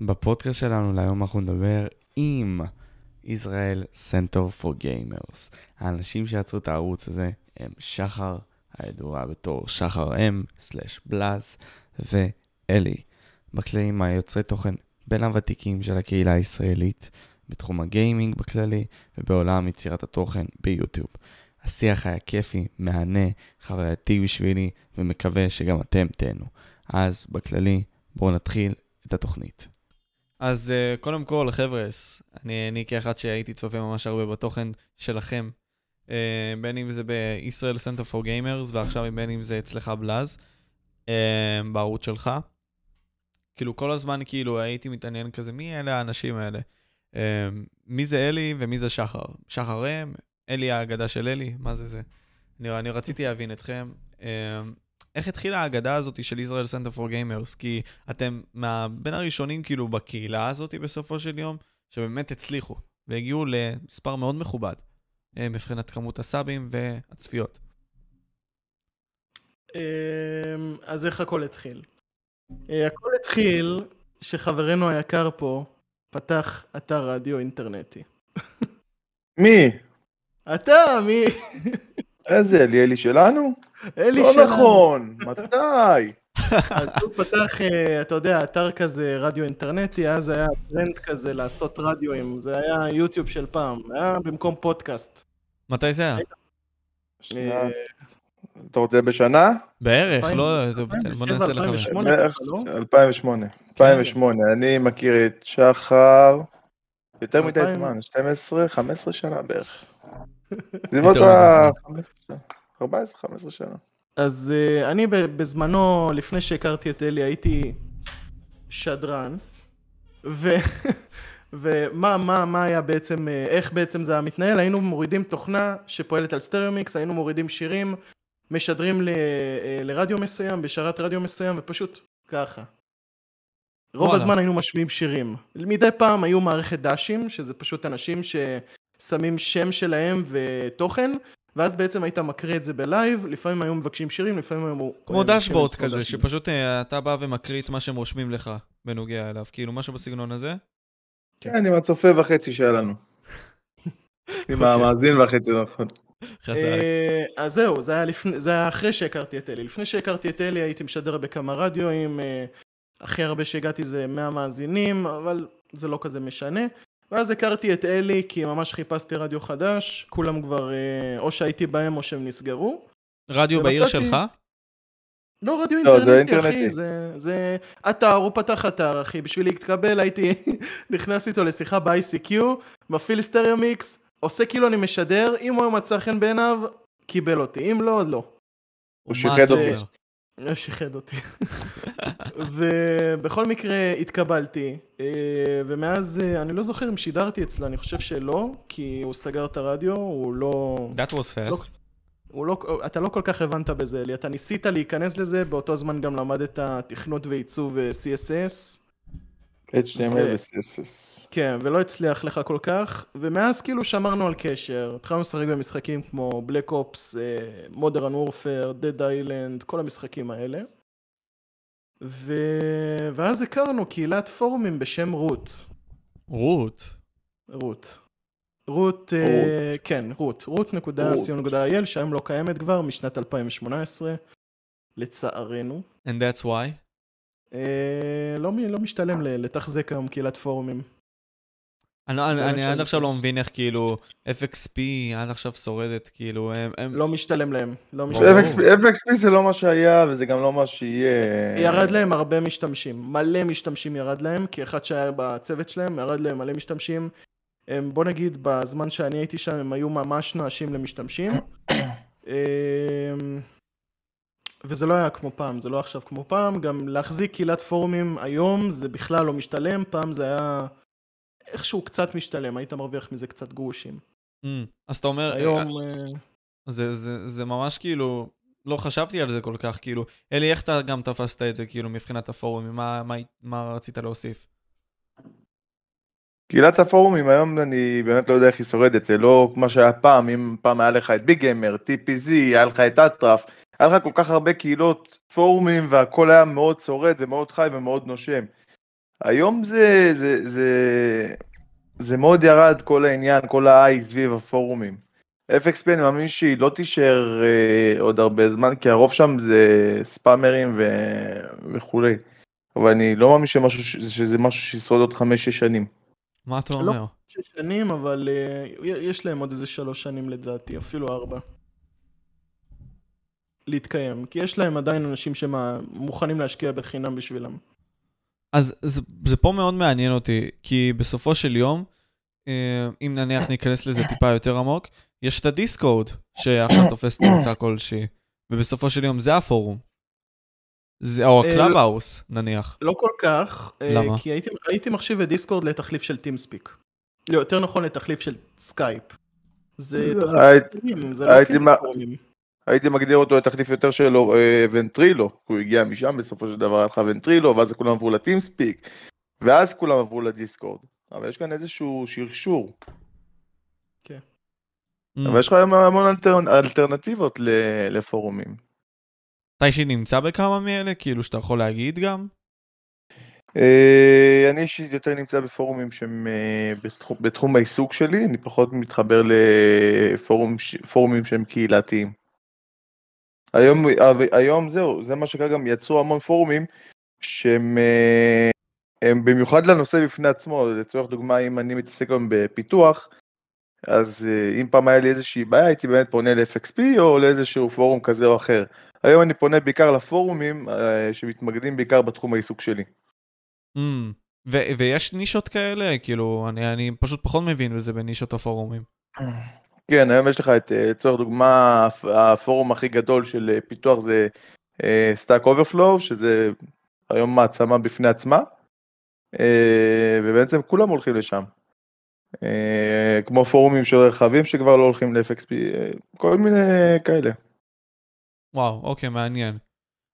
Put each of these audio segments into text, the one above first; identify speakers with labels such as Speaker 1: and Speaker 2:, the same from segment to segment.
Speaker 1: בפודקאסט שלנו להיום אנחנו נדבר עם ישראל Center for Gamers. האנשים שיצרו את הערוץ הזה הם שחר, הידועה בתור שחר אם, סלאש בלאז, ואלי. בכללים היוצרי תוכן בין הוותיקים של הקהילה הישראלית, בתחום הגיימינג בכללי, ובעולם יצירת התוכן ביוטיוב. השיח היה כיפי, מהנה, חווייתי בשבילי, ומקווה שגם אתם תהנו. אז בכללי, בואו נתחיל את התוכנית. אז uh, קודם כל, חבר'ה, אני, אני כאחד שהייתי צופה ממש הרבה בתוכן שלכם, uh, בין אם זה ב Israel Center For Gamers, ועכשיו בין אם זה אצלך בלאז, uh, בערוץ שלך. כאילו, כל הזמן כאילו הייתי מתעניין כזה, מי אלה האנשים האלה? Uh, מי זה אלי ומי זה שחר? שחר אם, אלי האגדה של אלי, מה זה זה? אני, אני רציתי להבין אתכם. Uh, איך התחילה האגדה הזאת של Israel Center For Gamers? כי אתם מה, בין הראשונים כאילו בקהילה הזאת בסופו של יום, שבאמת הצליחו, והגיעו למספר מאוד מכובד, אה, מבחינת כמות הסאבים והצפיות.
Speaker 2: אמ, אז איך הכל התחיל? אה, הכל התחיל שחברנו היקר פה פתח אתר רדיו אינטרנטי.
Speaker 3: מי?
Speaker 2: אתה, מי?
Speaker 3: איזה אלי, אלי שלנו? לא
Speaker 2: שלנו.
Speaker 3: נכון, מתי?
Speaker 2: אז הוא פתח, אה, אתה יודע, אתר כזה רדיו אינטרנטי, אז היה טרנד כזה לעשות רדיואים, זה היה יוטיוב של פעם, היה במקום פודקאסט.
Speaker 1: מתי זה היה?
Speaker 3: אתה רוצה בשנה?
Speaker 1: בערך, לא, בוא ננסה
Speaker 2: 2007,
Speaker 1: לחבר.
Speaker 2: 2008
Speaker 3: בערך
Speaker 2: ככה, לא?
Speaker 3: 2008. 2008, אני מכיר את שחר יותר מדי זמן, 12, 15 שנה בערך. בסביבות. ה... 14-15 שנה.
Speaker 2: אז uh, אני בזמנו, לפני שהכרתי את אלי, הייתי שדרן, ו... ומה מה, מה היה בעצם, אה, איך בעצם זה היה מתנהל, היינו מורידים תוכנה שפועלת על סטריאומיקס, היינו מורידים שירים, משדרים ל, אה, לרדיו מסוים, בשרת רדיו מסוים, ופשוט ככה. רוב
Speaker 1: וואלה.
Speaker 2: הזמן היינו משמיעים שירים. מדי פעם היו מערכת דשים, שזה פשוט אנשים ששמים שם שלהם ותוכן, ואז בעצם היית מקריא את זה ב live, לפעמים היו מבקשים שירים, לפעמים היו...
Speaker 1: כמו
Speaker 2: dashboard
Speaker 1: כזה,
Speaker 2: dashboard.
Speaker 1: שפשוט אה, אתה בא ומקריא את מה שהם רושמים לך בנוגע אליו, כאילו משהו בסגנון הזה.
Speaker 3: כן, עם הצופה וחצי שהיה לנו. עם המאזין וחצי, נכון.
Speaker 1: חזק.
Speaker 2: אה, אז זהו, זה היה, לפני, זה היה אחרי שהכרתי את אלי. לפני שהכרתי את אלי הייתי משדר בכמה רדיואים, אה, הכי הרבה שהגעתי זה 100 מאזינים, אבל זה לא כזה משנה. ואז הכרתי את אלי כי ממש חיפשתי רדיו חדש, כולם כבר, אה, או שהייתי בהם או שהם נסגרו.
Speaker 1: רדיו בעיר
Speaker 2: ומצאתי-
Speaker 1: שלך?
Speaker 2: לא, רדיו
Speaker 3: לא, זה
Speaker 2: אינטרנטי, אחי,
Speaker 3: אינטרנטי.
Speaker 2: זה, זה אתר, הוא פתח אתר, אחי, בשביל להתקבל הייתי נכנס איתו לשיחה ב-ICQ, מפעיל סטריאו מיקס, עושה כאילו אני משדר, אם הוא מצא חן בעיניו, קיבל אותי, אם לא, לא.
Speaker 3: הוא
Speaker 1: אתה
Speaker 3: אותי.
Speaker 1: אומר?
Speaker 2: שיחד אותי. ובכל מקרה התקבלתי, אה, ומאז אה, אני לא זוכר אם שידרתי אצלו, אני חושב שלא, כי הוא סגר את הרדיו, הוא לא...
Speaker 1: That was fast.
Speaker 2: הוא לא, אתה לא כל כך הבנת בזה, אלי, אתה ניסית להיכנס לזה, באותו זמן גם למדת תכנות ועיצוב אה, CSS,
Speaker 3: HTML ו-CSS.
Speaker 2: כן, ולא הצליח לך כל כך, ומאז כאילו שמרנו על קשר, התחלנו לשחק במשחקים כמו בלק אופס, מודרן וורפר, דד איילנד, כל המשחקים האלה. ו... ואז הכרנו קהילת פורומים בשם רות.
Speaker 1: רות.
Speaker 2: רות. רות, אה, כן, רות, רות.co.il, שהיום לא קיימת כבר משנת 2018, לצערנו.
Speaker 1: And that's why?
Speaker 2: אה, לא, לא משתלם לתחזק היום קהילת פורומים.
Speaker 1: אני, לא- אני, אני עד עכשיו. לא מבין איך כאילו FXP עד עכשיו שורדת, כאילו הם... הם...
Speaker 2: לא משתלם להם, לא משתלם.
Speaker 1: ברור.
Speaker 3: FXP זה לא מה שהיה וזה גם לא מה שיהיה.
Speaker 2: ירד להם הרבה משתמשים, מלא משתמשים ירד להם, כי אחד שהיה בצוות שלהם, ירד להם מלא משתמשים. הם, בוא נגיד, בזמן שאני הייתי שם, הם היו ממש נואשים למשתמשים. וזה לא היה כמו פעם, זה לא עכשיו כמו פעם, גם להחזיק קהילת פורומים היום זה בכלל לא משתלם, פעם זה היה איכשהו קצת משתלם, היית מרוויח מזה קצת גרושים.
Speaker 1: Mm, אז אתה אומר,
Speaker 2: היום...
Speaker 1: אה,
Speaker 2: אה,
Speaker 1: זה, זה, זה ממש כאילו, לא חשבתי על זה כל כך, כאילו, אלי, איך אתה גם תפסת את זה, כאילו, מבחינת הפורומים, מה, מה, מה רצית להוסיף?
Speaker 3: קהילת הפורומים היום אני באמת לא יודע איך היא שורדת, זה לא כמו שהיה פעם, אם פעם היה לך את ביג גיימר, TPZ, היה לך את אטרף, היה לך כל כך הרבה קהילות פורומים והכל היה מאוד שורד ומאוד חי ומאוד נושם. היום זה, זה, זה, זה מאוד ירד כל העניין, כל האי סביב הפורומים. FXP אני מאמין שהיא לא תישאר אה, עוד הרבה זמן, כי הרוב שם זה ספאמרים ו... וכולי. אבל אני לא מאמין שמשהו, שזה משהו שישרוד עוד חמש-שש שנים.
Speaker 4: מה אתה
Speaker 2: לא.
Speaker 4: אומר?
Speaker 2: שש שנים, אבל אה, יש להם עוד איזה שלוש שנים לדעתי, אפילו ארבע. להתקיים, כי יש להם עדיין אנשים שמוכנים להשקיע בחינם בשבילם.
Speaker 4: אז זה, זה פה מאוד מעניין אותי, כי בסופו של יום, אה, אם נניח ניכנס לזה טיפה יותר עמוק, יש את הדיסקורד שעכשיו תופס תאוצה כלשהי, ובסופו של יום זה הפורום. זה, או
Speaker 2: אה,
Speaker 4: הקלאבהאוס, נניח.
Speaker 2: לא כל כך, אה,
Speaker 4: למה?
Speaker 2: כי הייתי, הייתי מחשיב את דיסקורד לתחליף של טימספיק. לא, יותר נכון לתחליף של סקייפ. זה של פורומים, זה לא כאילו פורומים.
Speaker 3: הייתי מגדיר אותו לתחליף יותר שלו אה, ונטרילו, הוא הגיע משם בסופו של דבר הלכה ונטרילו, ואז כולם עברו לטימספיק, ואז כולם עברו לדיסקורד. אבל יש כאן איזשהו שרשור.
Speaker 4: Mm.
Speaker 3: אבל יש לך היום המון אלטר... אלטרנטיבות ל- לפורומים.
Speaker 4: אתה אישית נמצא בכמה מאלה? כאילו שאתה יכול להגיד גם?
Speaker 3: אה, אני אישית יותר נמצא בפורומים שהם אה, בתחום, בתחום העיסוק שלי, אני פחות מתחבר לפורומים פורומים שהם קהילתיים. היום, היום זהו, זה מה שקרה גם, יצרו המון פורומים שהם אה, הם במיוחד לנושא בפני עצמו, לצורך דוגמה אם אני מתעסק היום בפיתוח, אז אה, אם פעם היה לי איזושהי בעיה הייתי באמת פונה ל-FXP או לאיזשהו פורום כזה או אחר. היום אני פונה בעיקר לפורומים אה, שמתמקדים בעיקר בתחום העיסוק שלי.
Speaker 4: Mm. ו- ויש נישות כאלה? כאילו, אני, אני פשוט פחות מבין בזה בנישות הפורומים.
Speaker 3: כן, היום יש לך את, אה, לצורך דוגמה, הפ- הפורום הכי גדול של אה, פיתוח זה אה, Stack Overflow, שזה היום מעצמה בפני עצמה, ובעצם כולם הולכים לשם. כמו פורומים של רכבים שכבר לא הולכים ל-FXP, כל מיני כאלה.
Speaker 4: וואו, אוקיי, מעניין.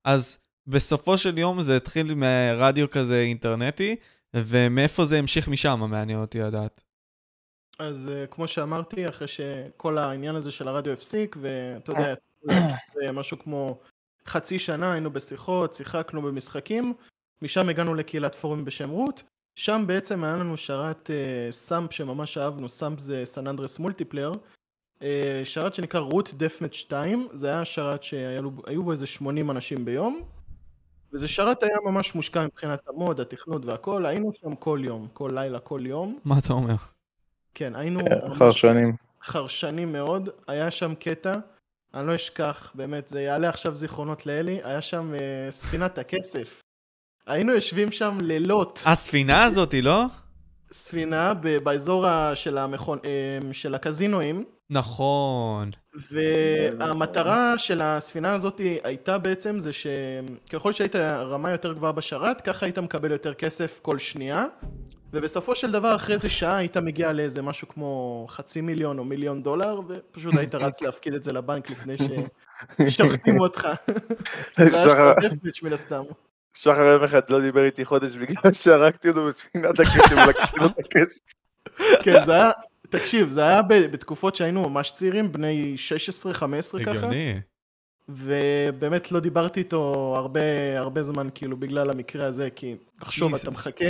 Speaker 4: אז בסופו של יום זה התחיל מרדיו כזה אינטרנטי, ומאיפה זה המשיך משם, מעניין אותי לדעת.
Speaker 2: אז אה, כמו שאמרתי, אחרי שכל העניין הזה של הרדיו הפסיק, ואתה יודע, זה משהו כמו חצי שנה היינו בשיחות, שיחקנו במשחקים, משם הגענו לקהילת פורומים בשם רות, שם בעצם היה לנו שרת אה, סאמפ שממש אהבנו, סאמפ זה San Andreas Multiplayer, אה, שרת שנקרא רות דפמט 2, זה היה שרת שהיו בו איזה 80 אנשים ביום, וזה שרת היה ממש מושקע מבחינת ה mod, התכנות והכל, היינו שם כל יום, כל לילה, כל יום,
Speaker 4: מה אתה אומר?
Speaker 2: כן, היינו
Speaker 3: אחר שנים.
Speaker 2: חרשנים מאוד, היה שם קטע, אני לא אשכח, באמת, זה יעלה עכשיו זיכרונות לאלי, היה שם אה, ספינת הכסף. היינו יושבים שם לילות,
Speaker 4: הספינה הזאתי, לא?
Speaker 2: ספינה ב- באזור ה- של, המכון, אה, של הקזינואים,
Speaker 4: נכון.
Speaker 2: והמטרה של הספינה הזאת הייתה בעצם זה שככל שהיית רמה יותר גבוהה בשרת, ככה היית מקבל יותר כסף כל שנייה, ובסופו של דבר אחרי איזה שעה היית מגיע לאיזה משהו כמו חצי מיליון או מיליון דולר, ופשוט היית רץ להפקיד את זה לבנק לפני ששוחטים אותך. זה היה
Speaker 3: שחר-
Speaker 2: שם דפנץ' מן הסתם.
Speaker 3: שחר יום אחד לא דיבר איתי חודש בגלל שהרגתי אותו בספינת הכסף, לקחתי לו את הכסף.
Speaker 2: כן, זה היה, תקשיב, זה היה בתקופות שהיינו ממש צעירים, בני 16-15 ככה.
Speaker 4: הגיוני.
Speaker 2: ובאמת לא דיברתי איתו הרבה, הרבה זמן, כאילו, בגלל המקרה הזה, כי תחשוב, אתה. מחכה,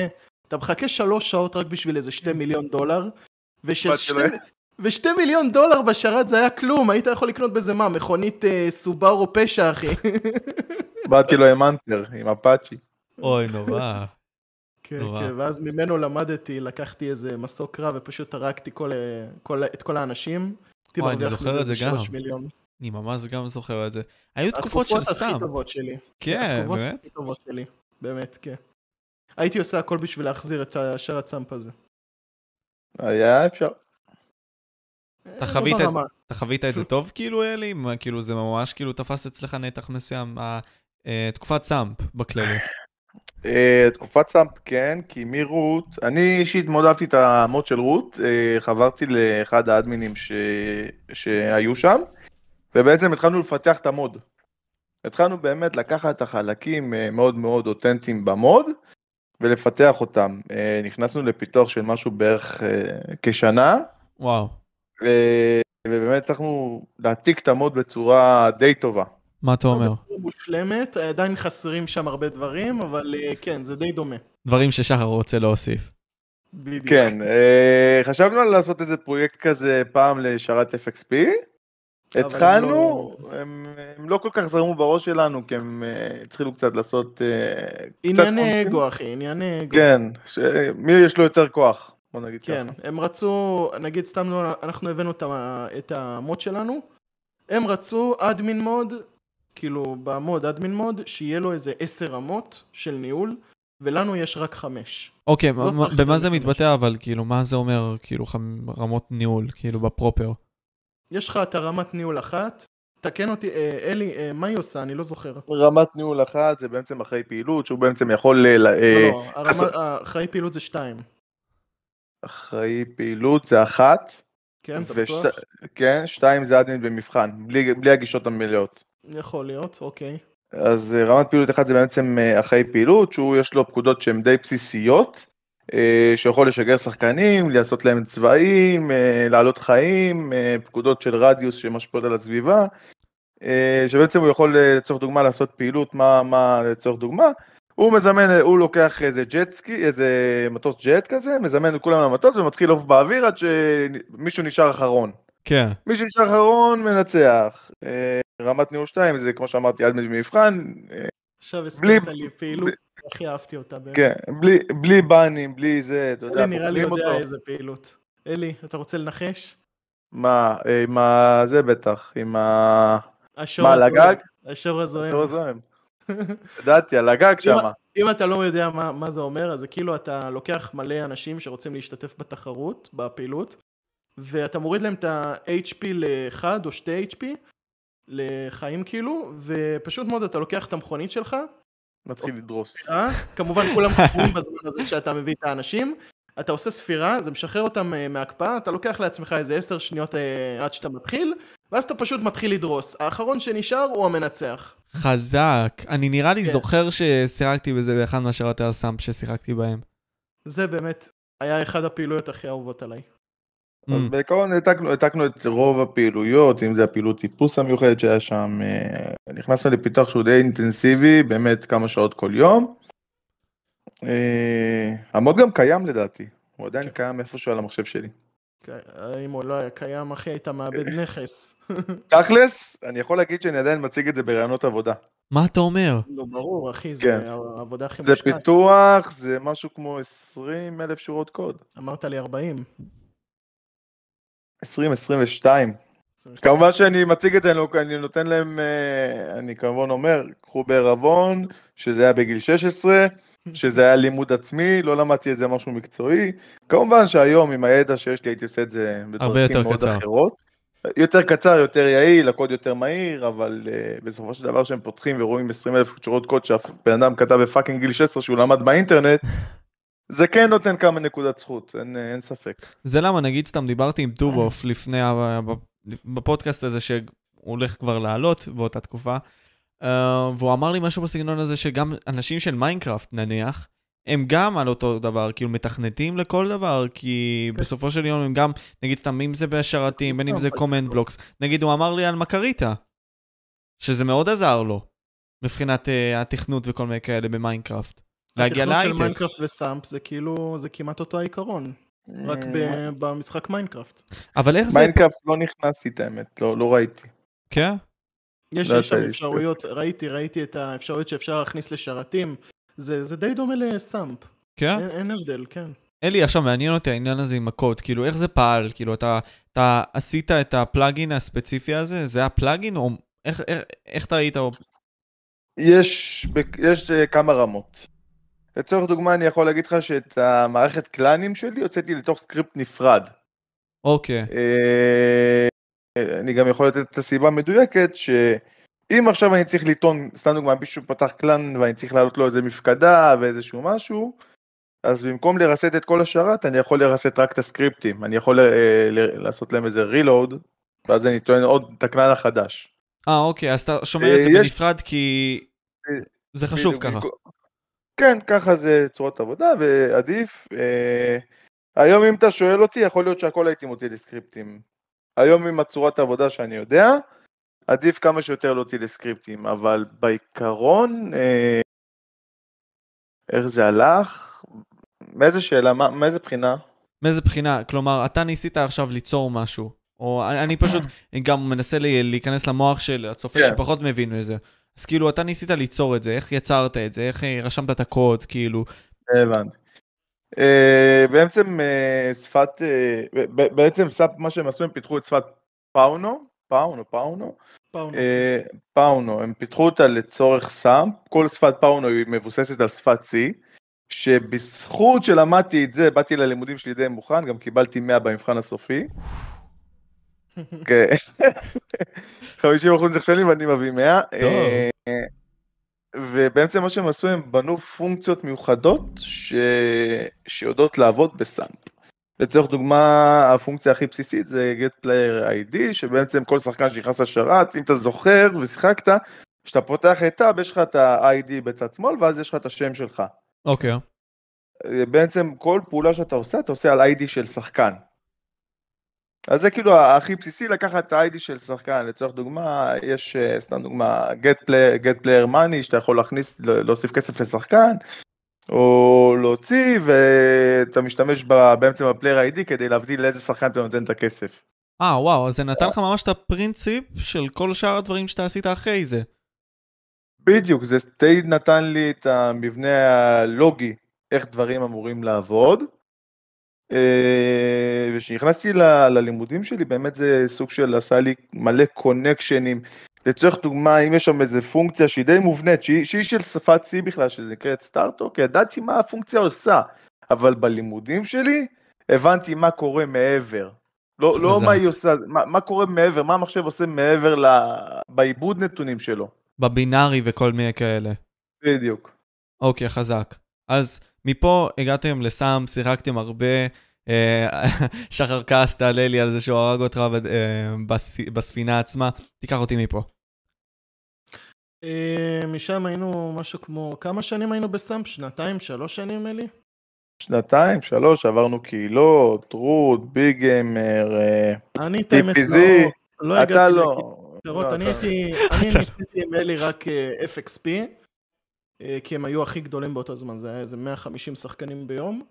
Speaker 2: אתה מחכה שלוש שעות רק בשביל איזה שתי מיליון דולר, וששתי
Speaker 3: באתי
Speaker 2: ושתי מיליון דולר בשרת זה היה כלום, היית יכול לקנות בזה מה, מכונית אה, סובארו פשע, אחי.
Speaker 3: באתי לו עם אנטר, עם אפאצ'י.
Speaker 4: אוי, נורא.
Speaker 2: כן,
Speaker 4: נורא.
Speaker 2: כן, ואז ממנו למדתי, לקחתי איזה מסוק קרב ופשוט הרגתי כל, אה, כל, את כל האנשים.
Speaker 4: וואי, אני זוכר את זה גם.
Speaker 2: מיליון.
Speaker 4: אני ממש גם זוכר את זה. היו תקופות של
Speaker 2: התקופות
Speaker 4: סאמפ.
Speaker 2: הכי טובות שלי.
Speaker 4: כן,
Speaker 2: התקופות
Speaker 4: באמת?
Speaker 2: הכי טובות שלי, באמת, כן. הייתי עושה הכל בשביל להחזיר את השרת סאמפ הזה.
Speaker 3: היה אפשר.
Speaker 4: אתה חווית את-
Speaker 2: ברמה.
Speaker 4: אתה חווית את זה טוב כאילו, אלי? כאילו זה ממש כאילו תפס אצלך נתח מסוים, אה, תקופת סאמפ בכללי.
Speaker 3: אה, תקופת סאמפ כן, כי מרות, אני אישית מאוד אהבתי את ה mod של רות, אה, חברתי לאחד האדמינים ש... שהיו שם, ובעצם התחלנו לפתח את המוד. התחלנו באמת לקחת את החלקים מאוד מאוד אותנטיים במוד, ולפתח אותם. אה, נכנסנו לפיתוח של משהו בערך אה, כשנה,
Speaker 4: וואו.
Speaker 3: ו- ובאמת הצלחנו להעתיק את המוד בצורה די טובה.
Speaker 4: מה אתה אומר?
Speaker 2: לא מושלמת, עדיין חסרים שם הרבה דברים, אבל אה, כן, זה די דומה.
Speaker 4: דברים ששחר רוצה להוסיף.
Speaker 2: בדיוק.
Speaker 3: כן, חשבנו על לעשות איזה פרויקט כזה פעם לשרת FXP. התחלנו,
Speaker 2: לא-
Speaker 3: הם הם לא כל כך זרמו בראש שלנו, כי הם אה, התחילו קצת לעשות... אה, קצת
Speaker 2: ענייני. אגו, אחי, ענייני אגו.
Speaker 3: כן, ש- מי יש לו יותר כוח? בוא נגיד
Speaker 2: כן,
Speaker 3: ככה.
Speaker 2: הם רצו, נגיד סתם לא, אנחנו הבאנו את המוד שלנו, הם רצו אדמין מוד, כאילו במוד אדמין מוד, שיהיה לו איזה עשר רמות של ניהול, ולנו יש רק חמש.
Speaker 4: אוקיי,
Speaker 2: לא
Speaker 4: במה זה. מתבטא אבל, כאילו, מה זה אומר, כאילו, חמ- רמות ניהול, כאילו, בפרופר?
Speaker 2: יש לך את הרמת ניהול אחת, תקן אותי, אה, אלי, אה, מה היא עושה? אני לא זוכר.
Speaker 3: רמת ניהול אחת זה בעצם אחרי פעילות, שהוא בעצם יכול... אה,
Speaker 2: לא, לא,
Speaker 3: לעשות-
Speaker 2: האחראי פעילות זה שתיים.
Speaker 3: אחראי פעילות זה אחת,
Speaker 2: כן, אתה
Speaker 3: ושת-
Speaker 2: בטוח?
Speaker 3: כן, שתיים זה אדמין במבחן, בלי, בלי הגישות המלאות.
Speaker 2: יכול להיות, אוקיי.
Speaker 3: אז אה, רמת פעילות אחת זה בעצם אה, אחראי פעילות, שהוא יש לו פקודות שהן די בסיסיות, אה, שיכול לשגר שחקנים, לעשות להם צבעים, אה, להעלות חיים, אה, פקודות של רדיוס שמשפיעות על הסביבה, אה, שבעצם הוא יכול אה, לצורך דוגמה לעשות פעילות, מה, מה לצורך דוגמה, הוא מזמן, אה, הוא לוקח איזה ג'ט סקי, איזה מטוס ג'ט כזה, מזמן את כולם למטוס ומתחיל לעוף באוויר עד שמישהו נשאר אחרון.
Speaker 4: כן.
Speaker 3: מי שנשאר אחרון מנצח. אה, רמת ניהול 2 זה כמו שאמרתי עד מבחן, אה,
Speaker 2: עכשיו הזכרת לי פעילות, הכי אהבתי אותה.
Speaker 3: כן, בלי, באנים, בלי זה, אתה יודע,
Speaker 2: אלי נראה לי יודע. איזה פעילות. אלי, אתה רוצה לנחש?
Speaker 3: מה, אה, עם ה... זה בטח, עם ה...
Speaker 2: השור
Speaker 3: מה, על
Speaker 2: הזוהם.
Speaker 3: הגג?
Speaker 2: השור הזוהם.
Speaker 3: לא זוהם. ידעתי, על הגג שמה.
Speaker 2: אם אתה לא יודע מה, מה זה אומר, אז זה כאילו אתה לוקח מלא אנשים שרוצים להשתתף בתחרות, בפעילות, ואתה מוריד להם את ה-HP ל-1 או 2 HP, לחיים כאילו, ופשוט מאוד אתה לוקח את המכונית שלך,
Speaker 3: מתחיל לדרוס.
Speaker 2: אה? כמובן כולם קפואים בזמן הזה כשאתה מביא את האנשים, אתה עושה ספירה, זה משחרר אותם אה, מהקפאה, אתה לוקח לעצמך איזה עשר שניות אה, עד שאתה מתחיל, ואז אתה פשוט מתחיל לדרוס. האחרון שנשאר הוא המנצח.
Speaker 4: חזק. אני נראה לי
Speaker 2: כן.
Speaker 4: זוכר ששיחקתי בזה באחד מהשרתי הסאמפ ששיחקתי בהם.
Speaker 2: זה באמת היה אחד הפעילויות הכי אהובות עליי.
Speaker 3: אז
Speaker 4: Mm.
Speaker 3: בעיקרון העתקנו העתקנו את רוב הפעילויות, אם זה הפעילות טיפוס המיוחדת שהיה שם, אה, נכנסנו לפיתוח שהוא די אינטנסיבי, באמת כמה שעות כל יום. אה, המוד גם קיים לדעתי, הוא עדיין קיים איפשהו על המחשב שלי.
Speaker 2: כן, אם הוא לא היה קיים, אחי, היית מאבד נכס.
Speaker 3: תכלס, אני יכול להגיד שאני עדיין מציג את זה ברעיונות עבודה.
Speaker 4: מה אתה אומר?
Speaker 2: לא, ברור, אחי, זה
Speaker 3: כן.
Speaker 2: העבודה הכי
Speaker 3: זה
Speaker 2: מושקעת.
Speaker 3: פיתוח, זה משהו כמו 20 אלף שורות קוד.
Speaker 2: אמרת לי 40.
Speaker 3: 20, 22. כמובן שאני מציג את זה, אני לא- נותן להם, אה, אני כמובן אומר, קחו בערבון, שזה היה בגיל 16, שזה היה לימוד עצמי, לא למדתי את זה משהו מקצועי. כמובן שהיום עם הידע שיש לי הייתי עושה את זה בדרכים מאוד
Speaker 4: קצר.
Speaker 3: אחרות. יותר קצר, יותר יעיל, הקוד יותר מהיר, אבל uh, בסופו של דבר שהם פותחים ורואים 20 אלף שורות קוד שהבן אדם כתב בפאקינג גיל 16 שהוא למד באינטרנט, זה כן נותן כמה נקודת זכות, אין, אין ספק.
Speaker 4: זה למה, נגיד סתם דיברתי עם טובוף לפני, בפודקאסט הזה שהוא הולך כבר לעלות באותה תקופה, אה, והוא אמר לי משהו בסגנון הזה שגם אנשים של מיינקראפט נניח, הם גם על אותו דבר, כאילו מתכנתים לכל דבר, כי
Speaker 2: כן.
Speaker 4: בסופו של יום הם גם, נגיד סתם, אם זה בשרתים, בין אם זה
Speaker 2: סתם,
Speaker 4: command blocks, נגיד הוא אמר לי על מקריטה, שזה מאוד עזר לו, מבחינת אה, התכנות וכל מיני כאלה במיינקראפט. להגיע
Speaker 2: התכנות של
Speaker 4: להייטק.
Speaker 2: מיינקראפט וסאמפ זה כאילו, זה כמעט אותו העיקרון, רק. ב- במשחק מיינקראפט.
Speaker 4: אבל איך זה...
Speaker 3: מיינקראפט לא נכנסתי את האמת, לא, לא ראיתי.
Speaker 4: כן?
Speaker 2: יש
Speaker 3: לא
Speaker 2: שם אפשרויות, ראיתי, ראיתי את האפשרויות שאפשר להכניס לשרתים, זה זה די דומה לסאמפ,
Speaker 4: כן?
Speaker 2: אין- הבדל, כן.
Speaker 4: אלי, עכשיו מעניין אותי העניין הזה עם הקוד, כאילו איך זה פעל? כאילו אתה, אתה עשית את ה plugin הספציפי הזה? זה ה plugin או איך, איך, איך אתה היית?
Speaker 3: יש, יש אה, כמה רמות. לצורך דוגמה אני יכול להגיד לך שאת המערכת קלאנים שלי הוצאתי לתוך סקריפט נפרד.
Speaker 4: אוקיי,
Speaker 3: אה, אני גם יכול לתת את הסיבה המדויקת שאם עכשיו אני צריך לטעון, סתם דוגמה, מישהו פתח קלאן ואני צריך להעלות לו איזה מפקדה ואיזשהו משהו, אז במקום לרסט את כל השרת אני יכול לרסט רק את הסקריפטים, אני יכול אה, ל- לעשות להם איזה רילוד, ואז אני טוען עוד את הקלאן החדש.
Speaker 4: אה אוקיי, אז אתה שומר
Speaker 3: אה,
Speaker 4: את זה
Speaker 3: יש-
Speaker 4: בנפרד כי
Speaker 3: אה,
Speaker 4: זה חשוב ככה.
Speaker 3: כן, ככה זה צורת עבודה ועדיף. אה, היום אם אתה שואל אותי, יכול להיות שהכל הייתי מוציא לסקריפטים. היום עם הצורת העבודה שאני יודע, עדיף כמה שיותר להוציא לסקריפטים, אבל בעיקרון, אה, איך זה הלך? מאיזה שאלה? מה- מאיזה בחינה?
Speaker 4: מאיזה בחינה? כלומר, אתה ניסית עכשיו ליצור משהו, או אני, אני פשוט גם מנסה לי, להיכנס למוח של הצופה
Speaker 3: כן.
Speaker 4: שפחות מבין מזה. אז כאילו, אתה ניסית ליצור את זה, איך יצרת את זה, איך אה, רשמת את הקוד, כאילו.
Speaker 3: הבנתי. אה, בעצם אה, שפת, בעצם סאמפ, מה שהם עשו, הם פיתחו את שפת Pawno, Pawno,
Speaker 2: Pawno,
Speaker 3: Pawno. Pawno, הם פיתחו אותה לצורך סאמפ, כל שפת Pawno היא מבוססת על שפת C, שבזכות שלמדתי את זה, באתי ללימודים שלי די מוכן, גם קיבלתי 100 במבחן הסופי. כן. 50% נכשלים ואני מביא 100. אה, ובעצם מה שהם עשו, הם בנו פונקציות מיוחדות ש... שיודעות לעבוד בסאמפ. לצורך דוגמה, הפונקציה הכי בסיסית זה get player ID, שבעצם כל שחקן שנכנס לשרת, אם אתה זוכר ושיחקת, כשאתה פותח את טאב, יש לך את ה-ID בצד שמאל, ואז יש לך את השם שלך.
Speaker 4: אוקיי.
Speaker 3: אה, בעצם כל פעולה שאתה עושה, אתה עושה על ID של שחקן. אז זה כאילו הכי בסיסי לקחת את ה-ID של שחקן, לצורך דוגמה, יש אה, סתם דוגמה, get player, get player money, שאתה יכול להכניס, להוסיף כסף לשחקן, או להוציא, ואתה משתמש ב- בעצם בפלייר ID כדי להבדיל לאיזה שחקן אתה נותן את הכסף.
Speaker 4: אה, וואו, אז זה נתן לך ממש את הפרינציפ של כל שאר הדברים שאתה עשית אחרי זה.
Speaker 3: בדיוק, זה נתן לי את המבנה הלוגי, איך דברים אמורים לעבוד. אה, וכשנכנסתי ל- ללימודים שלי, באמת זה סוג של עשה לי מלא קונקשנים. לצורך דוגמה, אם יש שם איזה פונקציה שהיא די מובנית, שהיא, שהיא של שפת C בכלל, שזה נקראת strtok, ידעתי מה הפונקציה עושה, אבל בלימודים שלי הבנתי מה קורה מעבר. לא, לא. מה היא עושה, מה, מה קורה מעבר, מה המחשב עושה מעבר ל... בעיבוד נתונים שלו.
Speaker 4: בבינארי וכל מיני כאלה.
Speaker 3: בדיוק.
Speaker 4: אוקיי, חזק. אז מפה הגעתם לסאם, שיחקתם הרבה. אה, שחר כעס תעלה לי על זה שהוא הרג אותך אה, בס- בספינה עצמה. תיקח אותי מפה.
Speaker 2: אה, משם היינו משהו כמו, כמה שנים היינו בסאמפ? שנתיים? שלוש שנים, אלי?
Speaker 3: שנתיים, שלוש, עברנו קהילות, רות, ביג גיימר,
Speaker 2: אני את האמת
Speaker 3: TPZ,
Speaker 2: לא, לא
Speaker 3: אתה לא. לא,
Speaker 2: אני הייתי, אני ניסיתי עם אלי רק FXP, כי הם היו הכי גדולים באותו זמן, זה היה איזה 150 שחקנים ביום,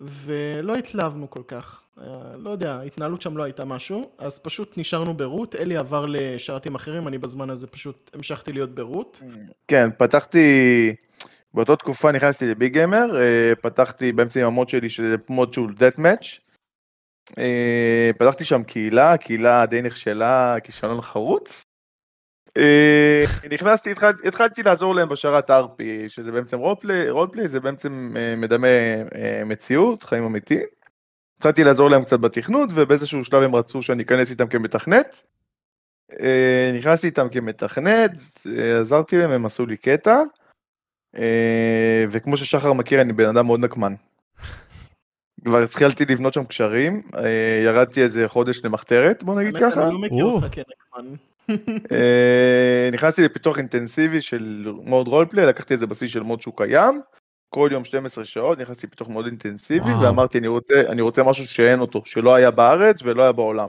Speaker 2: ולא התלהבנו כל כך. אה, לא יודע, ההתנהלות שם לא הייתה משהו, אז פשוט נשארנו ברות, אלי עבר לשרתים אחרים, אני בזמן הזה פשוט המשכתי להיות ברות.
Speaker 3: כן, פתחתי, באותה תקופה נכנסתי לביג גיימר, אה, פתחתי באמצע עם המוד שלי, שזה מוד שהוא דט מאץ'. פתחתי שם קהילה, קהילה די נכשלה, כישלון חרוץ. אה, נכנסתי, התחל- התחלתי לעזור להם בשרת ארפי, שזה בעצם רולפליי, רולפליי זה בעצם אה, מדמה אה, מציאות, חיים אמיתיים. התחלתי לעזור להם קצת בתכנות, ובאיזשהו שלב הם רצו שאני אכנס איתם כמתכנת. נכנסתי איתם כמתכנת, עזרתי להם, הם עשו לי קטע. וכמו ששחר מכיר, אני בן אדם מאוד נקמן. כבר התחלתי לבנות שם קשרים, ירדתי איזה חודש למחתרת, בוא נגיד ככה.
Speaker 2: אני לא מכיר
Speaker 4: או.
Speaker 2: אותך כנקמן.
Speaker 3: אה, נכנסתי לפיתוח אינטנסיבי של מוד רולפליי, לקחתי איזה בסיס של מוד שהוא קיים, כל יום 12 שעות נכנסתי לפיתוח מאוד אינטנסיבי,
Speaker 4: וואו.
Speaker 3: ואמרתי אני רוצה, אני רוצה משהו שאין אותו, שלא היה בארץ ולא היה בעולם.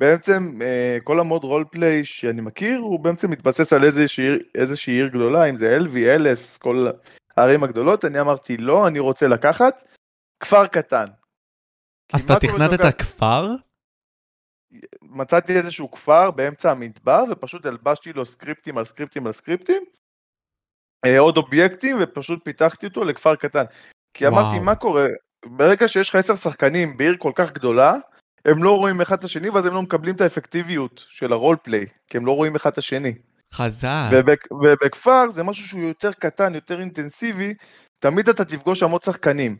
Speaker 3: בעצם אה, כל המוד רולפליי שאני מכיר הוא בעצם מתבסס על איזושהי איזושהי עיר גדולה, אם זה אלווי, אלס, כל הערים הגדולות, אני אמרתי לא, אני רוצה לקחת כפר קטן.
Speaker 4: אז אתה
Speaker 3: מה קורה מצאתי איזשהו כפר באמצע המדבר ופשוט הלבשתי לו סקריפטים על סקריפטים על סקריפטים, אה, עוד אובייקטים ופשוט פיתחתי אותו לכפר קטן. כי אמרתי
Speaker 4: וואו.
Speaker 3: מה קורה, ברגע שיש לך עשר שחקנים בעיר כל כך גדולה, הם לא רואים אחד את השני ואז הם לא מקבלים את האפקטיביות של הרולפליי, כי הם לא רואים אחד את השני.
Speaker 4: חזק.
Speaker 3: ובק- ובכפר זה משהו שהוא יותר קטן, יותר אינטנסיבי, תמיד אתה תפגוש שם עוד שחקנים.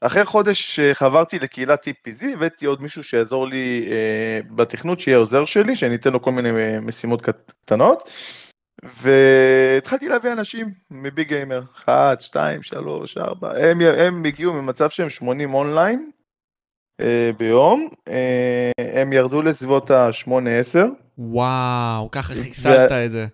Speaker 3: אחרי חודש אה, חברתי לקהילת TPZ, הבאתי עוד מישהו שיעזור לי אה, בתכנות, שיהיה עוזר שלי, שאני אתן לו כל מיני אה, משימות קטנות. והתחלתי להביא אנשים מביג גיימר, 1, 2, 3, 4, הם, הם הגיעו ממצב שהם 80 אונליין אה, ביום, אה, הם ירדו לסביבות ה-8-10.
Speaker 4: וואו, ככה חיסלת את זה.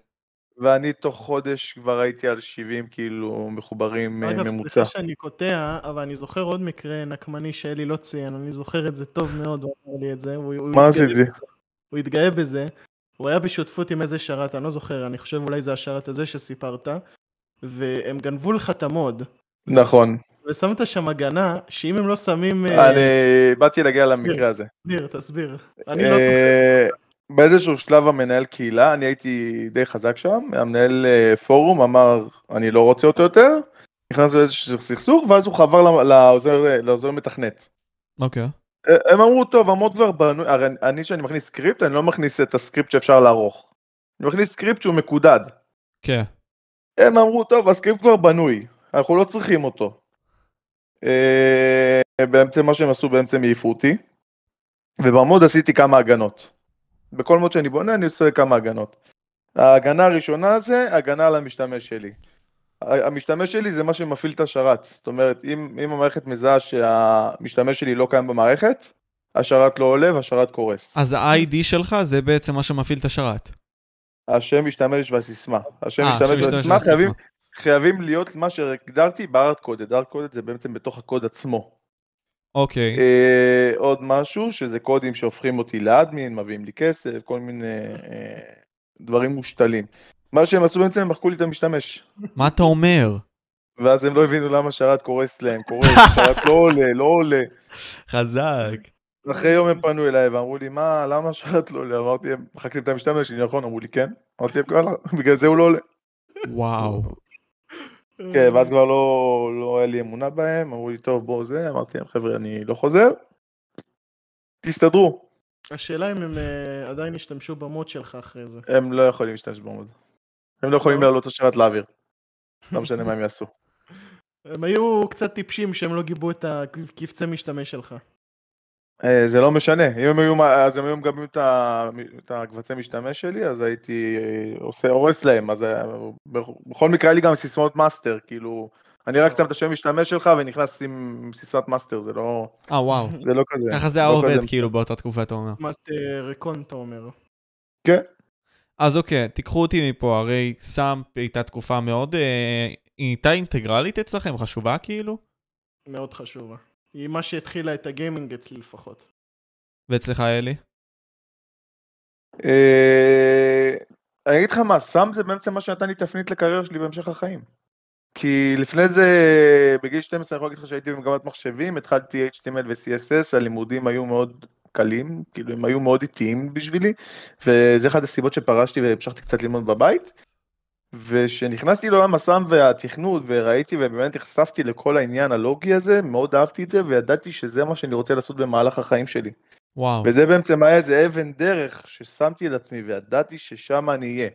Speaker 3: ואני תוך חודש כבר הייתי על 70 כאילו מחוברים אה,
Speaker 2: אגב,
Speaker 3: ממוצע.
Speaker 2: סליחה שאני קוטע, אבל אני זוכר עוד מקרה נקמני שאלי לא ציין, אני זוכר את זה טוב מאוד, הוא אמר לי את זה. הוא-
Speaker 3: מה עשיתי?
Speaker 2: הוא התגאה בזה. הוא היה בשותפות עם איזה שרת, אני לא זוכר, אני חושב אולי זה השרת הזה שסיפרת, והם גנבו לך את המוד.
Speaker 3: נכון.
Speaker 2: ושמת שם הגנה, שאם הם לא שמים... אה,
Speaker 3: אני באתי להגיע למקרה הזה.
Speaker 2: תסביר, תסביר. אני לא זוכר.
Speaker 3: אה, באיזשהו שלב המנהל קהילה, אני הייתי די חזק שם, המנהל אה, פורום אמר, אני לא רוצה אותו יותר, נכנסנו לאיזשהו סכסוך, ואז הוא חבר לעוזר, לעוזר מתכנת.
Speaker 4: אוקיי.
Speaker 3: הם אמרו, טוב, המוד כבר בנוי, הרי אני שאני מכניס סקריפט, אני לא מכניס את הסקריפט שאפשר לערוך. אני מכניס סקריפט שהוא מקודד.
Speaker 4: כן.
Speaker 3: הם אמרו, טוב, הסקריפט כבר בנוי, אנחנו לא צריכים אותו. אה, באמצע מה שהם עשו, באמצע הם העיפו אותי, ובעמוד עשיתי כמה הגנות. בכל מוד שאני בונה, אני עושה כמה הגנות. ההגנה הראשונה זה הגנה על המשתמש שלי. המשתמש שלי זה מה שמפעיל את השרת. זאת אומרת, אם, אם המערכת מזהה שהמשתמש שלי לא קיים במערכת, השרת לא עולה והשרת קורס.
Speaker 4: אז ה-ID שלך זה בעצם מה שמפעיל את השרת.
Speaker 3: השם משתמש והסיסמה. השם
Speaker 4: אה,
Speaker 3: משתמש והסיסמה. חייבים, חייבים להיות מה שהגדרתי בארט קודד. ארט קודד זה בעצם בתוך הקוד עצמו.
Speaker 4: אוקיי.
Speaker 3: אה, עוד משהו, שזה קודים שהופכים אותי לאדמין, מביאים לי כסף, כל מיני אה, דברים מושתלים. מה שהם עשו בעצם, הם מחקו לי את המשתמש.
Speaker 4: מה אתה אומר?
Speaker 3: ואז הם לא הבינו למה שרת קורס להם, קורס, שרת לא עולה, לא עולה.
Speaker 4: חזק.
Speaker 3: אחרי יום הם פנו אליי ואמרו לי, מה, למה שרת לא עולה? אמרתי, הם מחקתם את המשתמש שלי, נכון? אמרו לי, כן. אמרתי להם, "וואלה, בגלל זה הוא לא עולה.
Speaker 4: וואו.
Speaker 3: כן, ואז כבר לא, לא היה לי אמונה בהם, אמרו לי, טוב, בוא זה, אמרתי להם, חבר'ה, אני לא חוזר. תסתדרו.
Speaker 2: השאלה אם הם אה, עדיין ישתמשו במוד שלך אחרי זה.
Speaker 3: הם לא יכולים להשתמש במוד. הם לא יכולים
Speaker 2: לא?
Speaker 3: לעלות את השרת לאוויר. לא משנה מה הם יעשו.
Speaker 2: הם היו קצת טיפשים שהם לא גיבו את הקבצי משתמש שלך.
Speaker 3: אה, זה לא משנה, אם הם היו, אז הם היו מגבים את הקבצי משתמש שלי, אז הייתי אה, עושה, הורס להם, אז היה- בכל מקרה היה לי גם סיסמאות master, כאילו, אני רק שם את השם משתמש שלך ונכנס עם סיסמת master, זה לא,
Speaker 4: אה, וואו.
Speaker 3: זה לא כזה.
Speaker 4: ככה זה היה
Speaker 3: לא
Speaker 4: עובד
Speaker 3: כזה-
Speaker 4: כאילו באותה תקופה, אתה אומר.
Speaker 2: אה, רקון אתה אומר.
Speaker 3: כן,
Speaker 4: אז אוקיי, תיקחו אותי מפה, הרי סאמפ הייתה תקופה מאוד... אה, היא הייתה אינטגרלית אצלכם, חשובה כאילו?
Speaker 2: מאוד חשובה. היא מה שהתחילה את הגיימינג אצלי לפחות.
Speaker 4: ואצלך אלי?
Speaker 3: אה, אני אגיד לך מה, סאם זה בעצם מה שנתן לי תפנית לקריירה שלי בהמשך החיים. כי לפני זה, בגיל 12 אני יכול להגיד לך שהייתי במגמת מחשבים, התחלתי HTML ו-CSS, הלימודים היו מאוד קלים, כאילו הם היו מאוד איטיים בשבילי, וזה אחת הסיבות שפרשתי והמשכתי קצת ללמוד בבית. וכשנכנסתי לעולם הסאם והתכנות וראיתי ובאמת נחשפתי לכל העניין הלוגי הזה, מאוד אהבתי את זה וידעתי שזה מה שאני רוצה לעשות במהלך החיים שלי.
Speaker 4: וואו.
Speaker 3: וזה בעצם היה איזה אבן דרך ששמתי לעצמי וידעתי ששם אני אהיה.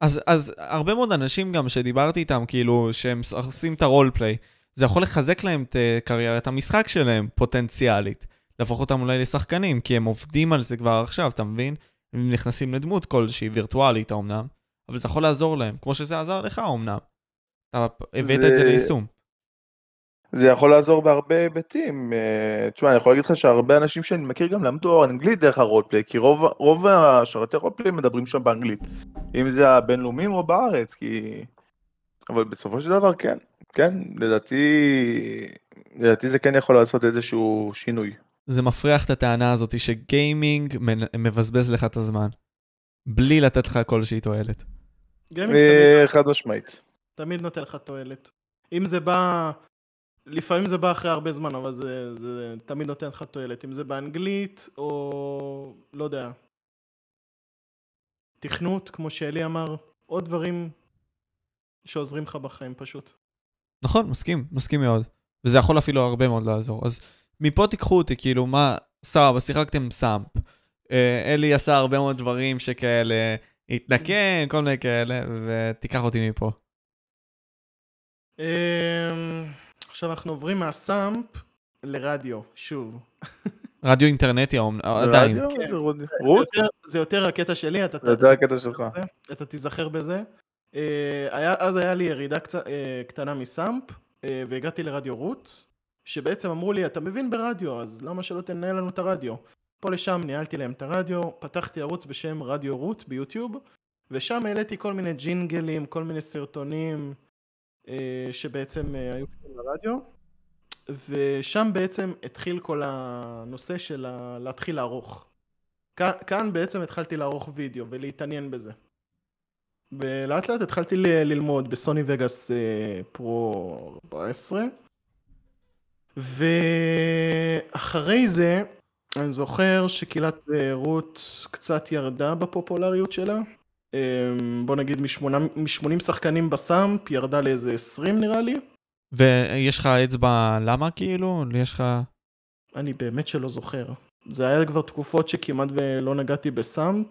Speaker 4: אז, אז הרבה מאוד אנשים גם שדיברתי איתם, כאילו, שהם עושים את הרול פליי, זה יכול לחזק להם את אה, קריירת המשחק שלהם, פוטנציאלית. להפוך אותם אולי לשחקנים, כי הם עובדים על זה כבר עכשיו, אתה מבין? הם נכנסים לדמות כלשהי, וירטואלית האומנם, אבל זה יכול לעזור להם, כמו שזה עזר לך האומנם. אתה הבאת
Speaker 3: זה-
Speaker 4: את זה ליישום.
Speaker 3: זה יכול לעזור בהרבה היבטים. אה, תשמע, אני יכול להגיד לך שהרבה אנשים שאני מכיר גם למדו אנגלית דרך הרולפליי, כי רוב, רוב השרתי רולפליי מדברים שם באנגלית. אם זה הבינלאומיים או בארץ, כי... אבל בסופו של דבר כן, כן, לדעתי, לדעתי זה כן יכול לעשות איזשהו שינוי.
Speaker 4: זה מפריח את הטענה הזאת שגיימינג מבזבז לך את הזמן. בלי לתת לך כלשהי תועלת.
Speaker 3: אה,
Speaker 2: תמיד,
Speaker 3: חד משמעית.
Speaker 2: תמיד נותן לך תועלת. אם זה בא... לפעמים זה בא אחרי הרבה זמן, אבל זה, זה תמיד נותן לך תועלת. אם זה באנגלית, או לא יודע, תכנות, כמו שאלי אמר, עוד דברים שעוזרים לך בחיים פשוט.
Speaker 4: נכון, מסכים, מסכים מאוד. וזה יכול אפילו הרבה מאוד לעזור. אז מפה תיקחו אותי, כאילו, מה, סבבה, שיחקתם סאמפ. אה, אלי עשה הרבה מאוד דברים שכאלה, התנקם, כל מיני כאלה, ותיקח אותי מפה.
Speaker 2: אמ, עכשיו אנחנו עוברים מהסאמפ לרדיו, שוב.
Speaker 4: רדיו אינטרנטי, עדיין.
Speaker 2: כן.
Speaker 3: זה?
Speaker 2: יותר- הקטע שלי, אתה...
Speaker 3: זה יותר הקטע שלך.
Speaker 2: אתה תיזכר בזה. אה, היה, אז היה לי ירידה אה, קטנה מסאמפ, והגעתי לרדיו רות, שבעצם אמרו לי, אתה מבין ברדיו, אז למה שלא תנהל לנו את הרדיו? פה לשם ניהלתי להם את הרדיו, פתחתי ערוץ בשם רדיו רות ביוטיוב, ושם העליתי כל מיני ג'ינגלים, כל מיני סרטונים אה, שבעצם אה, היו קשורים לרדיו, ושם בעצם התחיל כל הנושא של ה- להתחיל לערוך. כאן, כאן בעצם התחלתי לערוך וידאו ולהתעניין בזה. ולאט לאט התחלתי ל- ללמוד בסוני וגאס אה, פרו 14. ואחרי זה, אני זוכר שקהילת אה, רות קצת ירדה בפופולריות שלה. אה, בוא נגיד מ-80 שחקנים בסאמפ, ירדה לאיזה 20 נראה לי.
Speaker 4: ויש לך אצבע למה כאילו? יש לך...
Speaker 2: אני באמת שלא זוכר. זה היה כבר תקופות שכמעט ולא נגעתי בסאמפ.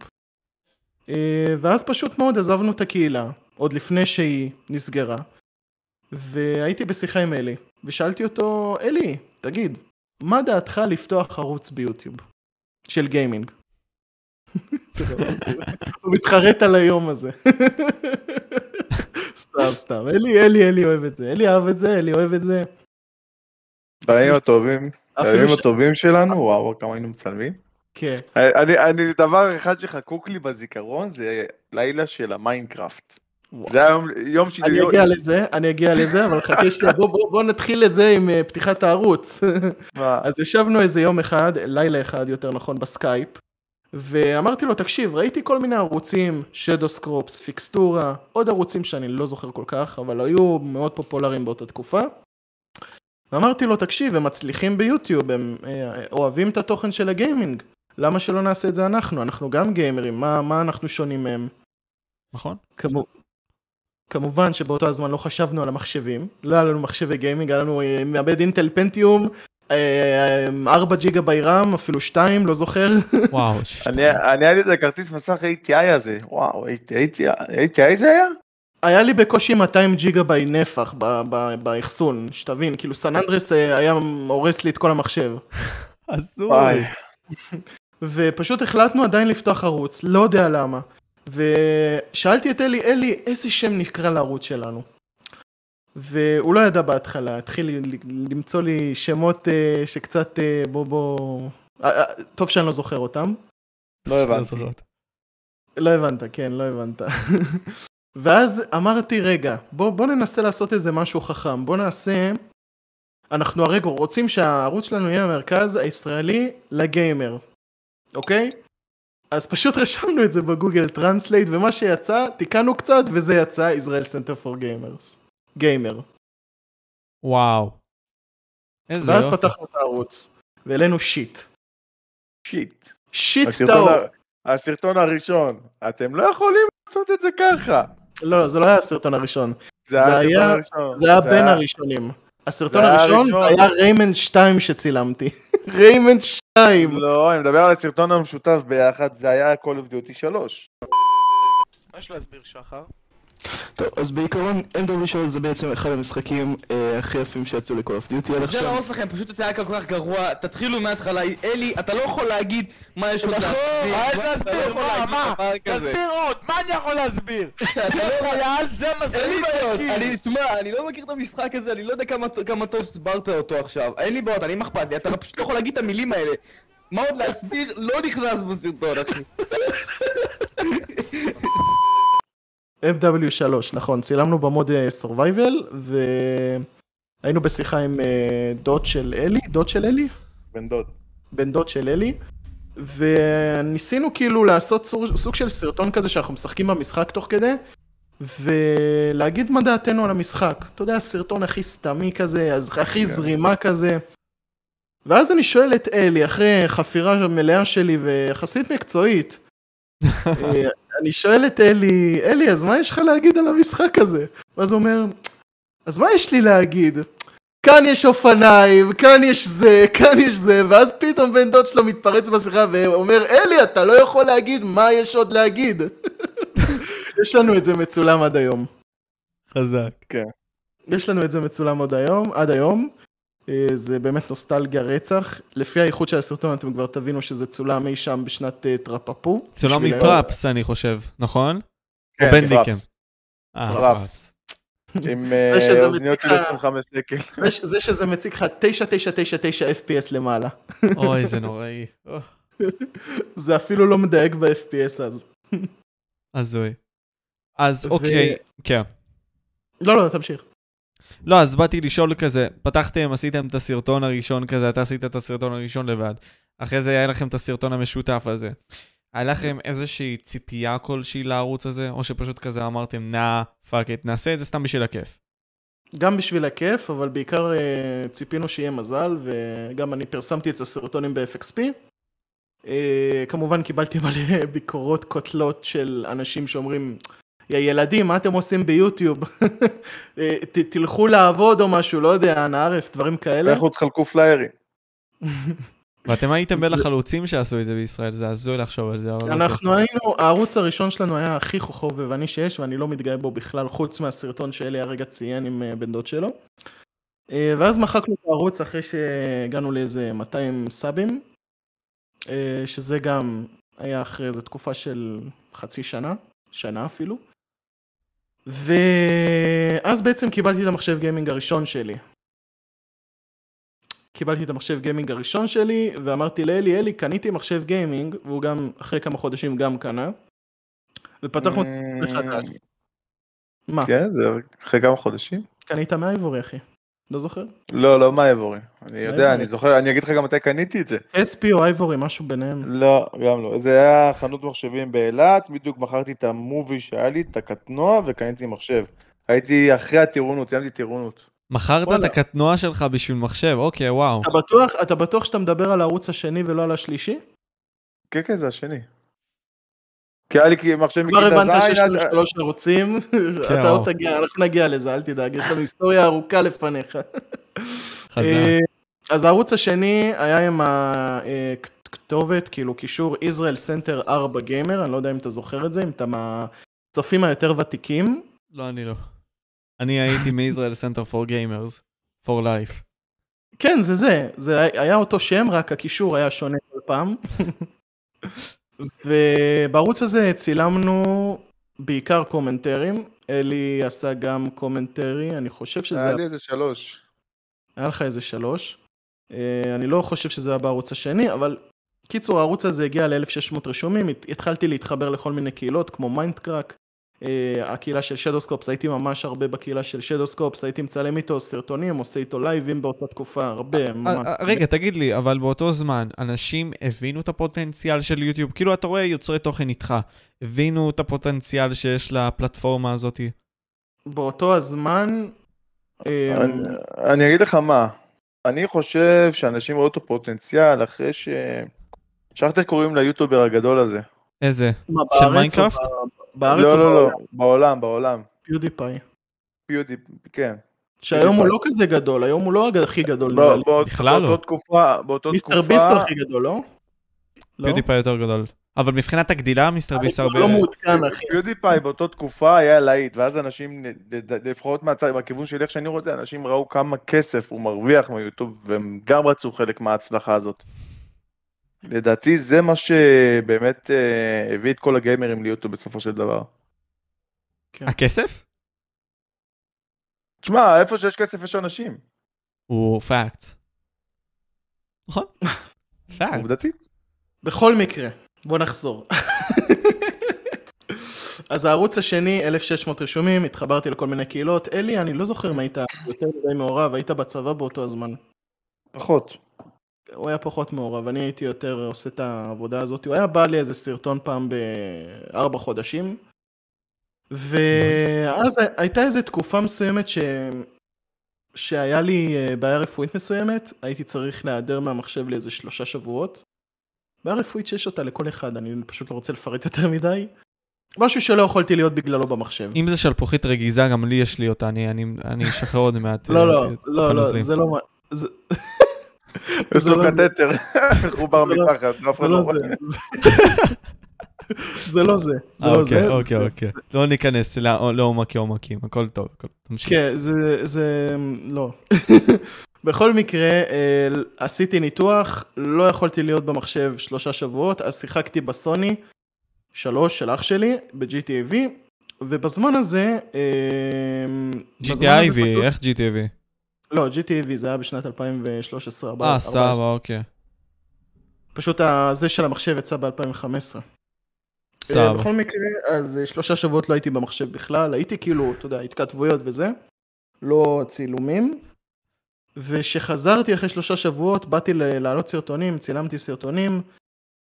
Speaker 2: אה, ואז פשוט מאוד עזבנו את הקהילה, עוד לפני שהיא נסגרה. והייתי בשיחה עם אלי, ושאלתי אותו, אלי, תגיד, מה דעתך לפתוח ערוץ ביוטיוב של גיימינג? הוא מתחרט על היום הזה. סתם, סתם. אלי, אלי, אלי אוהב את זה. אלי אהב את זה, אלי אוהב את זה.
Speaker 3: בימים הטובים, בימים הטובים שלנו, וואו, כמה היינו מצלמים.
Speaker 2: כן.
Speaker 3: אני, אני, דבר אחד שחקוק לי בזיכרון זה לילה של המיינקראפט. זה היה יום, יום שלי,
Speaker 2: אני אגיע לזה, אני אגיע לזה, אבל חכה שנייה, בוא, בוא, בוא נתחיל את זה עם אה, פתיחת הערוץ. אז ישבנו איזה יום אחד, לילה אחד יותר נכון, בסקייפ, ואמרתי לו, תקשיב, ראיתי כל מיני ערוצים, שדוסקרופס, פיקסטורה, עוד ערוצים שאני לא זוכר כל כך, אבל היו מאוד פופולריים באותה תקופה. ואמרתי לו, תקשיב, הם מצליחים ביוטיוב, הם אה, אוהבים את התוכן של הגיימינג, למה שלא נעשה את זה אנחנו? אנחנו גם גיימרים, מה, מה אנחנו שונים מהם?
Speaker 4: נכון?
Speaker 2: כמו... כמובן שבאותו הזמן לא חשבנו על המחשבים, לא היה לנו מחשבי גיימינג, היה לנו אה, מעבד אינטל פנטיום, אה, 4 ג'יגה בי רם, אפילו 2, לא זוכר.
Speaker 4: וואו.
Speaker 3: אני, היה לי את הכרטיס מסך ATI הזה, וואו, ATI זה היה?
Speaker 2: היה לי בקושי 200 ג'יגה בי נפח ב- ב- באחסון, שתבין, כאילו סן אנדרס אה, היה הורס לי את כל המחשב.
Speaker 4: הזוי.
Speaker 2: ופשוט החלטנו עדיין לפתוח ערוץ, לא יודע למה. ושאלתי את אלי, אלי, איזה שם נקרא לערוץ שלנו? והוא לא ידע בהתחלה, התחיל למצוא לי שמות אה, שקצת אה, בוא בוא... אה, טוב שאני לא זוכר אותם.
Speaker 3: לא הבנתי.
Speaker 2: לא הבנת, כן, לא הבנת. ואז אמרתי, רגע, בוא, בוא ננסה לעשות איזה משהו חכם, בוא נעשה... אנחנו הרי רוצים שהערוץ שלנו יהיה המרכז הישראלי לגיימר, אוקיי? אז פשוט רשמנו את זה ב Google Translate, ומה שיצא, תיקנו קצת, וזה יצא Israel Center For Gamers. Gamer.
Speaker 4: וואו. איזה
Speaker 2: ואז
Speaker 4: יופי.
Speaker 2: פתחנו את הערוץ, והעלינו shit.
Speaker 3: Shit.
Speaker 2: שיט.
Speaker 3: ה- הסרטון הראשון, אתם לא יכולים לעשות את זה ככה.
Speaker 2: לא, לא, זה לא היה הסרטון הראשון.
Speaker 3: זה
Speaker 2: זה
Speaker 3: היה
Speaker 2: היה-
Speaker 3: הסרטון הראשון.
Speaker 2: זה היה בין הראשונים. הסרטון
Speaker 3: זה היה
Speaker 2: הראשון זה
Speaker 3: הראשון.
Speaker 2: היה Rayman 2 שצילמתי. Rayman 2.
Speaker 3: לא, אני מדבר על הסרטון המשותף ביחד, זה היה Call of Duty 3.
Speaker 5: מה יש להסביר שחר?
Speaker 2: טוב, אז בעיקרון MW3 זה בעצם אחד המשחקים אה, הכי יפים שיצאו ל-Call of Duty עד
Speaker 5: זה
Speaker 2: עכשיו.
Speaker 5: להרוס לכם, פשוט זה היה כל כך גרוע, תתחילו מההתחלה, אלי, אתה לא יכול להגיד מה יש עוד להסביר.
Speaker 6: מה יש
Speaker 5: לא
Speaker 6: להסביר? מה? מה? תסביר עוד, מה אני יכול להסביר?
Speaker 5: שאתה לא
Speaker 6: זה
Speaker 5: אין לי
Speaker 6: מזלית
Speaker 5: בעיות,
Speaker 6: שלי.
Speaker 5: אני, שמע, אני לא מכיר את המשחק הזה, אני לא יודע כמה- טוב הסברת אותו עכשיו. אין לי בעיות, אני אכפת לי, אתה פשוט לא יכול להגיד את המילים האלה. מה עוד להסביר לא נכנס בסרטון, אחי.
Speaker 2: MW3, נכון, צילמנו במוד survival, והיינו בשיחה עם אה, דוד של אלי, דוד של אלי?
Speaker 3: בן דוד.
Speaker 2: בן דוד של אלי, וניסינו כאילו לעשות סוג, סוג של סרטון כזה שאנחנו משחקים במשחק תוך כדי, ולהגיד מה דעתנו על המשחק. אתה יודע, סרטון הכי סתמי כזה, הכי זרימה כזה. ואז אני שואל את אלי, אחרי חפירה מלאה שלי ויחסית מקצועית, אה, אני שואל את אלי, אלי, אז מה יש לך להגיד על המשחק הזה? ואז הוא אומר, אז מה יש לי להגיד? כאן יש אופניים, כאן יש זה, כאן יש זה, ואז פתאום בן דוד שלו מתפרץ בשיחה ואומר, אלי, אתה לא יכול להגיד מה יש עוד להגיד. יש לנו את זה מצולם עד היום.
Speaker 4: חזק.
Speaker 2: יש לנו את זה מצולם עוד היום, עד היום. אה, זה באמת נוסטלגיה רצח. לפי האיכות של הסרטון אתם כבר תבינו שזה צולם אי שם בשנת אה, טרפפפו.
Speaker 4: צולם מפראפס, אני חושב, נכון?
Speaker 3: כן,
Speaker 4: או בן
Speaker 3: פראפס.
Speaker 4: דיקם. אה.
Speaker 3: עם
Speaker 2: זה שזה
Speaker 3: אוזניות של
Speaker 2: מציג לך-
Speaker 3: 25 שקל.
Speaker 2: זה שזה מציג לך 9999 FPS למעלה.
Speaker 4: אוי, זה נוראי.
Speaker 2: זה אפילו לא מדייק ב-FPS אז.
Speaker 4: הזוי. אז אוקיי, כן.
Speaker 2: לא, לא, תמשיך.
Speaker 4: לא, אז באתי לשאול כזה, פתחתם, עשיתם את הסרטון הראשון כזה, אתה עשית את הסרטון הראשון לבד. אחרי זה היה לכם את הסרטון המשותף הזה. היה לכם איזושהי ציפייה כלשהי לערוץ הזה, או שפשוט כזה אמרתם, נא, fuck it, נעשה את זה סתם בשביל הכיף?
Speaker 2: גם בשביל הכיף, אבל בעיקר אה, ציפינו שיהיה מזל, וגם אני פרסמתי את הסרטונים ב-FXP. אה, כמובן קיבלתי מלא ביקורות קוטלות של אנשים שאומרים, יא ילדים, מה אתם עושים ביוטיוב? אה, ת, תלכו לעבוד או משהו, לא יודע, אנא ערף, דברים כאלה.
Speaker 3: לכו תחלקו פליירים.
Speaker 4: ואתם הייתם בין החלוצים שעשו את זה בישראל, זה הזוי לחשוב על זה. אוקיי.
Speaker 2: אנחנו היינו, הערוץ הראשון שלנו היה הכי חובבני שיש, ואני לא מתגאה בו בכלל, חוץ מהסרטון שאלי הרגע ציין עם אה, בן דוד שלו. אה, ואז מחקנו את הערוץ אחרי שהגענו לאיזה 200 סאבים, שזה גם היה אחרי איזה תקופה של חצי שנה, שנה אפילו. ואז בעצם קיבלתי את המחשב גיימינג הראשון שלי. קיבלתי את המחשב גיימינג הראשון שלי, ואמרתי לאלי, אלי, קניתי מחשב גיימינג, והוא גם, אחרי כמה חודשים גם קנה, ופתחנו את זה חדש. מה?
Speaker 3: כן, זה אחרי כמה חודשים?
Speaker 2: קנית מהאיבורי, אחי. לא זוכר?
Speaker 3: לא, לא מהאיבורי. אני יודע,
Speaker 2: מהאיבורי.
Speaker 3: אני זוכר, אני אגיד לך גם מתי קניתי את זה.
Speaker 2: אספי או אייבורי, משהו ביניהם.
Speaker 3: לא, גם לא. זה היה חנות מחשבים באילת, בדיוק מכרתי את המובי שהיה לי, את הקטנוע, וקניתי מחשב. הייתי אחרי הטירונות, סיימתי טירונות.
Speaker 4: מכרת את. הקטנוע שלך בשביל מחשב, אוקיי, וואו.
Speaker 2: אתה בטוח, אתה בטוח שאתה מדבר על הערוץ השני ולא על השלישי?
Speaker 3: כן, כן, זה השני. כי היה לי מחשב
Speaker 2: כבר
Speaker 3: מכיתה
Speaker 2: הבנת שיש
Speaker 3: ז',
Speaker 2: לנו שלוש ערוצים, אתה
Speaker 4: וואו.
Speaker 2: עוד תגיע, אנחנו נגיע לזה, אל תדאג, יש לנו היסטוריה ארוכה לפניך. אה, אז הערוץ השני היה עם הכתובת, כאילו קישור Israel Center 4 גיימר, אני לא יודע אם אתה זוכר את זה, אם אתה מהצופים היותר ותיקים.
Speaker 4: לא, אני לא. אני הייתי מ Israel Center For Gamers. For life.
Speaker 2: כן, זה זה, זה היה אותו שם, רק הקישור היה שונה כל פעם. ובערוץ הזה צילמנו בעיקר קומנטרים, אלי עשה גם commentary, אני חושב שזה...
Speaker 3: היה לי איזה שלוש.
Speaker 2: היה לך איזה שלוש. אה, אני לא חושב שזה היה בערוץ השני, אבל קיצור, הערוץ הזה הגיע ל-1600 רשומים, הת- התחלתי להתחבר לכל מיני קהילות, כמו Mindcrack, הקהילה של שדוסקופס, הייתי ממש הרבה בקהילה של שדוסקופס, הייתי מצלם איתו סרטונים, עושה איתו לייבים באותה תקופה, הרבה.
Speaker 4: אה, אה, רגע, תגיד לי, אבל באותו זמן, אנשים הבינו את הפוטנציאל של יוטיוב? כאילו, אתה רואה יוצרי תוכן איתך, הבינו את הפוטנציאל שיש לפלטפורמה הזאת?
Speaker 2: באותו הזמן, אה,
Speaker 3: אני- אגיד לך מה, אני חושב שאנשים ראו את הפוטנציאל אחרי ש... שכחת איך קוראים ליוטובר הגדול הזה.
Speaker 4: איזה?
Speaker 2: מה,
Speaker 4: של מיינקראפט?
Speaker 2: בארץ
Speaker 3: לא,
Speaker 2: או
Speaker 3: לא, לא,
Speaker 2: בעולם?
Speaker 3: בעולם, בעולם.
Speaker 2: פיודיפיי.
Speaker 3: פיודי, כן.
Speaker 2: שהיום הוא לא כזה גדול, היום הוא לא הכי גדול.
Speaker 3: באות-
Speaker 4: בכלל לא.
Speaker 3: באותו תקופה,
Speaker 2: מיסטר
Speaker 3: תקופה,
Speaker 2: ביסט הוא הכי גדול, לא? לא?
Speaker 4: פיודיפיי יותר גדול. אבל מבחינת הגדילה, מיסטר ביסט הרבה...
Speaker 2: לא מעודכן, אחי.
Speaker 3: פיודיפיי באותו תקופה היה להיט, ואז אנשים, לפחות מהצד, מהכיוון שלי, איך שאני רואה את זה, אנשים ראו כמה כסף הוא מרוויח מיוטיוב, והם גם רצו חלק מההצלחה הזאת. לדעתי זה מה שבאמת אה, הביא את כל הגיימרים ליוטיוב בסופו של דבר.
Speaker 4: הכסף?
Speaker 3: תשמע, איפה שיש כסף יש אנשים,
Speaker 4: הוא פאקט. נכון? פאקט.
Speaker 3: עובדתית.
Speaker 2: בכל מקרה, בוא נחזור. אז הערוץ השני, 1600 רשומים, התחברתי לכל מיני קהילות. אלי, אני לא זוכר אם היית יותר מדי מעורב, היית בצבא באותו הזמן.
Speaker 3: פחות.
Speaker 2: הוא היה פחות מעורב, אני הייתי יותר עושה את העבודה הזאת. הוא היה בא לי איזה סרטון פעם בארבע חודשים. ואז הייתה איזו תקופה מסוימת ש... שהיה לי אה, בעיה רפואית מסוימת, הייתי צריך להיעדר מהמחשב לאיזה שלושה שבועות. בעיה רפואית שיש אותה לכל אחד, אני פשוט לא רוצה לפרט יותר מדי. משהו שלא יכולתי להיות בגללו במחשב.
Speaker 4: אם זה שלפוחית רגיזה, גם לי יש לי אותה, אני- אשחרר עוד מעט.
Speaker 2: לא,
Speaker 4: אה,
Speaker 2: לא,
Speaker 4: את
Speaker 2: לא, לא. זה לא
Speaker 3: יש
Speaker 2: זה
Speaker 3: לו
Speaker 2: לא זה.
Speaker 3: קטטר, חובר
Speaker 2: זה לא-
Speaker 3: מתחת, אף
Speaker 2: זה
Speaker 3: אחד
Speaker 2: לא
Speaker 3: לא
Speaker 2: זה.
Speaker 3: רואה.
Speaker 2: זה לא זה. זה לא
Speaker 4: אוקיי,
Speaker 2: זה.
Speaker 4: אוקיי, אוקיי. לא ניכנס לא- לעומקי עומקים, הכל טוב, הכל טוב. תמשיך.
Speaker 2: כן, זה, זה, לא. בכל מקרה, אה, עשיתי ניתוח, לא יכולתי להיות במחשב שלושה שבועות, אז שיחקתי בסוני שלוש של אח שלי, ב-GTAV, ובזמן הזה... אה,
Speaker 4: GTIV, איך GTIV?
Speaker 2: לא, GTAV זה היה בשנת 2013.
Speaker 4: אה,
Speaker 2: 14.
Speaker 4: סבבה, אוקיי.
Speaker 2: פשוט זה של המחשב יצא ב-2015.
Speaker 4: סבבה.
Speaker 2: בכל מקרה, אז אה, שלושה שבועות לא הייתי במחשב בכלל, הייתי כאילו, אתה יודע, התכתבויות וזה, לא צילומים. וכשחזרתי אחרי שלושה שבועות, באתי להעלות סרטונים, צילמתי סרטונים,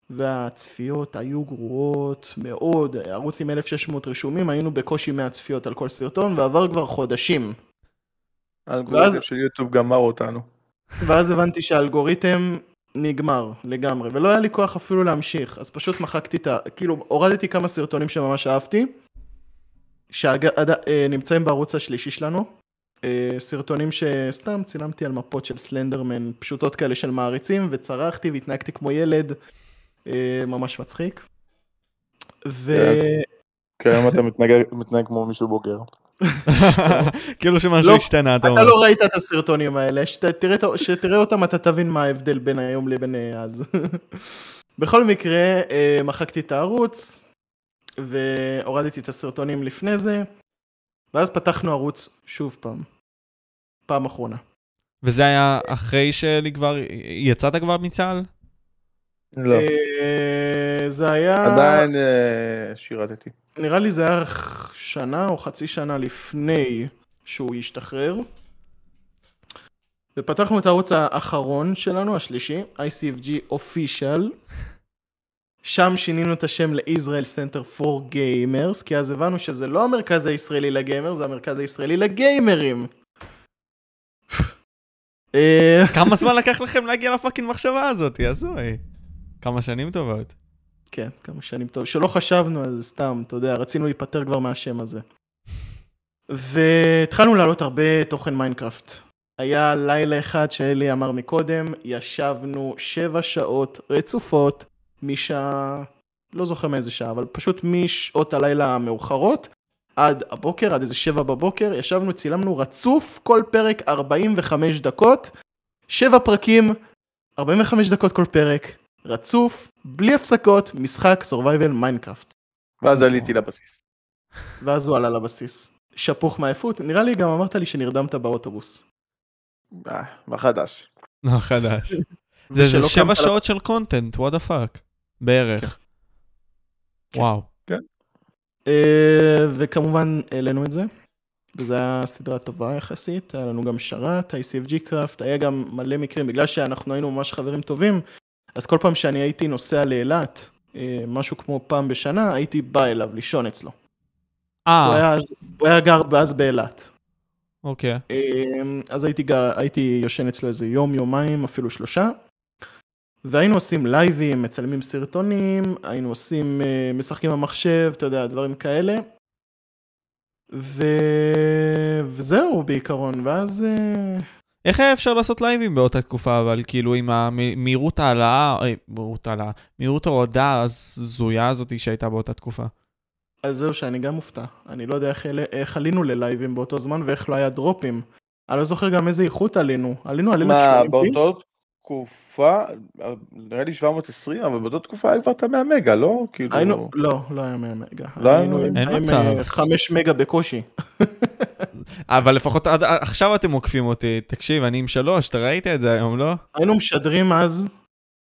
Speaker 2: והצפיות היו גרועות מאוד, ערוץ עם 1600 רשומים, היינו בקושי 100 צפיות על כל סרטון, ועבר כבר חודשים.
Speaker 3: האלגוריתם של יוטיוב גמר אותנו.
Speaker 2: ואז הבנתי שהאלגוריתם נגמר לגמרי, ולא היה לי כוח אפילו להמשיך, אז פשוט מחקתי את ה... כאילו, הורדתי כמה סרטונים שממש אהבתי, שנמצאים בערוץ השלישי שלנו, אה, סרטונים שסתם צילמתי על מפות של סלנדרמן, פשוטות כאלה של מעריצים, וצרחתי והתנהגתי כמו ילד, אה, ממש מצחיק. ו...
Speaker 3: כן, היום אתה מתנהג כמו מישהו בוגר.
Speaker 4: כאילו שמשהו
Speaker 2: לא,
Speaker 4: השתנה, אתה
Speaker 2: אתה
Speaker 4: אומר.
Speaker 2: לא ראית את הסרטונים האלה, שתראה אותם אתה תבין מה ההבדל בין היום לבין אה, אז. בכל מקרה, אה, מחקתי את הערוץ, והורדתי את הסרטונים לפני זה, ואז פתחנו ערוץ שוב פעם. פעם אחרונה.
Speaker 4: וזה היה אחרי שלי כבר, יצאת כבר מצה"ל?
Speaker 3: לא,
Speaker 2: אה, זה היה,
Speaker 3: עדיין אה, שירתתי.
Speaker 2: נראה לי זה היה שנה או חצי שנה לפני שהוא השתחרר. ופתחנו את הערוץ האחרון שלנו, השלישי, ICFG Official. שם שינינו את השם ל-Israel Center for Gamers, כי אז הבנו שזה לא המרכז הישראלי לגיימר, זה המרכז הישראלי לגיימרים. אה,
Speaker 4: כמה זמן לקח לכם להגיע ל fucking מחשבה הזאת, הזוי. כמה שנים טובות.
Speaker 2: כן, כמה שנים טוב. שלא חשבנו על זה סתם, אתה יודע, רצינו להיפטר כבר מהשם הזה. והתחלנו להעלות הרבה תוכן מיינקראפט. היה לילה אחד שאלי אמר מקודם, ישבנו שבע שעות רצופות משעה, לא זוכר מאיזה שעה, אבל פשוט משעות הלילה המאוחרות עד הבוקר, עד איזה שבע בבוקר, ישבנו, צילמנו רצוף, כל פרק 45 דקות, שבע פרקים, 45 דקות כל פרק, רצוף, בלי הפסקות, משחק survival מיינקראפט.
Speaker 3: ואז עליתי לבסיס.
Speaker 2: ואז הוא עלה לבסיס. שפוך מעייפות, נראה לי גם אמרת לי שנרדמת באוטובוס.
Speaker 3: אה, מה חדש?
Speaker 4: לא חדש. זה שבע שעות של content, what the fuck. בערך.
Speaker 2: כן.
Speaker 4: וואו.
Speaker 2: אה, וכמובן העלינו את זה, וזו הייתה סדרה טובה יחסית, היה לנו גם שרת, ICFG קראפט, היה גם מלא מקרים, בגלל שאנחנו היינו ממש חברים טובים, אז כל פעם שאני הייתי נוסע לאילת, אה, משהו כמו פעם בשנה, הייתי בא אליו לישון אצלו. הוא
Speaker 4: אה,
Speaker 2: היה, אז- הוא היה גר אז באילת.
Speaker 4: אוקיי.
Speaker 2: אמ, אז הייתי, גר, הייתי יושן אצלו איזה יום, יומיים, אפילו שלושה. והיינו עושים לייבים, מצלמים סרטונים, היינו עושים, אה, משחקים במחשב, אתה יודע, דברים כאלה. ו... וזהו בעיקרון, ואז... אה,
Speaker 4: איך היה אפשר לעשות לייבים באותה תקופה, אבל כאילו עם המהירות העלאה, אוי, מהירות העלאה, מהירות ההורדה הזויה הזאת שהייתה באותה תקופה.
Speaker 2: אז זהו שאני גם מופתע. אני לא יודע איך, אלה- איך עלינו ללייבים באותו זמן ואיך לא היה דרופים. אני לא זוכר גם איזה איכות עלינו. עלינו על
Speaker 3: מה,
Speaker 2: 1080p?
Speaker 3: באותה תקופה, נראה לי 720, אבל באותה תקופה היה כבר את ה-100 מגה, לא? כאילו...
Speaker 2: היינו, לא, לא היה 100 מגה.
Speaker 3: לא היה-
Speaker 2: היינו עם-
Speaker 4: אין
Speaker 2: עם,
Speaker 4: מצב.
Speaker 2: אה, 5 מגה בקושי.
Speaker 4: אבל לפחות עד, עכשיו אתם עוקפים אותי. תקשיב, אני עם שלוש, אתה ראית את זה היום, לא?
Speaker 2: היינו משדרים אז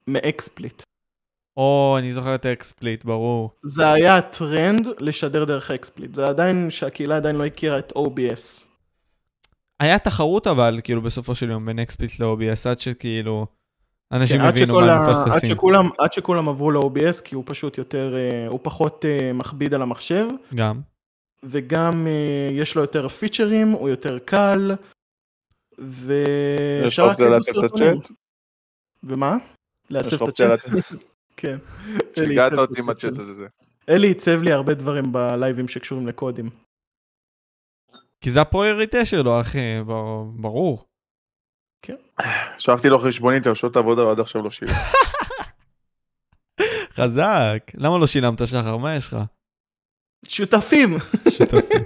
Speaker 2: מ XSplit.
Speaker 4: או, אני זוכר את ה XSplit, ברור.
Speaker 2: זה היה הטרנד לשדר דרך ה XSplit. זה עדיין, שהקהילה עדיין לא הכירה את OBS.
Speaker 4: היה תחרות אבל, כאילו, בסופו של יום בין XSplit ל-OBS, עד שכאילו, אנשים
Speaker 2: כן, עד
Speaker 4: הבינו מה הם
Speaker 2: עד
Speaker 4: מפספסים.
Speaker 2: שכולם, עד שכולם עברו ל-OBS, כי הוא פשוט יותר, אה, הוא פחות אה, מכביד על המחשב,
Speaker 4: גם.
Speaker 2: וגם אה, יש לו יותר פיצ'רים, הוא יותר קל, ואפשר להקליט
Speaker 3: את
Speaker 2: סרטונים.
Speaker 3: הצ'אט?
Speaker 2: ומה? לעצב את הצ'אט? כן.
Speaker 3: שיגעת אותי עם
Speaker 2: הצ'אט.
Speaker 3: הזה.
Speaker 2: אלי עיצב לי הרבה דברים בלייבים שקשורים לקודים.
Speaker 4: כי זה הפרויוריטה שלו, אחי, בר- ברור.
Speaker 3: שלחתי לו חשבונית על שעות עבודה ועד עכשיו לא שילם.
Speaker 4: חזק. למה לא שילמת שחר? מה יש לך?
Speaker 2: שותפים!
Speaker 4: שותפים.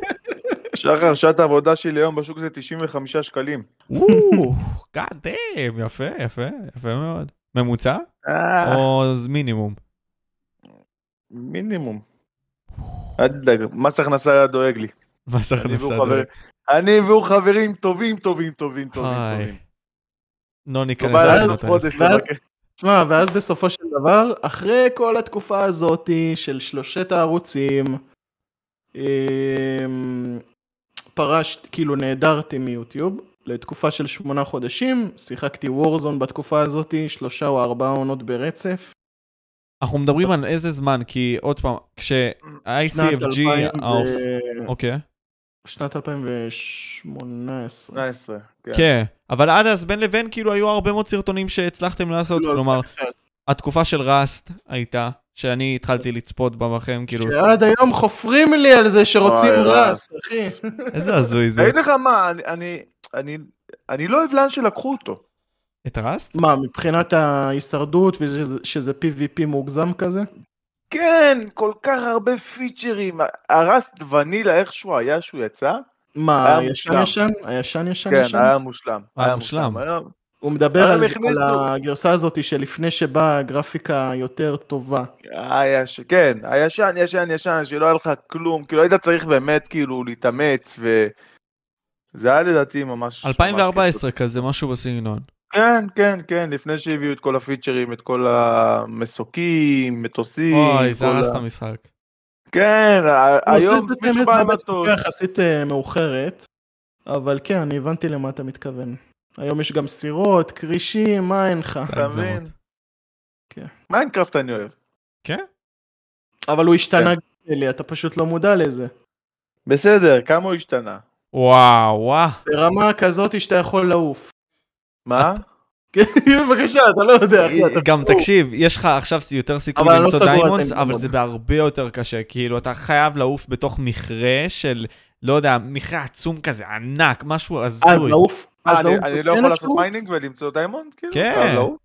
Speaker 3: שחר, שעת העבודה שלי היום בשוק זה 95 שקלים.
Speaker 4: וואו, God damn, יפה, יפה, יפה מאוד. ממוצע?
Speaker 3: אה,
Speaker 4: או מינימום?
Speaker 3: מינימום. אל תדאג, מס הכנסה היה דואג לי.
Speaker 4: מס
Speaker 3: אני
Speaker 4: הכנסה.
Speaker 3: חבר- אני והוא חברים טובים, טובים, טובים, טובים. טובים.
Speaker 4: לא ניכנס.
Speaker 2: תשמע, ואז בסופו של דבר, אחרי כל התקופה הזאתי של שלושת הערוצים, אמ, פרשת, כאילו נעדרתי מיוטיוב לתקופה של שמונה חודשים, שיחקתי וורזון בתקופה הזאתי, שלושה או ארבעה עונות ברצף.
Speaker 4: אנחנו מדברים על איזה זמן, כי עוד פעם, כש-ICFG...
Speaker 2: 2000
Speaker 4: העוף-
Speaker 2: ו-
Speaker 4: אוקיי.
Speaker 2: שנת 2018.
Speaker 3: 19, כן.
Speaker 4: כן, אבל עד אז בין לבין כאילו היו הרבה מאוד סרטונים שהצלחתם לעשות,
Speaker 2: לא,
Speaker 4: כלומר,
Speaker 2: 2019.
Speaker 4: התקופה של ראסט הייתה, שאני התחלתי לצפות בה בכם, כאילו,
Speaker 2: שעד היום חופרים לי על זה שרוצים רס, אחי.
Speaker 4: איזה הזוי זה.
Speaker 3: אגיד לך מה, אני- אני- אני- אני לא אוהב לאן שלקחו אותו.
Speaker 4: את ראסט?
Speaker 2: מה, מבחינת ההישרדות ושזה PvP מוגזם כזה?
Speaker 3: כן, כל כך הרבה פיצ'רים. הרסט ונילה איכשהו היה שהוא יצא,
Speaker 2: מה, הישן. ישן? הישן ישן
Speaker 3: כן,
Speaker 2: ישן?
Speaker 3: היה מושלם.
Speaker 4: היה מושלם.
Speaker 2: הוא מדבר על, על הגרסה הזאת שלפני שבאה גרפיקה יותר טובה.
Speaker 3: היה ש... כן, הישן, ישן, ישן, שלא היה לך כלום, כאילו היית צריך באמת כאילו להתאמץ, ו... זה היה לדעתי ממש... ממש
Speaker 4: 2014 כזה, משהו בסגנון.
Speaker 3: כן, כן, כן, לפני שהביאו את כל הפיצ'רים, את כל המסוקים, מטוסים,
Speaker 4: אוי, זה הרס את המשחק.
Speaker 3: כן, היום מישהו בא
Speaker 2: בא
Speaker 3: עם מטוס.
Speaker 2: יחסית אה, מאוחרת, אבל כן, אני הבנתי למה אתה מתכוון. היום יש גם סירות, כרישים, מה אין לך?
Speaker 3: אתה. מבין?
Speaker 2: כן.
Speaker 3: מיינקראפט אני אוהב.
Speaker 4: כן?
Speaker 2: אבל הוא השתנה,
Speaker 3: כן.
Speaker 2: אלי, אתה פשוט לא מודע לזה.
Speaker 3: בסדר, כמה הוא השתנה?
Speaker 4: וואו, וואו.
Speaker 2: ברמה כזאת שאתה יכול לעוף.
Speaker 3: מה?
Speaker 2: כן, בבקשה, אתה לא יודע.
Speaker 4: גם תקשיב, יש לך עכשיו יותר סיכוי
Speaker 2: לא
Speaker 4: למצוא
Speaker 2: diamonds,
Speaker 4: אבל. זה בהרבה יותר קשה. כאילו, אתה חייב לעוף בתוך מכרה של, לא יודע, מכרה עצום כזה, ענק, משהו
Speaker 2: אז
Speaker 4: הזוי.
Speaker 2: אז
Speaker 3: אה,
Speaker 2: לעוף
Speaker 3: אני לא
Speaker 2: כן
Speaker 3: יכול לעשות? mining ולמצוא diamond? כאילו?
Speaker 4: כן.
Speaker 3: חייב לעוף?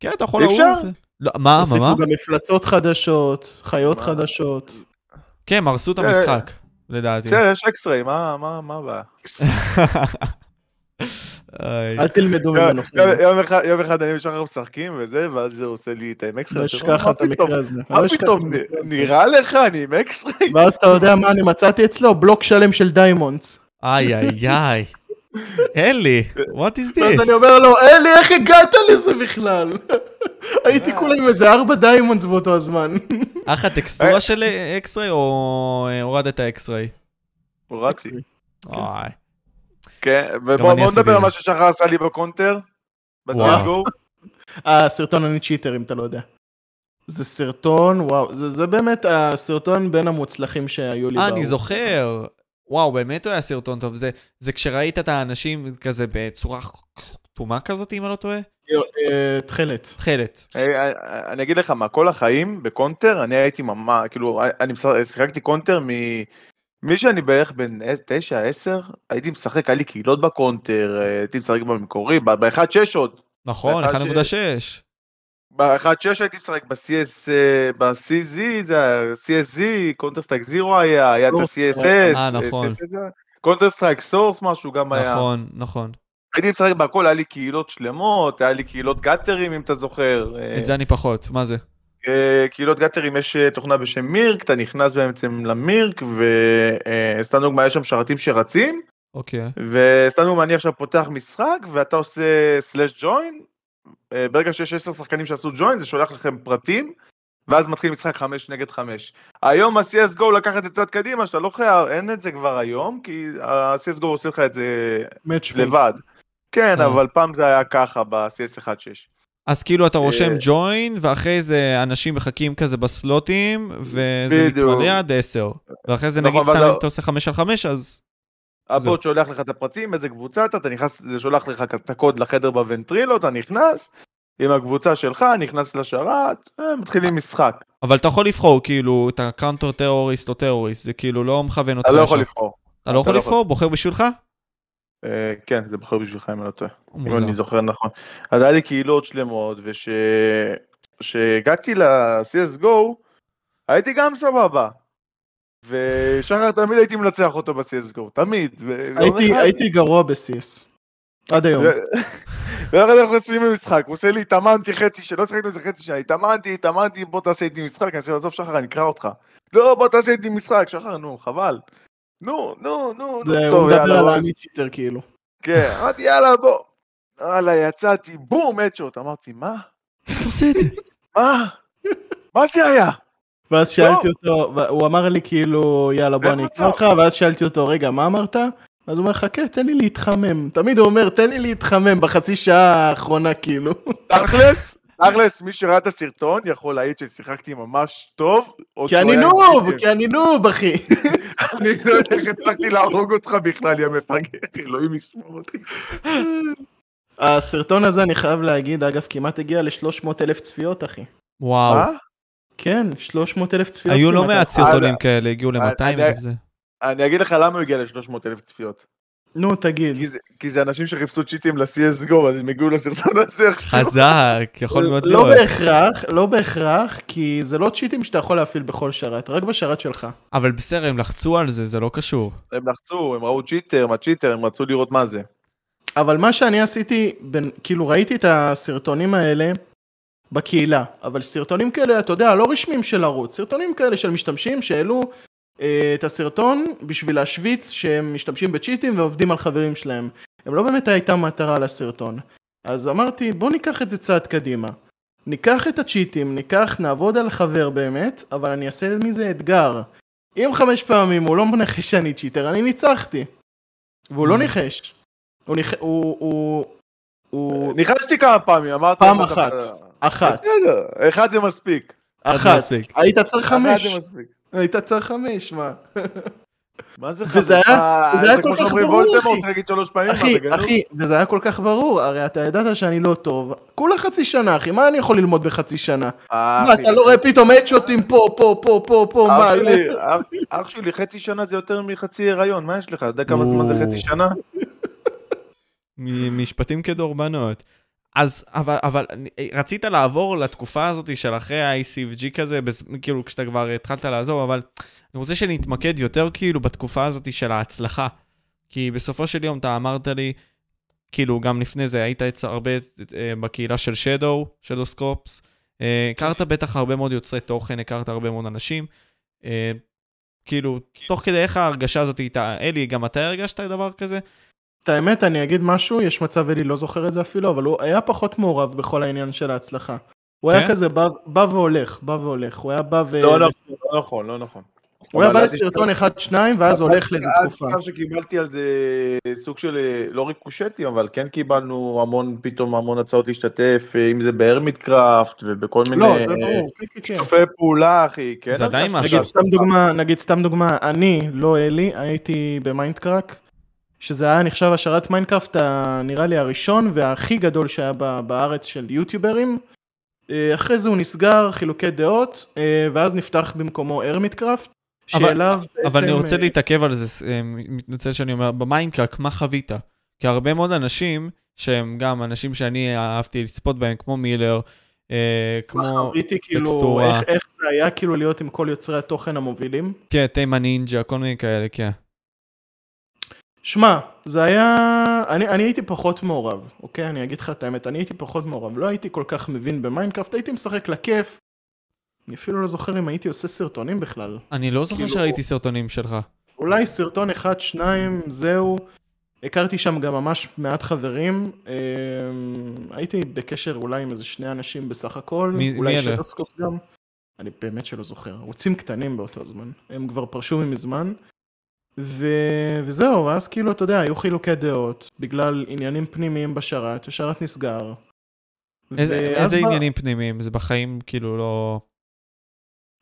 Speaker 4: כן, אתה יכול לעוף.
Speaker 3: אפשר?
Speaker 4: לא, מה, מה,
Speaker 2: הוסיפו
Speaker 4: מה?
Speaker 2: גם מפלצות חדשות, חיות
Speaker 3: מה?
Speaker 2: חדשות.
Speaker 4: כן, הרסו את
Speaker 3: זה-
Speaker 4: המשחק, לדעתי.
Speaker 3: בסדר, יש X-ray, מה מה- מה הבעיה?
Speaker 2: אל תלמדו ממנו.
Speaker 3: יום- אחד- יום אחד אני ושחר משחקים וזה, ואז זה עושה לי את עם X-ray.
Speaker 2: לא אשכח את המקרה הזה.
Speaker 3: מה
Speaker 2: לא
Speaker 3: פתאום. נראה לך אני עם X-ray?
Speaker 2: ואז אתה יודע מה אני מצאתי אצלו? בלוק שלם של diamonds.
Speaker 4: איי, איי, איי. אלי, what is
Speaker 2: ואז
Speaker 4: this?
Speaker 2: אני אומר לו, אלי, איך הגעת לזה בכלל? הייתי כולה עם איזה ארבע diamonds באותו הזמן.
Speaker 4: אך הטקסטורה של X-ray או אה, הורדת X-ray?
Speaker 3: הורדתי. כן, ובוא
Speaker 4: אני
Speaker 3: בוא
Speaker 4: עשיתי
Speaker 3: נדבר על. מה ששחר עשה לי בקונטר.
Speaker 2: הסרטון אני cheater אם אתה לא יודע. זה סרטון, וואו, זה, זה באמת הסרטון בין המוצלחים שהיו לי.
Speaker 4: אה, אני. זוכר. וואו, באמת הוא היה סרטון טוב. זה, זה כשראית את האנשים כזה בצורה כתומה כזאת, אם אני לא טועה?
Speaker 2: אה, תכלת.
Speaker 4: תכלת.
Speaker 3: אה, אה, אני אגיד לך מה, כל החיים בקונטר, אני הייתי ממש, כאילו, אני שיחקתי קונטר מ... מי שאני בערך בן 9, 10, הייתי משחק, היה לי קהילות בקונטר, הייתי משחק במקורי, ב-1.6 עוד.
Speaker 4: נכון,
Speaker 3: אחד
Speaker 4: 1.6.
Speaker 3: ב-1.6 הייתי משחק ב-CS, אה, ב-CZ, זה היה CSZ, Counter Strike Zero היה, היה את ה-CSS. Counter Strike Source משהו גם היה.
Speaker 4: נכון, נכון.
Speaker 3: הייתי משחק בהכל, היה לי קהילות שלמות, היה לי קהילות גאטרים אם אתה זוכר. אה,
Speaker 4: את זה אני פחות, מה זה?
Speaker 3: אה, קהילות גאטרים יש תוכנה בשם mIRC, אתה נכנס בעצם ל mIRC וסתם דוגמא יש שם שרתים שרצים,
Speaker 4: אוקיי.
Speaker 3: וסתם דוגמא אני עכשיו פותח משחק ואתה עושה slash join, ברגע שיש 10 שחקנים שעשו ג'וין זה שולח לכם פרטים, ואז מתחיל משחק 5 נגד 5. היום ה-CSGO לקח את זה צעד קדימה, שאתה לא חייב, אין את זה כבר היום, כי ה-CSGO עושה לך את זה
Speaker 2: מאץ'
Speaker 3: לבד. כן,
Speaker 4: אה.
Speaker 3: אבל פעם זה היה ככה ב-CS 1.6.
Speaker 4: אז כאילו אתה רושם
Speaker 3: אה,
Speaker 4: ג'וין, ואחרי זה אנשים מחכים כזה בסלוטים, וזה. מתמלא עד 10. ואחרי זה
Speaker 3: נכון,
Speaker 4: נגיד סתם אם אתה עושה 5 על 5, אז...
Speaker 3: הבוט שולח לך את הפרטים, איזה קבוצה אתה, אתה נכנס, זה שולח לך את הקוד לחדר בוונטרילו, אתה נכנס, עם הקבוצה שלך, נכנס לשרת, אה, מתחילים משחק.
Speaker 4: אבל אתה יכול לבחור כאילו את ה counter terrorist או terrorist, זה כאילו לא מכוון אותך
Speaker 3: אתה לא יכול. לבחור.
Speaker 4: אתה לא יכול
Speaker 3: לא.
Speaker 4: לבחור? בוחר בשבילך?
Speaker 3: אה, כן, זה בוחר בשבילך אם אני לא טועה, אם. אני זוכר נכון. אז היה לי קהילות שלמות, וכשהגעתי ל-CSGO, הייתי גם סבבה. ושחר תמיד הייתי מנצח אותו ב-CSGO, תמיד. ו- ויום
Speaker 2: הייתי- גרוע בסיס. עד היום.
Speaker 3: ואחרי זה אנחנו עושים משחק, הוא עושה לי, התאמנתי חצי, שלא שיחקנו איזה חצי שנה, התאמנתי, התאמנתי, בוא תעשה איתי משחק, אני עושה לו, עזוב שחר, אני אקרא אותך. לא, בוא תעשה איתי משחק, שחר, נו, חבל. נו, נו, נו, נו,
Speaker 2: הוא מדבר
Speaker 3: יאללה,
Speaker 2: על העמית שיטר כאילו.
Speaker 3: כן, אמרתי, יאללה, בוא. וואלה, יצאתי, בום, הדשוט, אמרתי, מה?
Speaker 4: איך אתה עושה את זה?
Speaker 3: מה? מה זה היה?
Speaker 2: ואז שאלתי אותו, הוא אמר לי כאילו, יאללה בוא אני. אקרא אותך, ואז שאלתי אותו, רגע, מה אמרת? אז הוא אומר, חכה, תן לי להתחמם. תמיד הוא אומר, תן לי להתחמם בחצי שעה האחרונה, כאילו.
Speaker 3: תכלס, תכלס, מי שראה את הסרטון יכול להעיד ששיחקתי ממש טוב.
Speaker 2: כי אני נוב. כי אני נוב, אחי.
Speaker 3: אני לא יודע איך הצלחתי להרוג אותך בכלל, יא מפגר, אלוהים ישמור אותי.
Speaker 2: הסרטון הזה, אני חייב להגיד, אגב, כמעט הגיע ל-300 אלף צפיות, אחי.
Speaker 4: וואו.
Speaker 2: כן, 300 אלף צפיות.
Speaker 4: היו לא. מעט סרטונים כאלה, הגיעו ל-200
Speaker 3: אני-
Speaker 4: אלף זה.
Speaker 3: אני אגיד לך למה הוא הגיע ל-300 אלף צפיות.
Speaker 2: נו, תגיד.
Speaker 3: כי זה- אנשים שחיפשו צ'יטים ל-CSGO, אז הם הגיעו לסרטון הזה עכשיו.
Speaker 4: חזק, יכול מאוד
Speaker 2: לא
Speaker 4: להיות.
Speaker 2: בהכרח, לא בהכרח, כי זה לא צ'יטים שאתה יכול להפעיל בכל שרת, רק בשרת שלך.
Speaker 4: אבל בסדר, הם לחצו על זה, זה לא קשור.
Speaker 3: הם לחצו, הם ראו צ'יטר, מה צ'יטר, הם רצו לראות מה זה.
Speaker 2: אבל מה שאני עשיתי, כאילו ראיתי את הסרטונים האלה בקהילה, אבל סרטונים כאלה, אתה יודע, לא רשמיים של ערוץ, סרטונים כאלה של משתמשים שהעלו אה, את הסרטון בשביל להשוויץ שהם משתמשים בצ'יטים ועובדים על חברים שלהם. הם לא באמת הייתה מטרה לסרטון. אז אמרתי, בוא ניקח את זה צעד קדימה. ניקח את הצ'יטים, ניקח, נעבוד על חבר באמת, אבל אני אעשה מזה אתגר. אם חמש פעמים הוא לא מנחש שאני צ'יטר, אני ניצחתי. והוא לא
Speaker 4: Mm.
Speaker 2: ניחש. הוא ניח... הוא... הוא... הוא...
Speaker 3: ניחשתי כמה פעמים, אמרתי...
Speaker 2: פעם
Speaker 3: "מה
Speaker 2: אחת.
Speaker 3: אתה-"
Speaker 2: אחת.
Speaker 3: בסדר, אחד זה מספיק.
Speaker 2: אחת. היית צריך
Speaker 3: אחד
Speaker 2: חמש.
Speaker 3: זה מספיק.
Speaker 2: היית צריך חמש, מה?
Speaker 3: מה זה חמש? אה,
Speaker 2: וזה היה
Speaker 3: זה
Speaker 2: כל כך ברור, אחי. אחי,
Speaker 3: זה
Speaker 2: וזה היה כל כך ברור, הרי אתה ידעת שאני לא טוב. כולה חצי שנה, אחי, מה אני יכול ללמוד בחצי שנה?
Speaker 3: אה,
Speaker 2: מה, אתה לא רואה פתאום אדשוטים פה, פה, פה, פה, פה, מה?
Speaker 3: אח
Speaker 2: לא?
Speaker 3: שלי, אח- אח שלי, חצי שנה זה יותר מחצי הריון, מה יש לך? אתה יודע כמה זמן זה חצי שנה?
Speaker 4: משפטים כדורבנות. אז, אבל, אבל רצית לעבור לתקופה הזאת של אחרי ה-ICFG כזה, בס- כאילו כשאתה כבר התחלת לעזוב, אבל אני רוצה שנתמקד יותר כאילו בתקופה הזאת של ההצלחה. כי בסופו של יום אתה אמרת לי, כאילו גם לפני זה היית הרבה אה, בקהילה של שדו, שדו סקופס. הכרת בטח הרבה מאוד יוצרי תוכן, הכרת הרבה מאוד אנשים. אה, כאילו, תוך כדי איך ההרגשה הזאת איתה, אלי, גם אתה הרגשת דבר כזה?
Speaker 2: את האמת, אני אגיד משהו, יש מצב אלי לא זוכר את זה אפילו, אבל הוא היה פחות מעורב בכל העניין של ההצלחה. הוא היה
Speaker 4: כן?
Speaker 2: כזה בא בא והולך, בא והולך. הוא היה בא ו...
Speaker 3: לא נכון, לא נכון, לא נכון.
Speaker 2: הוא היה בא לסרטון אחד, שניים, ואז הולך לאיזה תקופה.
Speaker 3: עכשיו שקיבלתי על זה סוג של, אה, לא ריקושטים, אבל כן קיבלנו המון, פתאום המון הצעות להשתתף, אה, אם זה ב Hermitcraft ובכל מיני
Speaker 2: לא, זה ברור, כן, כן, כן.
Speaker 3: פעולה, אחי. כן
Speaker 4: זה עדיין משהו.
Speaker 2: נגיד סתם דוגמה, נגיד סתם דוגמה, אני, לא אלי, הייתי ב MindCrack, שזה היה נחשב השרת מיינקראפט, ה- נראה לי הראשון והכי גדול שהיה בארץ של יוטיוברים. אה, אחרי זה הוא נסגר, חילוקי דעות, אה, ואז נפתח במקומו ה Hermitcraft,
Speaker 4: אבל-
Speaker 2: שאליו בעצם...
Speaker 4: אבל אני רוצה
Speaker 2: אה,
Speaker 4: להתעכב על זה, מתנצל שאני אומר, ב MindCrack, מה חווית? כי הרבה מאוד אנשים, שהם גם אנשים שאני אהבתי לצפות בהם, כמו מילר, אה, כמו...
Speaker 2: חוויתי כאילו,
Speaker 4: טקסטורה.
Speaker 2: איך, איך זה היה כאילו להיות עם כל יוצרי התוכן המובילים.
Speaker 4: כן, תימן נינג'ה, כל מיני כאלה, כן.
Speaker 2: שמע, זה היה... אני, אני הייתי פחות מעורב, אוקיי? אני אגיד לך את האמת, אני הייתי פחות מעורב. לא הייתי כל כך מבין במיינקראפט, הייתי משחק לכיף. אני אפילו לא זוכר אם הייתי עושה סרטונים בכלל.
Speaker 4: אני לא זוכר
Speaker 2: כאילו-
Speaker 4: שראיתי סרטונים שלך.
Speaker 2: אולי סרטון אחד, שניים, זהו. הכרתי שם גם ממש מעט חברים. אמ, הייתי בקשר אולי עם איזה שני אנשים בסך הכל.
Speaker 4: מי
Speaker 2: אולי? שטוסקופס גם. אני באמת שלא זוכר. ערוצים קטנים באותו זמן. הם כבר פרשו ממזמן. ו... וזהו, ואז כאילו, אתה יודע, היו חילוקי דעות, בגלל עניינים פנימיים בשרת, השרת נסגר.
Speaker 4: איזה, איזה
Speaker 2: בא-
Speaker 4: עניינים פנימיים? זה בחיים כאילו לא...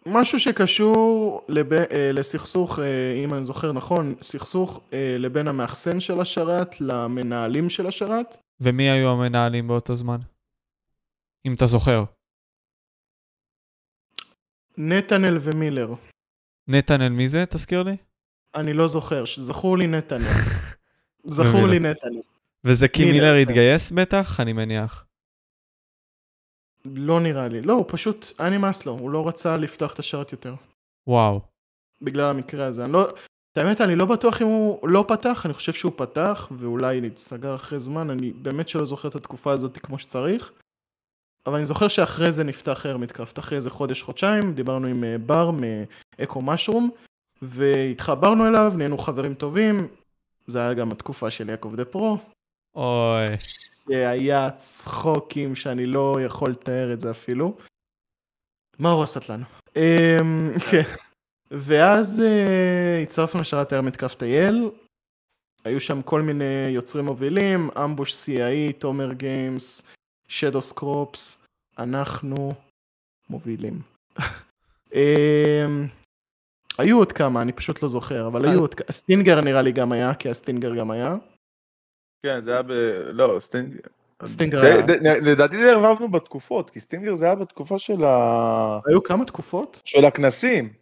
Speaker 2: משהו שקשור לב... אה, לסכסוך, אה, אם אני זוכר נכון, סכסוך אה, לבין המאחסן של השרת למנהלים של השרת.
Speaker 4: ומי היו המנהלים באותו זמן? אם אתה זוכר.
Speaker 2: נתנאל ומילר.
Speaker 4: נתנאל מי זה? תזכיר לי.
Speaker 2: אני לא זוכר, זכור לי נתנאל. זכור. לי נתנאל.
Speaker 4: וזה כי
Speaker 2: מילר.
Speaker 4: התגייס בטח? אני מניח.
Speaker 2: לא נראה לי. לא, הוא פשוט, היה נמאס לו, הוא לא רצה לפתוח את השרת יותר.
Speaker 4: וואו.
Speaker 2: בגלל המקרה הזה. אני לא... את האמת, אני לא בטוח אם הוא לא פתח, אני חושב שהוא פתח, ואולי סגר אחרי זמן, אני באמת שלא זוכר את התקופה הזאת כמו שצריך. אבל אני זוכר שאחרי זה נפתח Hermitcraft, אחרי איזה חודש, חודשיים, דיברנו עם אה, בר מאקו משרום, והתחברנו אליו, נהיינו חברים טובים, זה היה גם התקופה של יעקב דה פרו,
Speaker 4: אוי.
Speaker 2: שהיה צחוקים שאני לא יכול לתאר את זה אפילו. מאור הסטלן. אמ, כן. ואז אה, הצטרפנו לשרת Hermitcraft אייל, היו שם כל מיני יוצרים מובילים, אמבוש CIE, תומר גיימס, שדו סקרופס, אנחנו מובילים. היו עוד כמה, אני פשוט לא זוכר, אבל היו עוד כמה. סטינגר נראה לי גם היה, כי הסטינגר גם היה.
Speaker 3: כן, זה היה ב... לא, סטינגר...
Speaker 2: סטינגר היה.
Speaker 3: לדעתי זה ערבבנו בתקופות, כי סטינגר זה היה בתקופה של ה...
Speaker 2: היו כמה תקופות?
Speaker 3: של הכנסים.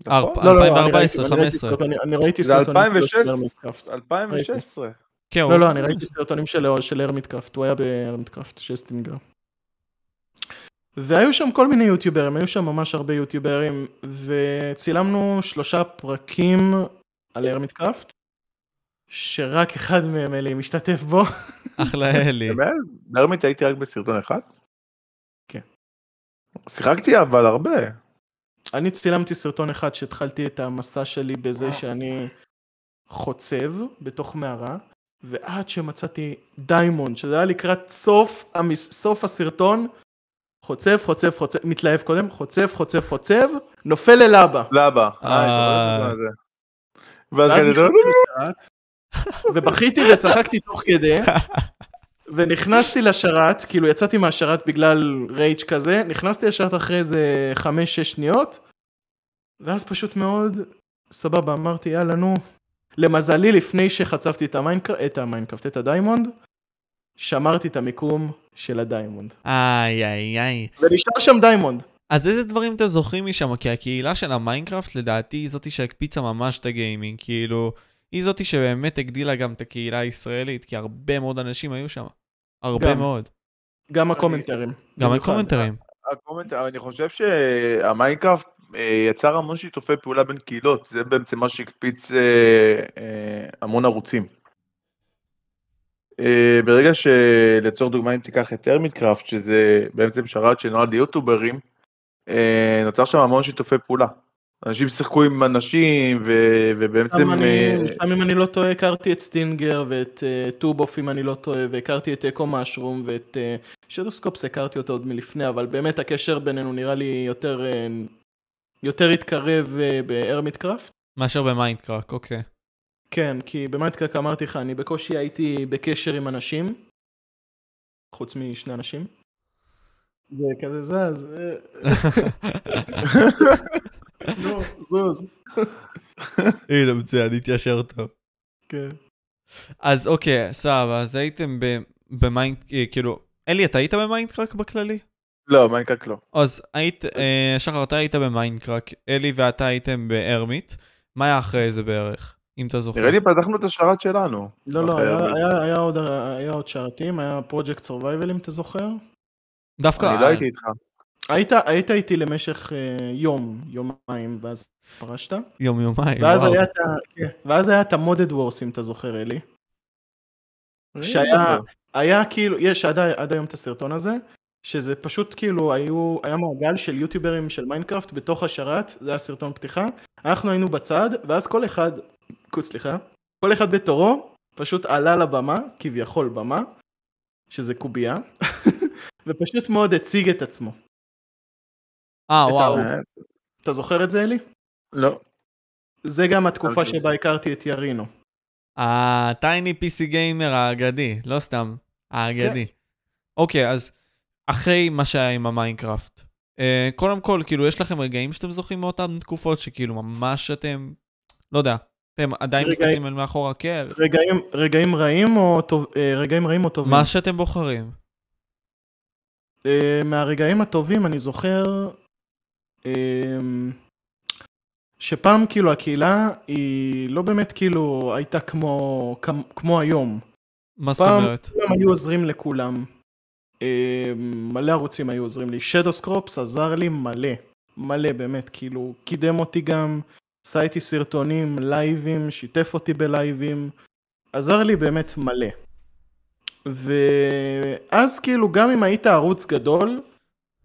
Speaker 3: נכון?
Speaker 4: ארבע.
Speaker 2: לא, לא, לא, אני
Speaker 4: 2014,
Speaker 2: ראיתי- אני ראיתי
Speaker 4: 15.
Speaker 2: סרטונים- אני ראיתי סרטונים
Speaker 3: 2016.
Speaker 2: של הרמיטקראפט.
Speaker 3: 2016.
Speaker 4: כן,
Speaker 2: לא,
Speaker 4: הוא-
Speaker 2: לא, אני ראיתי סרטונים של Hermitcraft, הוא היה ב Hermitcraft, של סטינגר. והיו שם כל מיני יוטיוברים, היו שם ממש הרבה יוטיוברים, וצילמנו שלושה פרקים על Hermitcraft, שרק אחד מהם אלי משתתף בו.
Speaker 4: אחלה אלי.
Speaker 3: ב Hermit הייתי רק בסרטון אחד?
Speaker 2: כן.
Speaker 3: שיחקתי אבל הרבה.
Speaker 2: אני צילמתי סרטון אחד שהתחלתי את המסע שלי בזה שאני חוצב בתוך מערה, ועד שמצאתי diamond, שזה היה לקראת סוף, המס... סוף הסרטון, חוצב, חוצב, חוצב, מתלהב קודם, חוצב, חוצב, חוצב, נופל ללבה.
Speaker 3: לבה.
Speaker 4: אה.
Speaker 3: אה, הסרטון הזה. ואז
Speaker 2: נכנסתי לשרת, ובכיתי וצחקתי תוך כדי, ונכנסתי לשרת, כאילו יצאתי מהשרת בגלל rage כזה, נכנסתי לשרת אחרי איזה 5-6 שניות, ואז פשוט מאוד, סבבה, אמרתי יאללה נו. למזלי, לפני שחצבתי את המיינקראפט, את ה diamond, שמרתי את המיקום של ה diamond.
Speaker 4: איי, איי, איי.
Speaker 2: ונשאר שם diamond.
Speaker 4: אז איזה דברים אתם זוכרים משם? כי הקהילה של המיינקראפט לדעתי היא זאתי שהקפיצה ממש את הגיימינג, כאילו, היא זאתי שבאמת הגדילה גם את הקהילה הישראלית, כי הרבה מאוד אנשים היו שם. הרבה
Speaker 2: גם.
Speaker 4: מאוד.
Speaker 2: גם הקומנטרים.
Speaker 4: גם. הקומנטרים.
Speaker 3: הקומנט, אבל אני חושב שהמיינקראפט אה, יצר המון שיתופי פעולה בין קהילות, זה בעצם מה שהקפיץ אה, אה, המון ערוצים. אה, ברגע שלצורך דוגמא אם תיקח את Hermitcraft, שזה בעצם שרת שנועד ליוטוברים, אה, נוצר שם המון שיתופי פעולה. אנשים שיחקו עם אנשים ו- ובעצם...
Speaker 2: שם אני,
Speaker 3: אה,
Speaker 2: אם אני לא טועה, הכרתי את סטינגר ואת אה, טובוף אם אני לא טועה, והכרתי את אקו מאשרום ואת אה, שדוסקופס הכרתי אותו עוד מלפני, אבל באמת הקשר בינינו נראה לי יותר, אה, יותר התקרב אה, ב Hermitcraft.
Speaker 4: מאשר ב Mindcrack, אוקיי.
Speaker 2: כן, כי ב Mindcrack אמרתי לך, אני בקושי הייתי בקשר עם אנשים, חוץ משני אנשים. זה כזה זז, אה, נו, זוז.
Speaker 4: הנה, מצוין, התיישר טוב.
Speaker 2: כן.
Speaker 4: אז אוקיי, סבבה, אז הייתם ב Mind... אה, כאילו, אלי, אתה היית ב Mindcrack בכללי?
Speaker 3: לא, Mindcrack לא.
Speaker 4: אז היית, אה, שחר, אתה היית ב Mindcrack, אלי ואתה הייתם ב Hermit. מה היה אחרי זה בערך, אם אתה זוכר?
Speaker 3: נראה לי פתחנו את השרת שלנו.
Speaker 2: לא, לא, היה,
Speaker 3: הרבה.
Speaker 2: היה, היה, עוד, היה עוד שרתים, היה פרויקט survival אם אתה זוכר.
Speaker 4: דווקא...
Speaker 3: אני לא הייתי איתך.
Speaker 2: היית, היית איתי למשך אה, יום, יומיים, ואז פרשת.
Speaker 4: יום יומיים,
Speaker 2: ואז
Speaker 4: וואו.
Speaker 2: היה, את ה, כן, ואז היה את ה Modded Wars אם אתה זוכר אלי. שהיה, היה כאילו, יש עד, עד היום את הסרטון הזה, שזה פשוט כאילו היו, היה מעגל של יוטיוברים של מיינקראפט בתוך השרת, זה היה סרטון פתיחה, אנחנו היינו בצד, ואז כל אחד, סליחה, כל אחד בתורו, פשוט עלה לבמה, כביכול במה, שזה קובייה, ופשוט מאוד הציג את עצמו.
Speaker 4: אה,
Speaker 2: את
Speaker 4: וואו.
Speaker 2: ההוא. אתה זוכר את זה אלי?
Speaker 3: לא.
Speaker 2: זה גם התקופה
Speaker 3: אוקיי.
Speaker 2: שבה הכרתי את ירינו.
Speaker 4: ה Tiny PC Gamer האגדי, לא סתם, האגדי. אוקיי, אז אחרי מה שהיה עם המיינקראפט, אה, קודם כל, כאילו, יש לכם רגעים שאתם זוכרים מאותן תקופות, שכאילו ממש אתם, לא יודע, אתם עדיין
Speaker 2: רגעים-
Speaker 4: מסתכלים על מאחורה, כן,
Speaker 2: רגעים, רגעים רעים או טוב, אה, רגעים רעים או טובים?
Speaker 4: מה שאתם בוחרים.
Speaker 2: אה, מהרגעים הטובים אני זוכר אה, שפעם כאילו הקהילה היא לא באמת כאילו הייתה כמו, כמו, כמו היום.
Speaker 4: מה זאת
Speaker 2: פעם
Speaker 4: אומרת?
Speaker 2: כולם היו עוזרים לכולם. מלא ערוצים היו עוזרים לי. שדוסקרופס עזר לי מלא. מלא באמת, כאילו קידם אותי גם, עשה איתי סרטונים, לייבים, שיתף אותי בלייבים. עזר לי באמת מלא. ואז כאילו גם אם היית ערוץ גדול,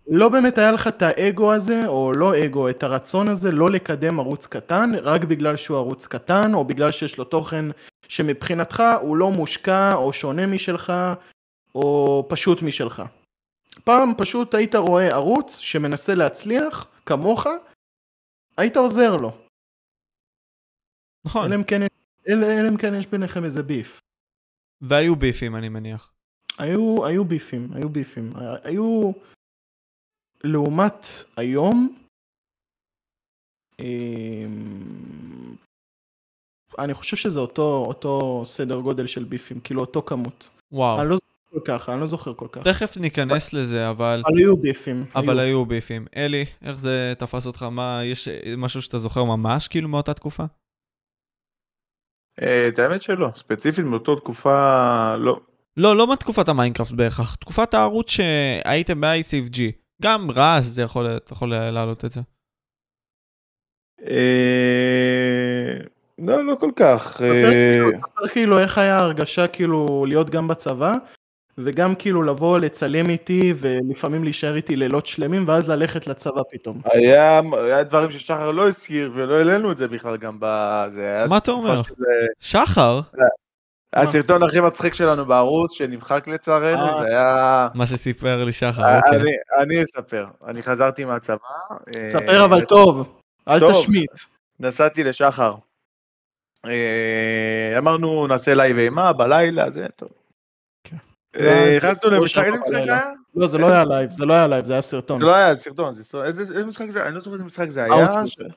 Speaker 2: לא באמת היה לך את האגו הזה, או לא אגו, את הרצון הזה לא לקדם ערוץ קטן, רק בגלל שהוא ערוץ קטן, או בגלל שיש לו תוכן שמבחינתך הוא לא מושקע, או שונה משלך, או פשוט משלך. פעם פשוט היית רואה ערוץ שמנסה להצליח, כמוך, היית עוזר לו.
Speaker 4: נכון,
Speaker 2: אלא אם כן, אלא אלא אם כן יש ביניכם איזה ביף.
Speaker 4: והיו ביפים, אני מניח.
Speaker 2: היו, היו ביפים, היו ביפים. היו, לעומת היום, אמ, אני חושב שזה אותו, אותו סדר גודל של ביפים, כאילו אותו כמות.
Speaker 4: וואו.
Speaker 2: אני לא זוכר כל כך, אני לא זוכר כל כך.
Speaker 4: תכף ניכנס לזה, אבל...
Speaker 2: אבל היו ביפים.
Speaker 4: אבל
Speaker 2: היו.
Speaker 4: היו ביפים. אלי, איך זה תפס אותך? מה, יש משהו שאתה זוכר ממש כאילו מאותה תקופה?
Speaker 3: אה, את האמת שלא, ספציפית מאותו תקופה לא.
Speaker 4: לא, לא מתקופת המיינקראפט בהכרח, תקופת הערוץ שהייתם ב-ICFG. גם רעש זה יכול, אתה יכול להעלות את זה.
Speaker 3: אה, לא, לא כל כך.
Speaker 2: ספר
Speaker 3: אה,
Speaker 2: כאילו- איך היה ההרגשה כאילו להיות גם בצבא, וגם כאילו לבוא לצלם איתי ולפעמים להישאר איתי לילות שלמים, ואז ללכת לצבא פתאום.
Speaker 3: היה, היה דברים ששחר לא הזכיר ולא העלינו את זה בכלל גם בזה.
Speaker 4: מה אתה אומר?
Speaker 3: של-
Speaker 4: שחר?
Speaker 3: הסרטון הכי מצחיק שלנו בערוץ שנמחק לצערנו
Speaker 2: אה.
Speaker 3: זה היה...
Speaker 4: מה שסיפר לי שחר,
Speaker 3: אה,
Speaker 4: אוקיי.
Speaker 3: אני, אני אספר, אני חזרתי מהצבא. אה,
Speaker 2: ספר אבל טוב, אל
Speaker 3: טוב.
Speaker 2: תשמיט.
Speaker 3: נסעתי לשחר. אה, אמרנו נעשה לייב אימה בלילה, זה טוב. אה, נכנסנו
Speaker 2: או
Speaker 3: למשחק, איזה משחק זה. היה?
Speaker 2: לא, זה לא היה לייב, זה לא היה לייב, זה היה סרטון.
Speaker 3: זה לא היה סרטון, זה סרטון, איזה משחק זה היה? אני לא זוכר איזה משחק זה היה.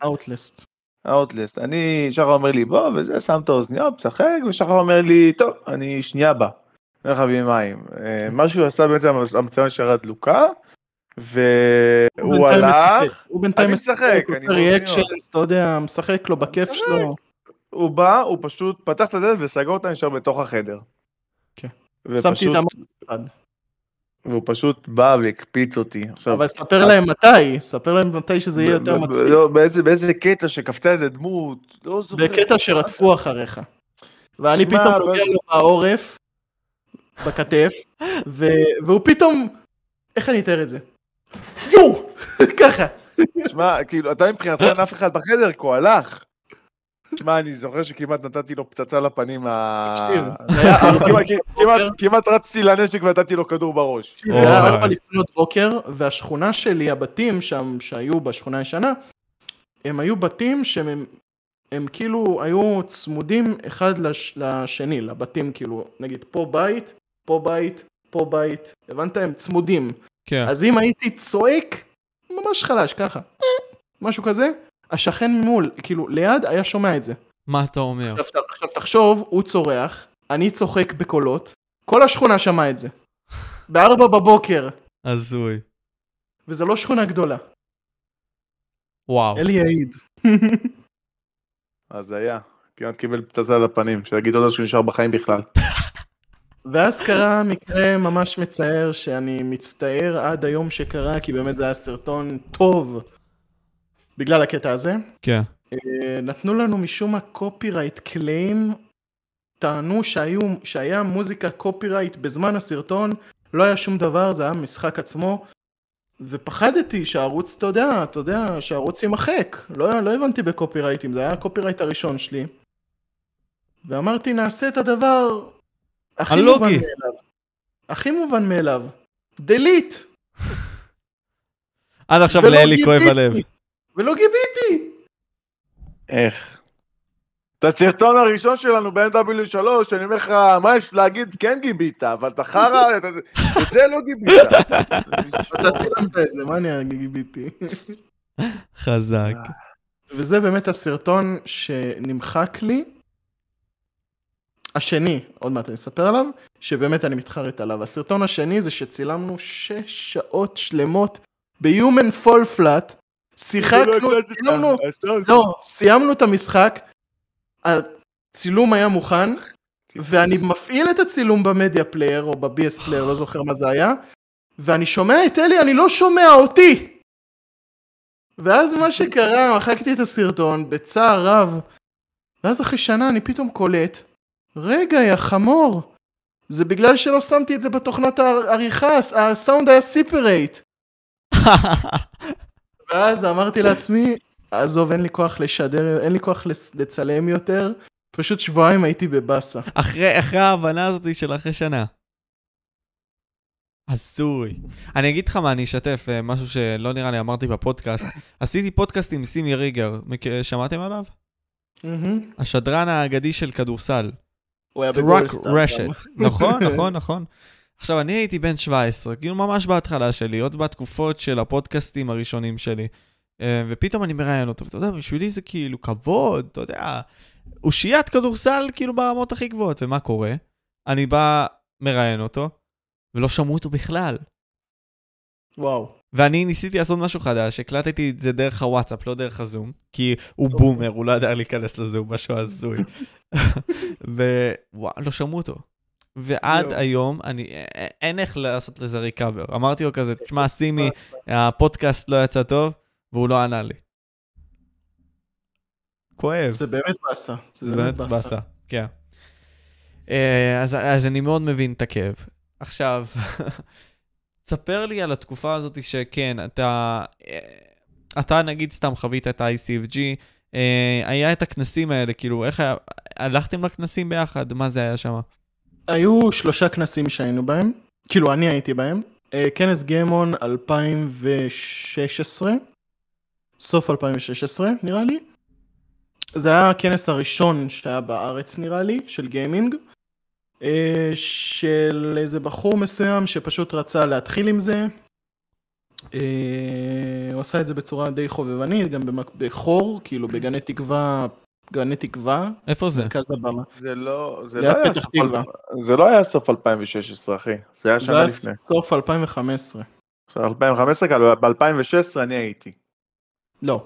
Speaker 2: אאוטליסט.
Speaker 3: האוטליסט. אני, שחר אומר לי בוא וזה, שם את האוזניות, משחק, ושחר אומר לי טוב, אני שנייה בא. הולך להביא מים. אה, מה שהוא עשה בעצם, המצלמה נשארה דלוקה,
Speaker 2: הוא
Speaker 3: והוא הלך,
Speaker 2: הוא בינתיים
Speaker 3: אני
Speaker 2: משחק,
Speaker 3: אני.
Speaker 2: ריאקשנס, אתה יודע, משחק לו בכיף. שלו.
Speaker 3: הוא בא, הוא פשוט פתח את הדלת וסגר אותה, נשאר בתוך החדר. ופשוט-
Speaker 2: שמתי את המ... בצד.
Speaker 3: והוא פשוט בא והקפיץ אותי. עכשיו,
Speaker 2: אבל ספר להם מתי, ספר להם מתי שזה יהיה יותר מצחיק.
Speaker 3: לא, באיזה- באיזה קטע שקפצה איזה דמות, לא זוכר.
Speaker 2: בקטע שרדפו אחריך. ואני פתאום נוגע לו בעורף, בכתף, ו- והוא פתאום, איך אני אתאר את זה? יואו! ככה.
Speaker 3: שמע, כאילו, אתה מבחינתך אין אף אחד בחדר, כי הוא הלך. שמע, אני זוכר שכמעט נתתי לו פצצה לפנים. ה- כמעט- רצתי לנשק ונתתי לו כדור בראש.
Speaker 2: זה היה. ארבע לפנות בוקר, והשכונה שלי, הבתים שם, שהיו בשכונה הישנה, הם היו בתים שהם הם, הם כאילו היו צמודים אחד לש, לשני, לבתים כאילו, נגיד פה בית, פה בית, פה בית, הבנת? הם צמודים.
Speaker 4: כן.
Speaker 2: אז אם הייתי צועק, ממש חלש, ככה, משהו כזה, השכן ממול, כאילו, ליד, היה שומע את זה.
Speaker 4: מה אתה אומר?
Speaker 2: עכשיו, עכשיו תחשוב, הוא צורח, אני צוחק בקולות, כל השכונה שמעה את זה. בארבע בבוקר,
Speaker 4: הזוי.
Speaker 2: וזה לא שכונה גדולה.
Speaker 4: וואו.
Speaker 2: אלי יעיד.
Speaker 3: אז היה. כמעט קיבל פצצה לפנים, שיגיד עוד שהוא נשאר בחיים בכלל.
Speaker 2: ואז קרה מקרה ממש מצער, שאני מצטער עד היום שקרה, כי באמת זה היה סרטון טוב בגלל הקטע הזה.
Speaker 4: כן.
Speaker 2: אה, נתנו לנו משום מה קופירייט קליים, טענו שהיו, שהיה מוזיקה קופירייט בזמן הסרטון, לא היה שום דבר, זה היה משחק עצמו, ופחדתי שהערוץ, אתה יודע, אתה יודע, שהערוץ יימחק, לא, לא הבנתי בקופירייטים, זה היה הקופירייט הראשון שלי, ואמרתי נעשה את הדבר הכי
Speaker 4: הלוגי.
Speaker 2: מובן מאליו, הכי מובן מאליו, delete,
Speaker 4: עד עכשיו לאלי כואב. הלב.
Speaker 2: ולא גיביתי,
Speaker 3: איך? את הסרטון הראשון שלנו ב-NW3, אני אומר לך, מה יש להגיד, כן גיבית, אבל אתה חרא, את את זה לא גיבית.
Speaker 2: אתה צילמת את זה, מה אני גיביתי?
Speaker 4: חזק.
Speaker 2: וזה באמת הסרטון שנמחק לי. השני, עוד מעט אני אספר עליו, שבאמת אני מתחרט עליו. הסרטון השני זה שצילמנו שש שעות שלמות ב-Human Fall Flat, שיחקנו, סיימנו, לא, סיימנו את המשחק, הצילום היה מוכן, ואני מפעיל את הצילום ב Media Player, או ב-BS Player, לא זוכר מה זה היה, ואני שומע את אלי, אני לא שומע אותי! ואז מה שקרה, מחקתי את הסרטון בצער רב, ואז אחרי שנה אני פתאום קולט, רגע, יא חמור, זה בגלל שלא שמתי את זה בתוכנת העריכה, הסאונד היה separate. ואז אמרתי לעצמי, עזוב, אין לי כוח לשדר, אין לי כוח לצלם יותר, פשוט שבועיים הייתי בבאסה.
Speaker 4: אחרי, אחרי ההבנה הזאת של אחרי שנה. הזוי. אני אגיד לך מה, אני אשתף, אה, משהו שלא נראה לי אמרתי בפודקאסט. עשיתי פודקאסט עם סימי ריגר, שמעתם עליו? השדרן האגדי של כדורסל.
Speaker 2: הוא היה
Speaker 4: רק
Speaker 2: בגולדסטאר.
Speaker 4: רשת. נכון, נכון, נכון. עכשיו, אני הייתי בן 17, כאילו ממש בהתחלה שלי, עוד בתקופות של הפודקאסטים הראשונים שלי. אה, ופתאום אני מראיין אותו, ואתה יודע, בשבילי זה כאילו כבוד, אתה יודע, אושיית כדורסל כאילו ברמות הכי גבוהות. ומה קורה? אני בא, מראיין אותו, ולא שמעו אותו בכלל.
Speaker 2: וואו.
Speaker 4: ואני ניסיתי לעשות משהו חדש, הקלטתי את זה דרך הוואטסאפ, לא דרך הזום, כי הוא בומר, הוא לא ידע להיכנס לזום, משהו הזוי. ווואו, לא שמעו אותו. ועד. היום, אני, א- אין איך לעשות לזה ריקאבר. אמרתי לו כזה, תשמע, סימי, הפודקאסט לא יצא טוב, והוא לא ענה לי. כואב.
Speaker 2: זה באמת באסה.
Speaker 4: זה באמת באסה, כן. אה, אז, אז אני מאוד מבין את הכאב. עכשיו, ספר לי על התקופה הזאת שכן, אתה, אה, אתה נגיד סתם חווית את ה-ICFG, אה, היה את הכנסים האלה, כאילו, איך היה, הלכתם לכנסים ביחד? מה זה היה שם?
Speaker 2: היו שלושה כנסים שהיינו בהם, כאילו אני הייתי בהם. אה, כנס גיימון 2016, סוף 2016 נראה לי. זה היה הכנס הראשון שהיה בארץ נראה לי, של גיימינג. אה, של איזה בחור מסוים שפשוט רצה להתחיל עם זה. אה, הוא עשה את זה בצורה די חובבנית, גם בחור, כאילו בגני תקווה, גני תקווה,
Speaker 4: איפה זה?
Speaker 2: מרכז הבמה.
Speaker 3: זה לא, זה לא היה
Speaker 2: פתח תקווה.
Speaker 3: זה לא היה סוף 2016, אחי. זה היה
Speaker 2: זה
Speaker 3: שנה
Speaker 2: היה
Speaker 3: לפני.
Speaker 2: סוף 2015.
Speaker 3: עכשיו, 2015, ב-2016 אני הייתי.
Speaker 2: לא.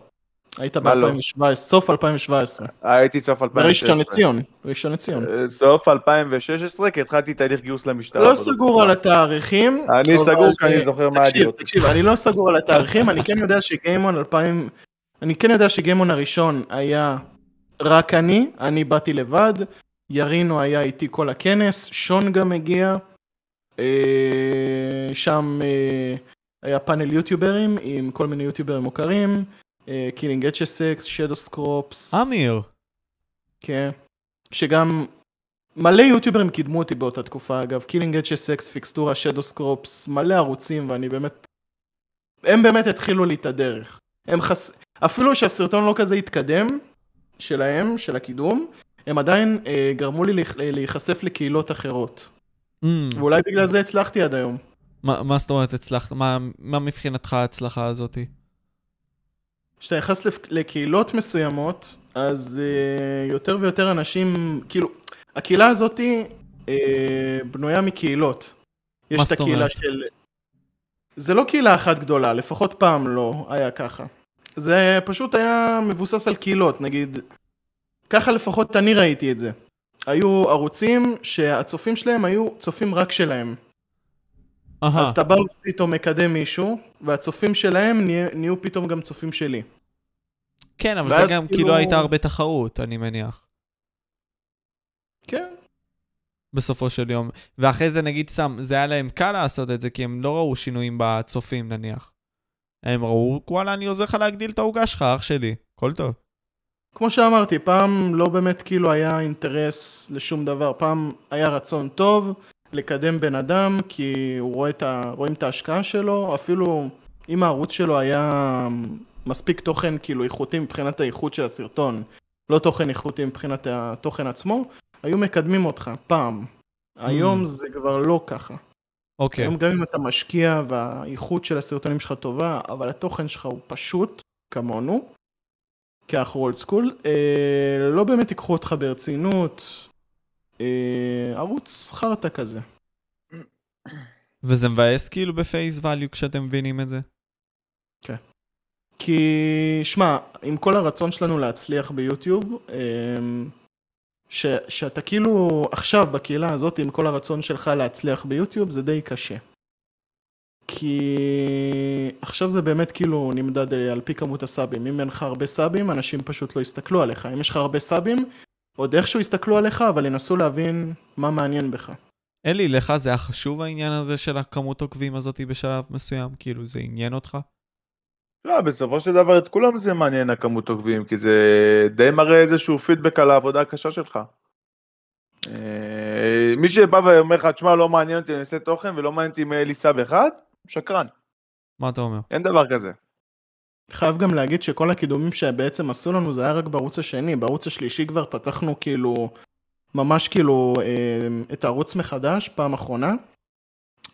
Speaker 2: היית
Speaker 3: לא?
Speaker 2: ב-2017, סוף 2017.
Speaker 3: הייתי סוף 2016.
Speaker 2: בראשון לציון, בראשון לציון.
Speaker 3: אה, סוף 2016, כי התחלתי תהליך גיוס למשטרה.
Speaker 2: לא סגור. על התאריכים.
Speaker 3: אני סגור כי
Speaker 2: אה,
Speaker 3: אני זוכר מה
Speaker 2: תקשיב,
Speaker 3: הדירות.
Speaker 2: תקשיב, אני לא סגור על התאריכים, אני כן יודע שגיימון 2000... אני כן יודע שגיימון הראשון היה רק אני, אני באתי לבד, ירינו היה איתי כל הכנס, שון גם הגיע, אה, שם אה, היה פאנל יוטיוברים עם כל מיני יוטיוברים מוכרים, קילינג אצ'סקס, שדו סקרופס.
Speaker 4: אמיר.
Speaker 2: כן. שגם מלא יוטיוברים קידמו אותי באותה תקופה אגב, קילינג אדג' סקס, פיקסטורה, שדו סקרופס, מלא ערוצים ואני באמת... הם באמת התחילו לי את הדרך. הם חס... אפילו שהסרטון לא כזה התקדם, שלהם, של הקידום, הם עדיין אה, גרמו לי להיח- להיחשף לקהילות אחרות.
Speaker 4: Mm,
Speaker 2: ואולי בגלל זה הצלחתי עד היום.
Speaker 4: מה מה זאת אומרת הצלחת? מה מה מבחינתך ההצלחה הזאתי?
Speaker 2: כשאתה נכנס לקהילות מסוימות, אז uh, יותר ויותר אנשים, כאילו, הקהילה הזאת uh, בנויה מקהילות. יש
Speaker 4: מה
Speaker 2: את
Speaker 4: זאת
Speaker 2: הקהילה
Speaker 4: אומרת?
Speaker 2: של... זה לא קהילה אחת גדולה, לפחות פעם לא היה ככה. זה פשוט היה מבוסס על קהילות, נגיד, ככה לפחות אני ראיתי את זה. היו ערוצים שהצופים שלהם היו צופים רק שלהם. אז
Speaker 4: אהה,
Speaker 2: אתה בא ופתאום מקדם מישהו, והצופים שלהם נה- נהיו פתאום גם צופים שלי.
Speaker 4: כן, אבל זה גם
Speaker 2: כאילו-
Speaker 4: כאילו הייתה הרבה תחרות, אני מניח.
Speaker 2: כן.
Speaker 4: בסופו של יום. ואחרי זה נגיד סתם, זה היה להם קל לעשות את זה, כי הם לא ראו שינויים בצופים נניח. הם ראו, וואלה, אני עוזר לך להגדיל את העוגה שלך, אח שלי. הכל טוב.
Speaker 2: כמו שאמרתי, פעם לא באמת כאילו היה אינטרס לשום דבר, פעם היה רצון טוב לקדם בן אדם, כי הוא רואה את ה... רואים את ההשקעה שלו, אפילו אם הערוץ שלו היה מספיק תוכן כאילו איכותי מבחינת האיכות של הסרטון, לא תוכן איכותי מבחינת התוכן עצמו, היו מקדמים אותך, פעם. היום
Speaker 4: Mm.
Speaker 2: זה כבר לא ככה.
Speaker 4: אוקיי.
Speaker 2: היום גם אם אתה משקיע והאיכות של הסרטונים שלך טובה, אבל התוכן שלך הוא פשוט, כמונו, כאח אולד סקול, אה, לא באמת ייקחו אותך ברצינות, אה, ערוץ חרטא כזה.
Speaker 4: וזה מבאס כאילו בפייס ואליו כשאתם מבינים את זה?
Speaker 2: כי, שמע, עם כל הרצון שלנו להצליח ביוטיוב, אה, ש, שאתה כאילו עכשיו בקהילה הזאת, עם כל הרצון שלך להצליח ביוטיוב, זה די קשה. כי עכשיו זה באמת כאילו נמדד על פי כמות הסאבים. אם אין לך הרבה סאבים, אנשים פשוט לא יסתכלו עליך. אם יש לך הרבה סאבים, עוד איכשהו יסתכלו עליך, אבל ינסו להבין מה מעניין בך.
Speaker 4: אלי, לך זה היה חשוב העניין הזה של הכמות עוקבים הזאתי בשלב מסוים? כאילו, זה עניין אותך?
Speaker 3: לא, בסופו של דבר את כולם זה מעניין הכמות עוקבים, כי זה די מראה איזשהו פידבק על העבודה הקשה שלך. אה, מי שבא ואומר לך, תשמע, לא מעניין אותי, אני אעשה תוכן ולא מעניין אותי אם יהיה לי סאב אחד, שקרן,
Speaker 4: מה אתה אומר?
Speaker 3: אין דבר כזה.
Speaker 2: חייב גם להגיד שכל הקידומים שבעצם עשו לנו זה היה רק בערוץ השני, בערוץ השלישי כבר פתחנו כאילו, ממש כאילו אה, את הערוץ מחדש, פעם אחרונה.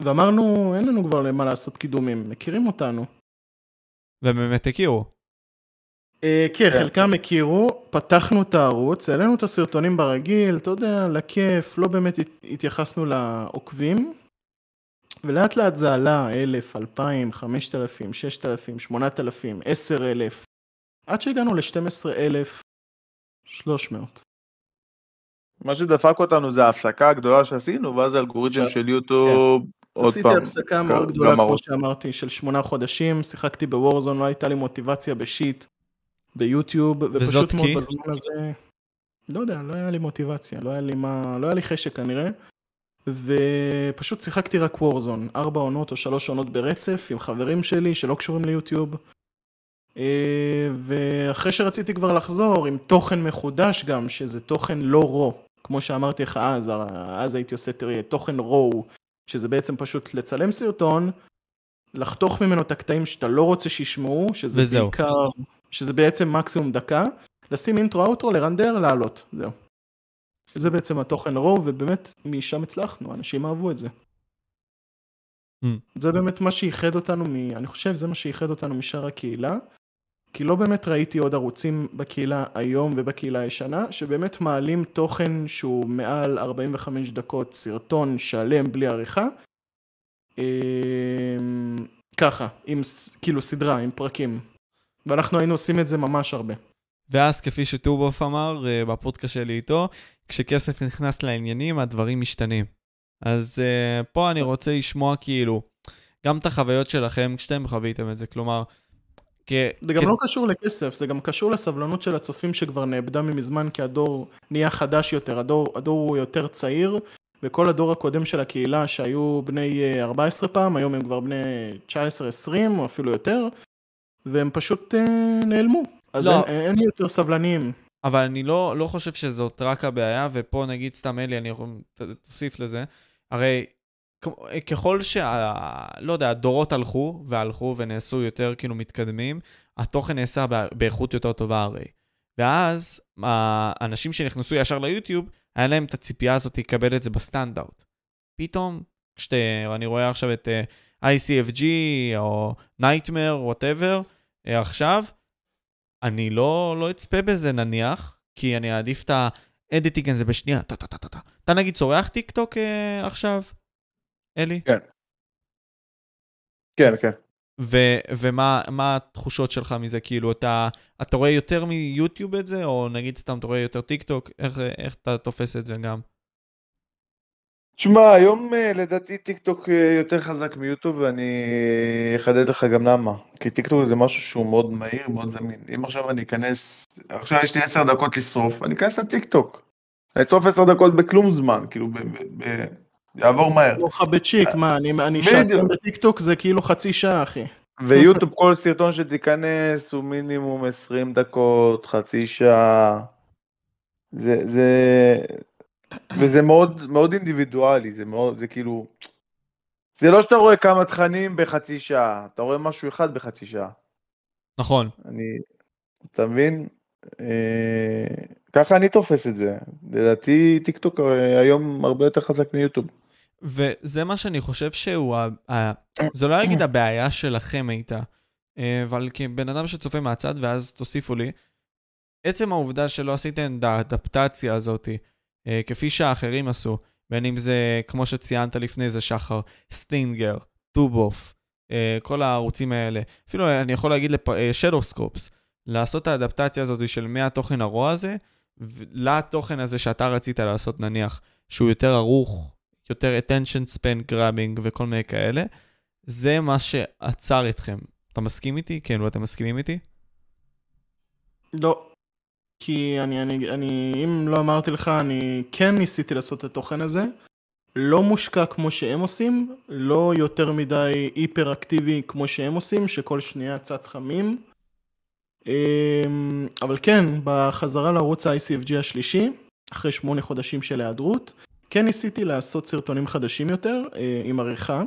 Speaker 2: ואמרנו, אין לנו כבר מה לעשות קידומים, מכירים אותנו.
Speaker 4: והם באמת הכירו.
Speaker 2: אה, כן,
Speaker 3: כן.
Speaker 2: חלקם הכירו, פתחנו את הערוץ, העלינו את הסרטונים ברגיל, אתה יודע, לכיף, לא באמת הת- התייחסנו לעוקבים, ולאט לאט זה עלה, אלף, אלפיים, חמשת אלפים, ששת אלפים, שמונת אלפים, עשר אלף, עד שהגענו ל-12 אלף, שלוש מאות.
Speaker 3: מה שדפק אותנו זה ההפסקה הגדולה שעשינו, ואז האלגוריתם של יוטיוב, עוד
Speaker 2: עשיתי
Speaker 3: פעם,
Speaker 2: הפסקה מאוד גדולה, כמו. שאמרתי, של שמונה חודשים, שיחקתי בוורזון, לא הייתה לי מוטיבציה בשיט, ביוטיוב, ופשוט מאוד? בזמן הזה, לא יודע, לא היה לי מוטיבציה, לא היה לי מה, לא היה לי חשק כנראה, ופשוט שיחקתי רק וורזון, ארבע עונות או שלוש עונות ברצף, עם חברים שלי שלא קשורים ליוטיוב, אה, ואחרי שרציתי כבר לחזור עם תוכן מחודש גם, שזה תוכן לא רו, כמו שאמרתי לך אז, אז הייתי עושה תראי, תוכן רו, שזה בעצם פשוט לצלם סרטון, לחתוך ממנו את הקטעים שאתה לא רוצה שישמעו, שזה
Speaker 4: וזהו.
Speaker 2: בעיקר, שזה בעצם מקסימום דקה, לשים אינטרו אוטרו, לרנדר, לעלות, זהו. זה בעצם התוכן רוב, ובאמת משם הצלחנו, אנשים אהבו את זה.
Speaker 4: Mm.
Speaker 2: זה באמת מה שאיחד אותנו, מ... אני חושב זה מה שאיחד אותנו משאר הקהילה, כי לא באמת ראיתי עוד ערוצים בקהילה היום ובקהילה הישנה, שבאמת מעלים תוכן שהוא מעל 45 דקות, סרטון שלם בלי עריכה. אמ, ככה, עם כאילו סדרה, עם פרקים. ואנחנו היינו עושים את זה ממש הרבה.
Speaker 4: ואז כפי שטובוף אמר אה, בפודקאסט שלי איתו, כשכסף נכנס לעניינים הדברים משתנים. אז uh, פה אני רוצה לשמוע כאילו גם את החוויות שלכם כשאתם חוויתם את זה, כלומר, כ...
Speaker 2: זה גם
Speaker 4: כ-
Speaker 2: לא קשור לכסף, זה גם קשור לסבלנות של הצופים שכבר נאבדה ממזמן, כי הדור נהיה חדש יותר, הדור, הדור הוא יותר צעיר, וכל הדור הקודם של הקהילה שהיו בני אה, 14 פעם, היום הם כבר בני 19-20 או אפילו יותר, והם פשוט אה, נעלמו. אז
Speaker 4: לא.
Speaker 2: אין, אין יותר סבלניים.
Speaker 4: אבל אני לא, לא חושב שזאת רק הבעיה, ופה נגיד סתם אלי, אני יכול, תוסיף לזה. הרי ככל שה... לא יודע, הדורות הלכו והלכו ונעשו יותר כאילו מתקדמים, התוכן נעשה בא- באיכות יותר טובה הרי. ואז האנשים שנכנסו ישר ליוטיוב, היה להם את הציפייה הזאת לקבל את זה בסטנדרט. פתאום, כשאתה, אני רואה עכשיו את uh, ICFG או Nightmare, whatever, עכשיו, אני לא, לא אצפה בזה נניח, כי אני אעדיף את ה editing הזה בשנייה, טה טה טה טה טה. אתה נגיד צורך טיק טוק אה, עכשיו, אלי?
Speaker 3: כן, כן.
Speaker 4: ו- ומה מה התחושות שלך מזה? כאילו, אתה, אתה רואה יותר מיוטיוב את זה, או נגיד סתם אתה רואה יותר טיק טוק? איך, איך אתה תופס את זה גם?
Speaker 3: תשמע, היום אה, לדעתי טיק טוק אה, יותר חזק מיוטיוב ואני אחדד לך גם למה. כי טיק טוק זה משהו שהוא מאוד מהיר, מאוד זמין. אם עכשיו אני אכנס, עכשיו יש לי עשר דקות לשרוף, אני אכנס לטיק טוק. אני אשרוף עשר דקות בכלום זמן, כאילו, ב- ב- ב- יעבור מהר.
Speaker 2: הולך בצ'יק, מה, אני. שעתיים בטיקטוק זה כאילו חצי שעה, אחי.
Speaker 3: ויוטיוב כל סרטון שתיכנס הוא מינימום 20 דקות, חצי שעה. זה, זה, וזה מאוד, מאוד אינדיבידואלי, זה מאוד, זה כאילו, זה לא שאתה רואה כמה תכנים בחצי שעה, אתה רואה משהו אחד בחצי שעה.
Speaker 4: נכון.
Speaker 3: אני, אתה מבין? אה, ככה אני תופס את זה. לדעתי טיק טוק אה, היום הרבה יותר חזק מיוטיוב.
Speaker 4: וזה מה שאני חושב שהוא, ה... זה לא אגיד הבעיה שלכם הייתה, אה, אבל כבן אדם שצופה מהצד, ואז תוסיפו לי, עצם העובדה שלא עשיתם את האדפטציה הזאת, אה, כפי שהאחרים עשו, בין אם זה, כמו ציינת לפני זה, שחר, סטינגר, טובוף, אה, כל הערוצים האלה, אפילו אני יכול להגיד לשדוסקופס, לעשות את האדפטציה הזאת של מהתוכן הרוע הזה, לתוכן הזה שאתה רצית לעשות, נניח, שהוא יותר ערוך, יותר attention span grabbing וכל מיני כאלה, זה מה שעצר אתכם. אתה מסכים איתי? כן, ואתם מסכימים איתי?
Speaker 2: לא. כי אני, אני, אני, אם לא אמרתי לך, אני כן ניסיתי לעשות את התוכן הזה. לא מושקע כמו שהם עושים, לא יותר מדי היפר אקטיבי כמו שהם עושים, שכל שנייה צץ חמים. אמ, אבל כן, בחזרה לערוץ ה-ICFG השלישי, אחרי שמונה חודשים של היעדרות, כן ניסיתי לעשות סרטונים חדשים יותר, אה, עם עריכה,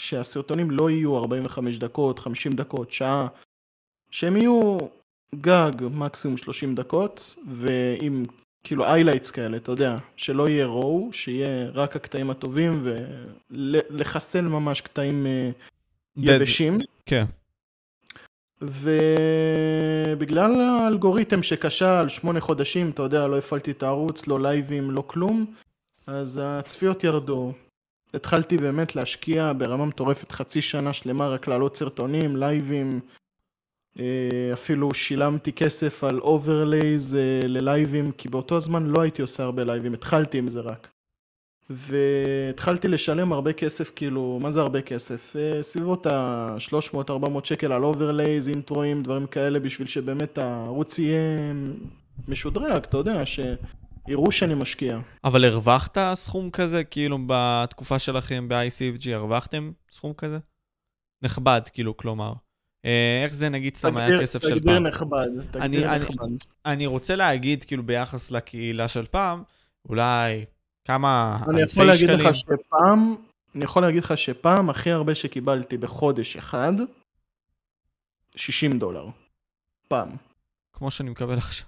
Speaker 2: שהסרטונים לא יהיו 45 דקות, 50 דקות, שעה, שהם יהיו גג מקסימום 30 דקות, ועם כאילו highlights כאלה, אתה יודע, שלא יהיה raw, שיהיה רק הקטעים הטובים ולחסל ממש קטעים אה, יבשים.
Speaker 4: כן.
Speaker 2: ובגלל האלגוריתם שכשל שמונה חודשים, אתה יודע, לא הפעלתי את הערוץ, לא לייבים, לא כלום, אז הצפיות ירדו. התחלתי באמת להשקיע ברמה מטורפת חצי שנה שלמה רק להעלות סרטונים, לייבים, אה, אפילו שילמתי כסף על overlays ללייבים, כי באותו זמן לא הייתי עושה הרבה לייבים, התחלתי עם זה רק. והתחלתי לשלם הרבה כסף, כאילו, מה זה הרבה כסף? אה, סביבות ה-300-400 שקל על overlays, אינטרואים, דברים כאלה, בשביל שבאמת הערוץ יהיה משודרג, אתה יודע, שיראו שאני משקיע.
Speaker 4: אבל הרווחת סכום כזה, כאילו, בתקופה שלכם ב-ICFG, הרווחתם סכום כזה? נכבד, כאילו, כלומר. אה, איך זה, נגיד, סתם היה כסף של פעם?
Speaker 2: תגדיר נכבד, תגדיר
Speaker 4: אני-
Speaker 2: נכבד.
Speaker 4: אני רוצה להגיד, כאילו, ביחס לקהילה של פעם, אולי כמה
Speaker 2: אני
Speaker 4: אלפי
Speaker 2: יכול להגיד
Speaker 4: שקלים.
Speaker 2: לך שפעם, אני יכול להגיד לך שפעם הכי הרבה שקיבלתי בחודש אחד, 60 דולר. פעם.
Speaker 4: כמו שאני מקבל עכשיו.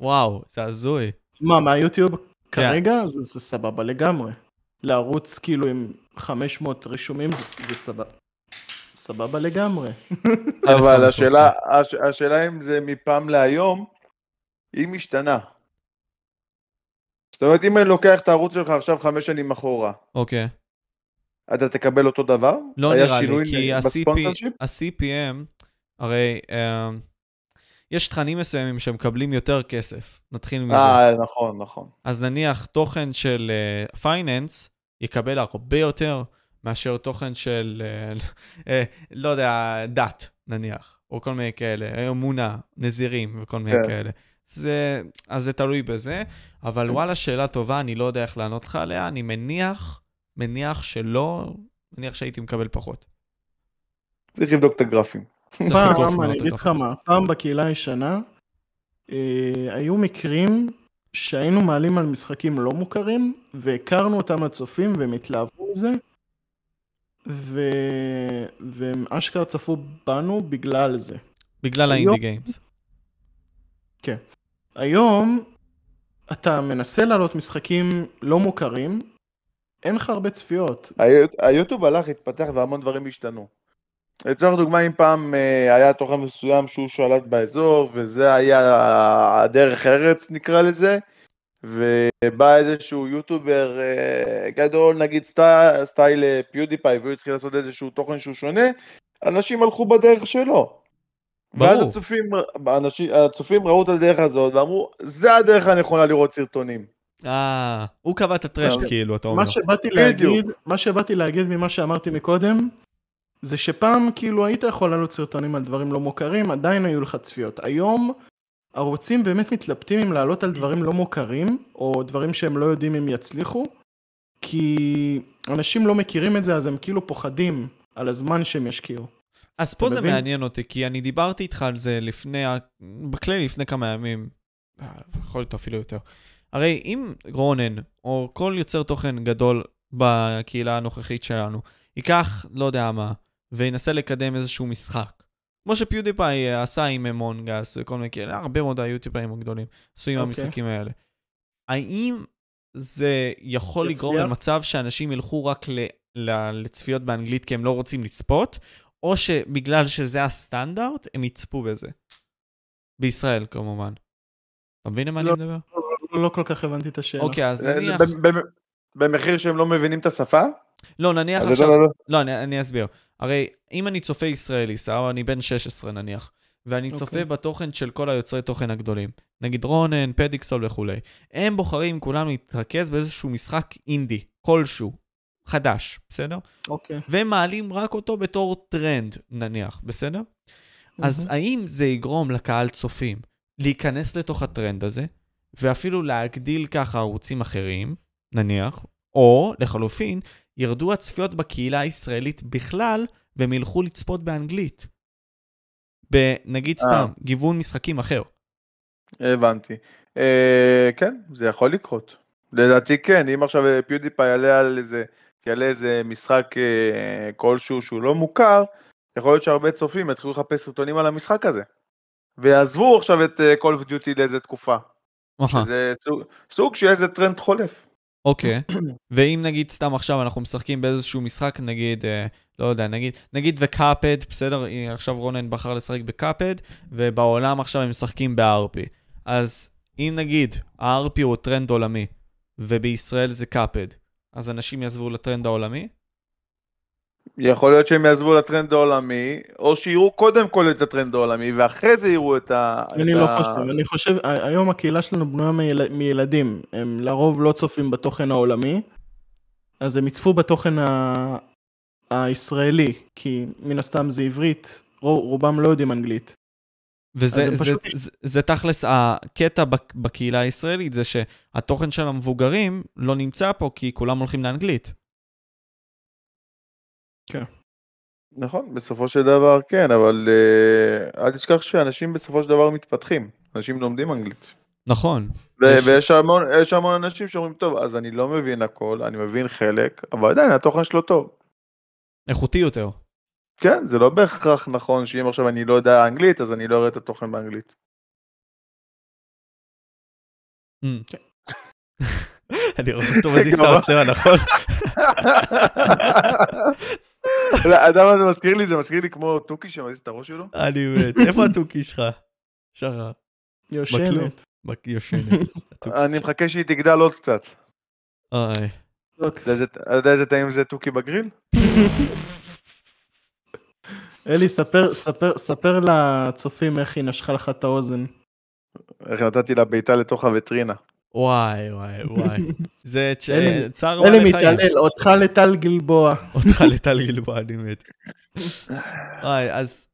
Speaker 4: וואו, זה הזוי.
Speaker 2: מה, מהיוטיוב
Speaker 4: כן.
Speaker 2: כרגע? זה, זה סבבה לגמרי. לערוץ כאילו עם 500 רישומים זה, זה סבבה. סבבה לגמרי.
Speaker 3: אבל
Speaker 4: 1500,
Speaker 3: השאלה, הש, השאלה אם זה מפעם להיום, היא משתנה. זאת אומרת, אם אני לוקח את הערוץ שלך עכשיו חמש שנים אחורה,
Speaker 4: אוקיי.
Speaker 3: אתה תקבל אותו דבר?
Speaker 4: לא נראה לי, כי? ה-CPM, הרי אה, יש תכנים מסוימים שמקבלים יותר כסף. נתחיל מזה.
Speaker 3: אה, נכון, נכון.
Speaker 4: אז נניח תוכן של פייננס יקבל הרבה יותר מאשר תוכן של, אה, אה, לא יודע, דת, נניח, או כל מיני כאלה, אמונה, נזירים וכל מיני
Speaker 3: כן.
Speaker 4: כאלה. זה, אז זה תלוי בזה, אבל וואלה, שאלה טובה, אני לא יודע איך לענות לך עליה, אני מניח, מניח שלא, מניח שהייתי מקבל פחות.
Speaker 3: צריך לבדוק את הגרפים.
Speaker 2: פעם, אני אגיד לך. מה, פעם בקהילה הישנה, אה, היו מקרים שהיינו מעלים על משחקים לא מוכרים, והכרנו אותם לצופים והם התלהבו מזה, ו... והם אשכרה צפו בנו בגלל זה.
Speaker 4: בגלל
Speaker 2: היום-
Speaker 4: האינדי גיימס.
Speaker 2: היום אתה מנסה להעלות משחקים לא מוכרים, אין לך הרבה צפיות.
Speaker 3: היוט- היוטיוב הלך, התפתח והמון דברים השתנו. לצורך דוגמה, אם פעם אה, היה תוכן מסוים שהוא שלט באזור, וזה היה הדרך ארץ נקרא לזה, ובא איזשהו יוטובר אה, גדול, נגיד סטי- סטייל אה, PewDiePie, והוא התחיל לעשות איזשהו תוכן שהוא שונה, אנשים הלכו בדרך שלו. ואז
Speaker 4: ברור.
Speaker 3: הצופים, האנשים, הצופים ראו את הדרך הזאת ואמרו, זה הדרך הנכונה לראות סרטונים.
Speaker 4: אה, הוא קבע את הטרשט. כאילו, אתה אומר.
Speaker 2: מה שבאתי. להגיד, מה שבאתי להגיד ממה שאמרתי מקודם, זה שפעם כאילו היית יכול לעלות סרטונים על דברים לא מוכרים, עדיין היו לך צפיות. היום ערוצים באמת מתלבטים אם לעלות על דברים לא מוכרים, או דברים שהם לא יודעים אם יצליחו, כי אנשים לא מכירים את זה, אז הם כאילו פוחדים על הזמן שהם ישקיעו.
Speaker 4: אז פה זה
Speaker 2: מבין?
Speaker 4: מעניין אותי, כי אני דיברתי איתך על זה לפני, בכללי לפני כמה ימים, אה, יכול להיות אפילו יותר. הרי אם רונן, או כל יוצר תוכן גדול בקהילה הנוכחית שלנו, ייקח, לא יודע מה, וינסה לקדם איזשהו משחק, כמו שפיודיפיי אה, עשה עם מונגס וכל מיני כאלה, הרבה מאוד היוטיוברים הגדולים עשו עם
Speaker 2: אוקיי.
Speaker 4: המשחקים האלה. האם זה יכול לגרום
Speaker 2: יצליח?
Speaker 4: למצב שאנשים ילכו רק ל, ל, לצפיות באנגלית כי הם לא רוצים לצפות, או שבגלל שזה הסטנדרט, הם יצפו בזה. בישראל, כמובן. אתה מבין למה אני
Speaker 2: לא.
Speaker 4: מדבר?
Speaker 2: לא, לא כל כך הבנתי את השאלה.
Speaker 4: אוקיי, אז
Speaker 3: זה
Speaker 4: נניח...
Speaker 3: במ- במ- במחיר שהם לא מבינים את השפה?
Speaker 4: לא, נניח עכשיו...
Speaker 3: לא, לא, לא.
Speaker 4: לא, אני, אני אסביר. הרי אם אני צופה ישראלי, סבבה, אני בן 16 נניח, ואני צופה
Speaker 2: אוקיי.
Speaker 4: בתוכן של כל היוצרי תוכן הגדולים, נגיד רונן, פדיקסול וכולי, הם בוחרים כולנו להתרכז באיזשהו משחק אינדי, כלשהו, חדש, בסדר?
Speaker 2: אוקיי.
Speaker 4: והם מעלים רק אותו בתור טרנד, נניח, בסדר? אז
Speaker 2: מהמם.
Speaker 4: האם זה יגרום לקהל צופים להיכנס לתוך הטרנד הזה, ואפילו להגדיל ככה ערוצים אחרים, נניח, או לחלופין, ירדו הצפיות בקהילה הישראלית בכלל, והם ילכו לצפות באנגלית. בנגיד
Speaker 3: אה.
Speaker 4: סתם, גיוון משחקים אחר.
Speaker 3: הבנתי. אה, כן, זה יכול לקרות. לדעתי כן, אם עכשיו PewDiePie יעלה על איזה, יעלה איזה משחק אה, כלשהו שהוא לא מוכר, יכול להיות שהרבה צופים יתחילו לחפש סרטונים על המשחק הזה. ויעזבו עכשיו את אה, Call of Duty לאיזה תקופה.
Speaker 4: אהה,
Speaker 3: שזה סוג- סוג של איזה טרנד חולף.
Speaker 4: אוקיי. ואם נגיד סתם עכשיו אנחנו משחקים באיזשהו משחק, נגיד, אה, לא יודע, נגיד, נגיד ו Cuphead, בסדר? הנה, עכשיו רונן בחר לשחק ב Cuphead, ובעולם עכשיו הם משחקים ב-RP. אז אם נגיד ה-RP הוא טרנד עולמי, ובישראל זה Cuphead, אז אנשים יעזבו לטרנד העולמי?
Speaker 3: יכול להיות שהם יעזבו לטרנד העולמי, או שיראו קודם כל את הטרנד העולמי, ואחרי זה יראו את ה...
Speaker 2: אני
Speaker 3: את
Speaker 2: לא
Speaker 3: ה-
Speaker 2: חושב, אני חושב, היום הקהילה שלנו בנויה מיל- מילדים, הם לרוב לא צופים בתוכן העולמי, אז הם יצפו בתוכן ה... הישראלי, כי מן הסתם זה עברית, רוב- רובם לא יודעים אנגלית.
Speaker 4: וזה זה,
Speaker 2: פשוט-
Speaker 4: זה, זה תכלס הקטע בק- בקהילה הישראלית, זה שהתוכן של המבוגרים לא נמצא פה כי כולם הולכים לאנגלית.
Speaker 3: נכון, בסופו של דבר כן, אבל uh, אל תשכח שאנשים בסופו של דבר מתפתחים, אנשים לומדים אנגלית.
Speaker 4: נכון.
Speaker 3: ו-
Speaker 4: יש-
Speaker 3: ויש המון, יש המון אנשים שאומרים, טוב, אז אני לא מבין הכל, אני מבין חלק, אבל עדיין התוכן שלו טוב.
Speaker 4: איכותי יותר.
Speaker 3: כן, זה לא בהכרח נכון שאם עכשיו אני לא יודע אנגלית, אז אני לא אראה את התוכן באנגלית.
Speaker 4: Mm. אני רואה אותו מזיז את
Speaker 3: גמר.
Speaker 4: המצלמה, נכון?
Speaker 3: לא, האדם הזה מזכיר לי, זה מזכיר לי כמו תוכי שמזיז את הראש שלו.
Speaker 4: אני מת. איפה התוכי שלך? שחר.
Speaker 2: יושנת.
Speaker 4: יושנת.
Speaker 3: אני מחכה שהיא תגדל עוד קצת.
Speaker 4: אוי.
Speaker 3: אתה יודע איזה- אתה יודע איזה טעים זה תוכי בגריל?
Speaker 2: אלי, ספר, ספר, ספר לצופים איך היא נשכה לך את האוזן.
Speaker 3: איך נתתי לה בעיטה לתוך הווטרינה.
Speaker 4: וואי, וואי, וואי. זה
Speaker 2: אלי-
Speaker 4: צער
Speaker 2: אלי
Speaker 4: בעלי חיים.
Speaker 2: מתעלל, אותך לטל גלבוע.
Speaker 4: אותך לטל גלבוע, אני מת. וואי, אז,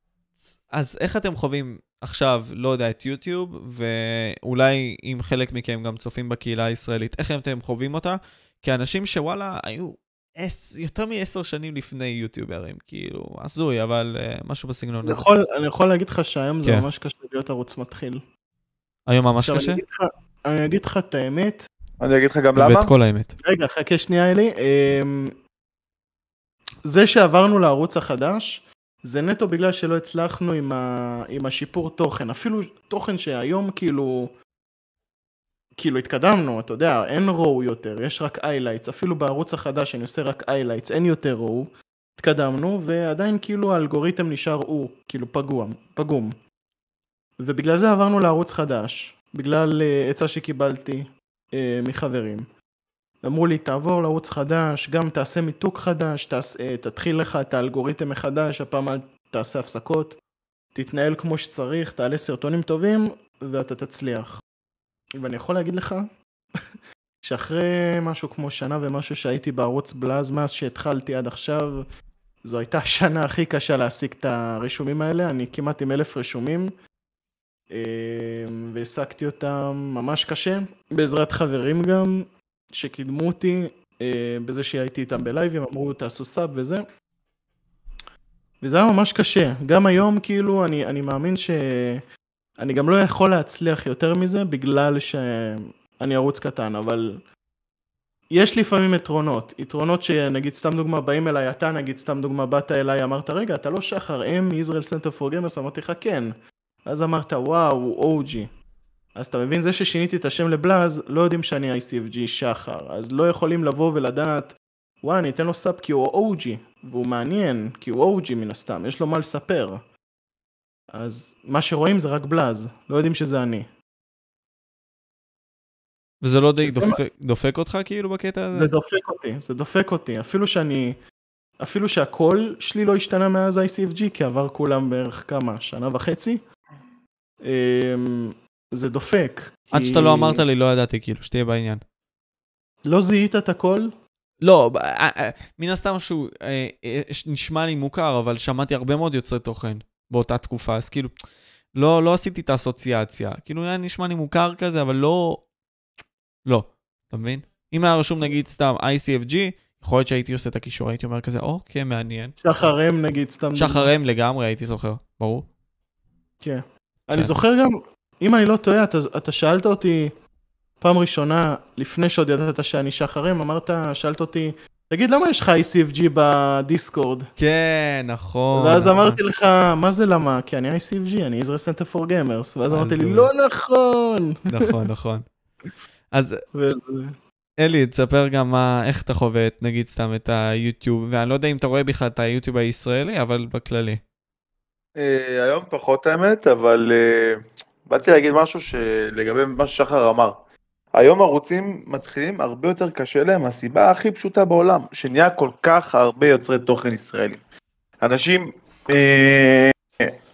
Speaker 4: אז איך אתם חווים עכשיו, לא יודע, את יוטיוב, ואולי אם חלק מכם גם צופים בקהילה הישראלית, איך אתם חווים אותה? כאנשים שוואלה, היו עש, יותר מעשר שנים לפני יוטיוברים, כאילו, הזוי, אבל uh, משהו בסגנון הזה.
Speaker 2: יכול- אני יכול להגיד לך שהיום זה
Speaker 4: כן.
Speaker 2: ממש קשה להיות ערוץ מתחיל.
Speaker 4: היום ממש קשה?
Speaker 2: אני אגיד לך- את האמת,
Speaker 3: אני אגיד לך גם למה.
Speaker 4: ואת כל האמת.
Speaker 2: רגע, חכה שנייה אלי. אמ, זה שעברנו לערוץ החדש, זה נטו בגלל שלא הצלחנו עם, ה... עם השיפור תוכן. אפילו תוכן שהיום כאילו... כאילו התקדמנו, אתה יודע, אין raw יותר, יש רק highlights. אפילו בערוץ החדש אני עושה רק highlights, אין יותר raw. התקדמנו, ועדיין כאילו האלגוריתם נשאר הוא, כאילו פגום, פגום. ובגלל זה עברנו לערוץ חדש, בגלל אה, עצה שקיבלתי אה, מחברים. אמרו לי, תעבור לערוץ חדש, גם תעשה מיתוג חדש, תעש, אה, תתחיל לך את האלגוריתם מחדש, הפעם אל תעשה הפסקות, תתנהל כמו שצריך, תעלה סרטונים טובים, ואתה תצליח. ואני יכול להגיד לך, שאחרי משהו כמו שנה ומשהו שהייתי בערוץ בלאז, מאז שהתחלתי עד עכשיו, זו הייתה השנה הכי קשה להשיג את הרישומים האלה, אני כמעט עם אלף רישומים, אה, והשגתי אותם ממש קשה, בעזרת חברים גם, שקידמו אותי אה, בזה שהייתי איתם בלייבים, אמרו תעשו סאב וזה. וזה היה ממש קשה. גם היום כאילו אני, אני מאמין שאני גם לא יכול להצליח יותר מזה בגלל שאני ערוץ קטן, אבל יש לפעמים יתרונות. יתרונות שנגיד סתם דוגמה באים אליי, אתה נגיד סתם דוגמה באת אליי, אמרת רגע אתה לא שחר, מ Israel Center For Gamers, אמרתי לך כן. אז אמרת וואו, OG. אז אתה מבין, זה ששיניתי את השם לבלאז, לא יודעים שאני ICFG שחר, אז לא יכולים לבוא ולדעת, וואי, אני אתן לו sub כי הוא OG, והוא מעניין, כי הוא OG מן הסתם, יש לו מה לספר. אז מה שרואים זה רק בלאז, לא יודעים שזה אני.
Speaker 4: וזה לא די דופק, דופק אותך כאילו בקטע הזה?
Speaker 2: זה דופק אותי, זה דופק אותי, אפילו שאני, אפילו שהקול שלי לא השתנה מאז ICFG, כי עבר כולה בערך כמה, שנה וחצי, זה דופק.
Speaker 4: עד
Speaker 2: כי
Speaker 4: שאתה לא אמרת לי, לא ידעתי, כאילו, שתהיה בעניין.
Speaker 2: לא זיהית את הקול?
Speaker 4: לא, אה, אה, מן הסתם שהוא אה, נשמע לי מוכר, אבל שמעתי הרבה מאוד יוצרי תוכן באותה תקופה, אז כאילו, לא, לא עשיתי את האסוציאציה. כאילו, היה נשמע לי מוכר כזה, אבל לא... לא, אתה מבין? אם היה רשום נגיד סתם ICFG, יכול להיות שהייתי עושה את הקישור, הייתי אומר כזה, אוקיי, מעניין.
Speaker 2: שחר אם נגיד, סתם דוגמא.
Speaker 4: שחר אם לגמרי, הייתי זוכר, ברור.
Speaker 2: כן. אני זוכר גם, אם אני לא טועה, אתה, אתה שאלת אותי פעם ראשונה, לפני שעוד ידעת שאני שחר אם, אמרת, שאלת אותי, תגיד, למה יש לך ICFG בדיסקורד?
Speaker 4: כן, נכון.
Speaker 2: ואז
Speaker 4: נכון.
Speaker 2: אמרתי לך, מה זה למה? כי אני ICFG, אני Israel Center for Gamers. ואז אמרתי לי. לא נכון.
Speaker 4: נכון, נכון. אז
Speaker 2: וזה...
Speaker 4: אלי, תספר גם מה, איך אתה חווה נגיד סתם את היוטיוב, ואני לא יודע אם אתה רואה בכלל את היוטיוב הישראלי, אבל בכללי.
Speaker 3: אה, היום פחות האמת, אבל אה, באתי להגיד משהו לגבי מה ששחר אמר. היום ערוצים מתחילים הרבה יותר קשה להם, הסיבה הכי פשוטה בעולם, שנהיה כל כך הרבה יוצרי תוכן ישראלים. אנשים, אה,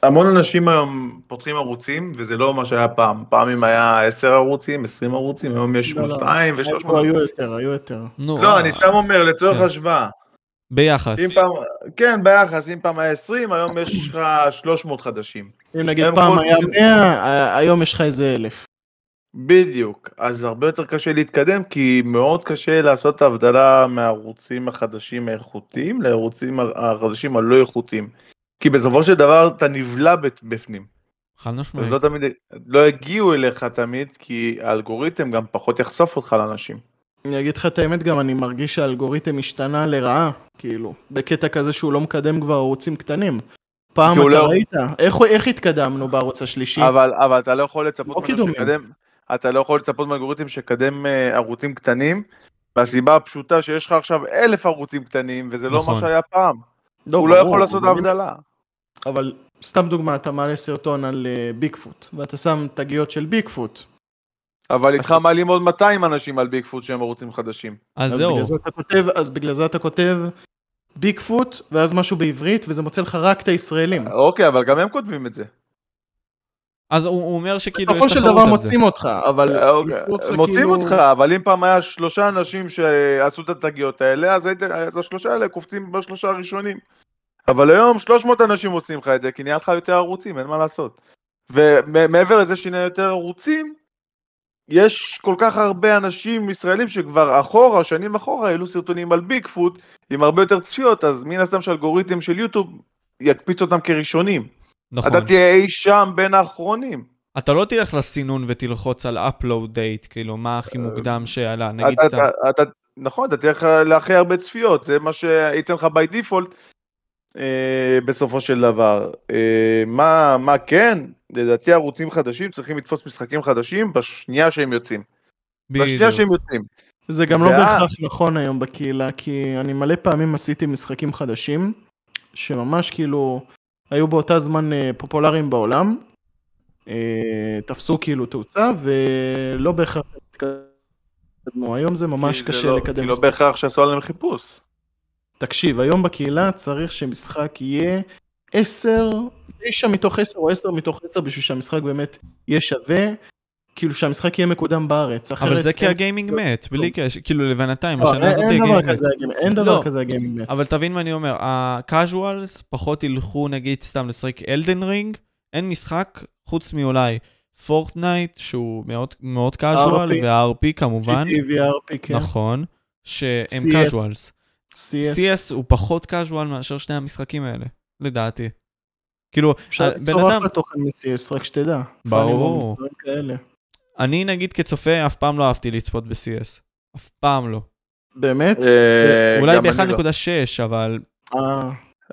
Speaker 3: המון אנשים היום פותחים ערוצים, וזה לא מה שהיה פעם. פעם אם היה 10 ערוצים, 20 ערוצים, היום יש
Speaker 2: לא, לא.
Speaker 3: 200 ו-300.
Speaker 2: היו יותר, היו יותר.
Speaker 3: לא, אני סתם אומר, לצורך
Speaker 4: כן.
Speaker 3: השוואה.
Speaker 4: ביחס.
Speaker 3: אם פעם, כן, ביחס, אם פעם היה 20, היום יש לך 300 חדשים.
Speaker 2: אם נגיד פעם היה 100, היום יש לך איזה אלף.
Speaker 3: בדיוק, אז הרבה יותר קשה להתקדם, כי מאוד קשה לעשות את ההבדלה מהערוצים החדשים האיכותיים לערוצים החדשים הלא איכותיים. כי בסופו של דבר אתה נבלע בפנים.
Speaker 4: חד
Speaker 3: אז
Speaker 4: משמעית.
Speaker 3: לא תמיד, לא יגיעו אליך תמיד, כי האלגוריתם גם פחות יחשוף אותך לאנשים.
Speaker 2: אני אגיד לך את האמת גם, אני מרגיש שהאלגוריתם השתנה לרעה, כאילו, בקטע כזה שהוא לא מקדם כבר ערוצים קטנים. פעם אתה
Speaker 3: לא-
Speaker 2: ראית, איך, איך התקדמנו בערוץ השלישי?
Speaker 3: אבל, אבל אתה לא יכול לצפות
Speaker 2: לא
Speaker 3: ממנו. שקדם, אתה לא יכול לצפות מאלגוריתם שקדם אה, ערוצים קטנים, מהסיבה הפשוטה שיש לך עכשיו אלף ערוצים קטנים, וזה לא
Speaker 4: נכון.
Speaker 3: מה שהיה פעם.
Speaker 2: לא,
Speaker 3: הוא לא
Speaker 2: ברור,
Speaker 3: יכול לעשות הבדלה.
Speaker 2: אבל סתם דוגמה, אתה מעלה סרטון על אה, ביגפוט, ואתה שם תגיות של ביגפוט.
Speaker 3: אבל איתך מעלים עוד 200 אנשים על ביגפוט שהם ערוצים חדשים.
Speaker 4: אז זהו.
Speaker 2: בגלל זה אתה כותב, אז בגלל זה אתה כותב ביגפוט, ואז משהו בעברית, וזה מוצא לך רק את הישראלים.
Speaker 3: אוקיי, אבל גם הם כותבים את זה.
Speaker 4: אז הוא הוא אומר שכאילו
Speaker 2: בסופו
Speaker 4: יש
Speaker 2: של
Speaker 4: תחרות
Speaker 2: דבר
Speaker 4: על זה.
Speaker 2: מוצאים אותך, אבל...
Speaker 3: אה, אוקיי, מוצאים
Speaker 2: כאילו-
Speaker 3: אותך, אבל אם פעם היה שלושה אנשים שעשו את התגיות האלה, אז היית- אז השלושה האלה קופצים בשלושה הראשונים. אבל היום 300 אנשים עושים לך את זה, כי נהיה לך יותר ערוצים, אין מה לעשות. ומעבר לזה שנהיה יותר ערוצים, יש כל כך הרבה אנשים ישראלים שכבר אחורה, שנים אחורה, העלו סרטונים על ביגפוט עם הרבה יותר צפיות, אז מן הסתם שהאלגוריתם של יוטיוב יקפיץ אותם כראשונים.
Speaker 4: נכון.
Speaker 3: אתה תהיה אי שם בין האחרונים.
Speaker 4: אתה לא תלך לסינון ותלחוץ על upload date, כאילו, מה הכי מוקדם שעלה, נגיד סתם.
Speaker 3: נכון, אתה תלך להכי הרבה צפיות, זה מה שייתן לך by default אה, בסופו של דבר. אה, מה מה כן? לדעתי ערוצים חדשים צריכים לתפוס משחקים חדשים בשנייה שהם יוצאים. בשנייה
Speaker 4: בדיוק.
Speaker 3: שהם יוצאים.
Speaker 2: זה גם לא בהכרח נכון היום בקהילה, כי אני מלא פעמים עשיתי משחקים חדשים, שממש כאילו היו באותה זמן אה, פופולריים בעולם, תפסו כאילו תאוצה, ולא בהכרח התקדמו. היום זה ממש
Speaker 3: כי זה
Speaker 2: קשה
Speaker 3: לא-
Speaker 2: לקדם
Speaker 3: כי לא. בהכרח שעשו עליהם חיפוש.
Speaker 2: תקשיב, היום בקהילה צריך שמשחק יהיה 10, 9 מתוך 10 או 10 מתוך 10 בשביל שהמשחק באמת יהיה שווה, כאילו שהמשחק יהיה מקודם בארץ.
Speaker 4: אבל זה כי הגיימינג מת, בלי קשר, כאילו לבינתיים,
Speaker 2: לא, אין- כזאת דבר
Speaker 4: הגיימינג מת.
Speaker 2: אין דבר
Speaker 4: לא.
Speaker 2: כזה הגיימינג מת.
Speaker 4: אבל תבין מה אני אומר, ה-casuals פחות ילכו נגיד סתם לשחק Elden Ring, אין משחק חוץ מאולי Fortnite שהוא מאוד מאוד casual,
Speaker 2: RP.
Speaker 4: וה-RP כמובן,
Speaker 2: GTA RP, כן.
Speaker 4: נכון, שהם
Speaker 2: CS. CS.
Speaker 4: CS הוא פחות casual מאשר שני המשחקים האלה, לדעתי. כאילו,
Speaker 2: אפשר
Speaker 4: בן
Speaker 2: ליצור אחלה תוכן מ-CS, רק שתדע.
Speaker 4: ברור. אני נגיד כצופה אף פעם לא אהבתי לצפות ב-CS. אף פעם לא.
Speaker 2: באמת?
Speaker 3: אה,
Speaker 4: אולי
Speaker 3: לא.
Speaker 4: ב-1.6, אבל
Speaker 2: אה,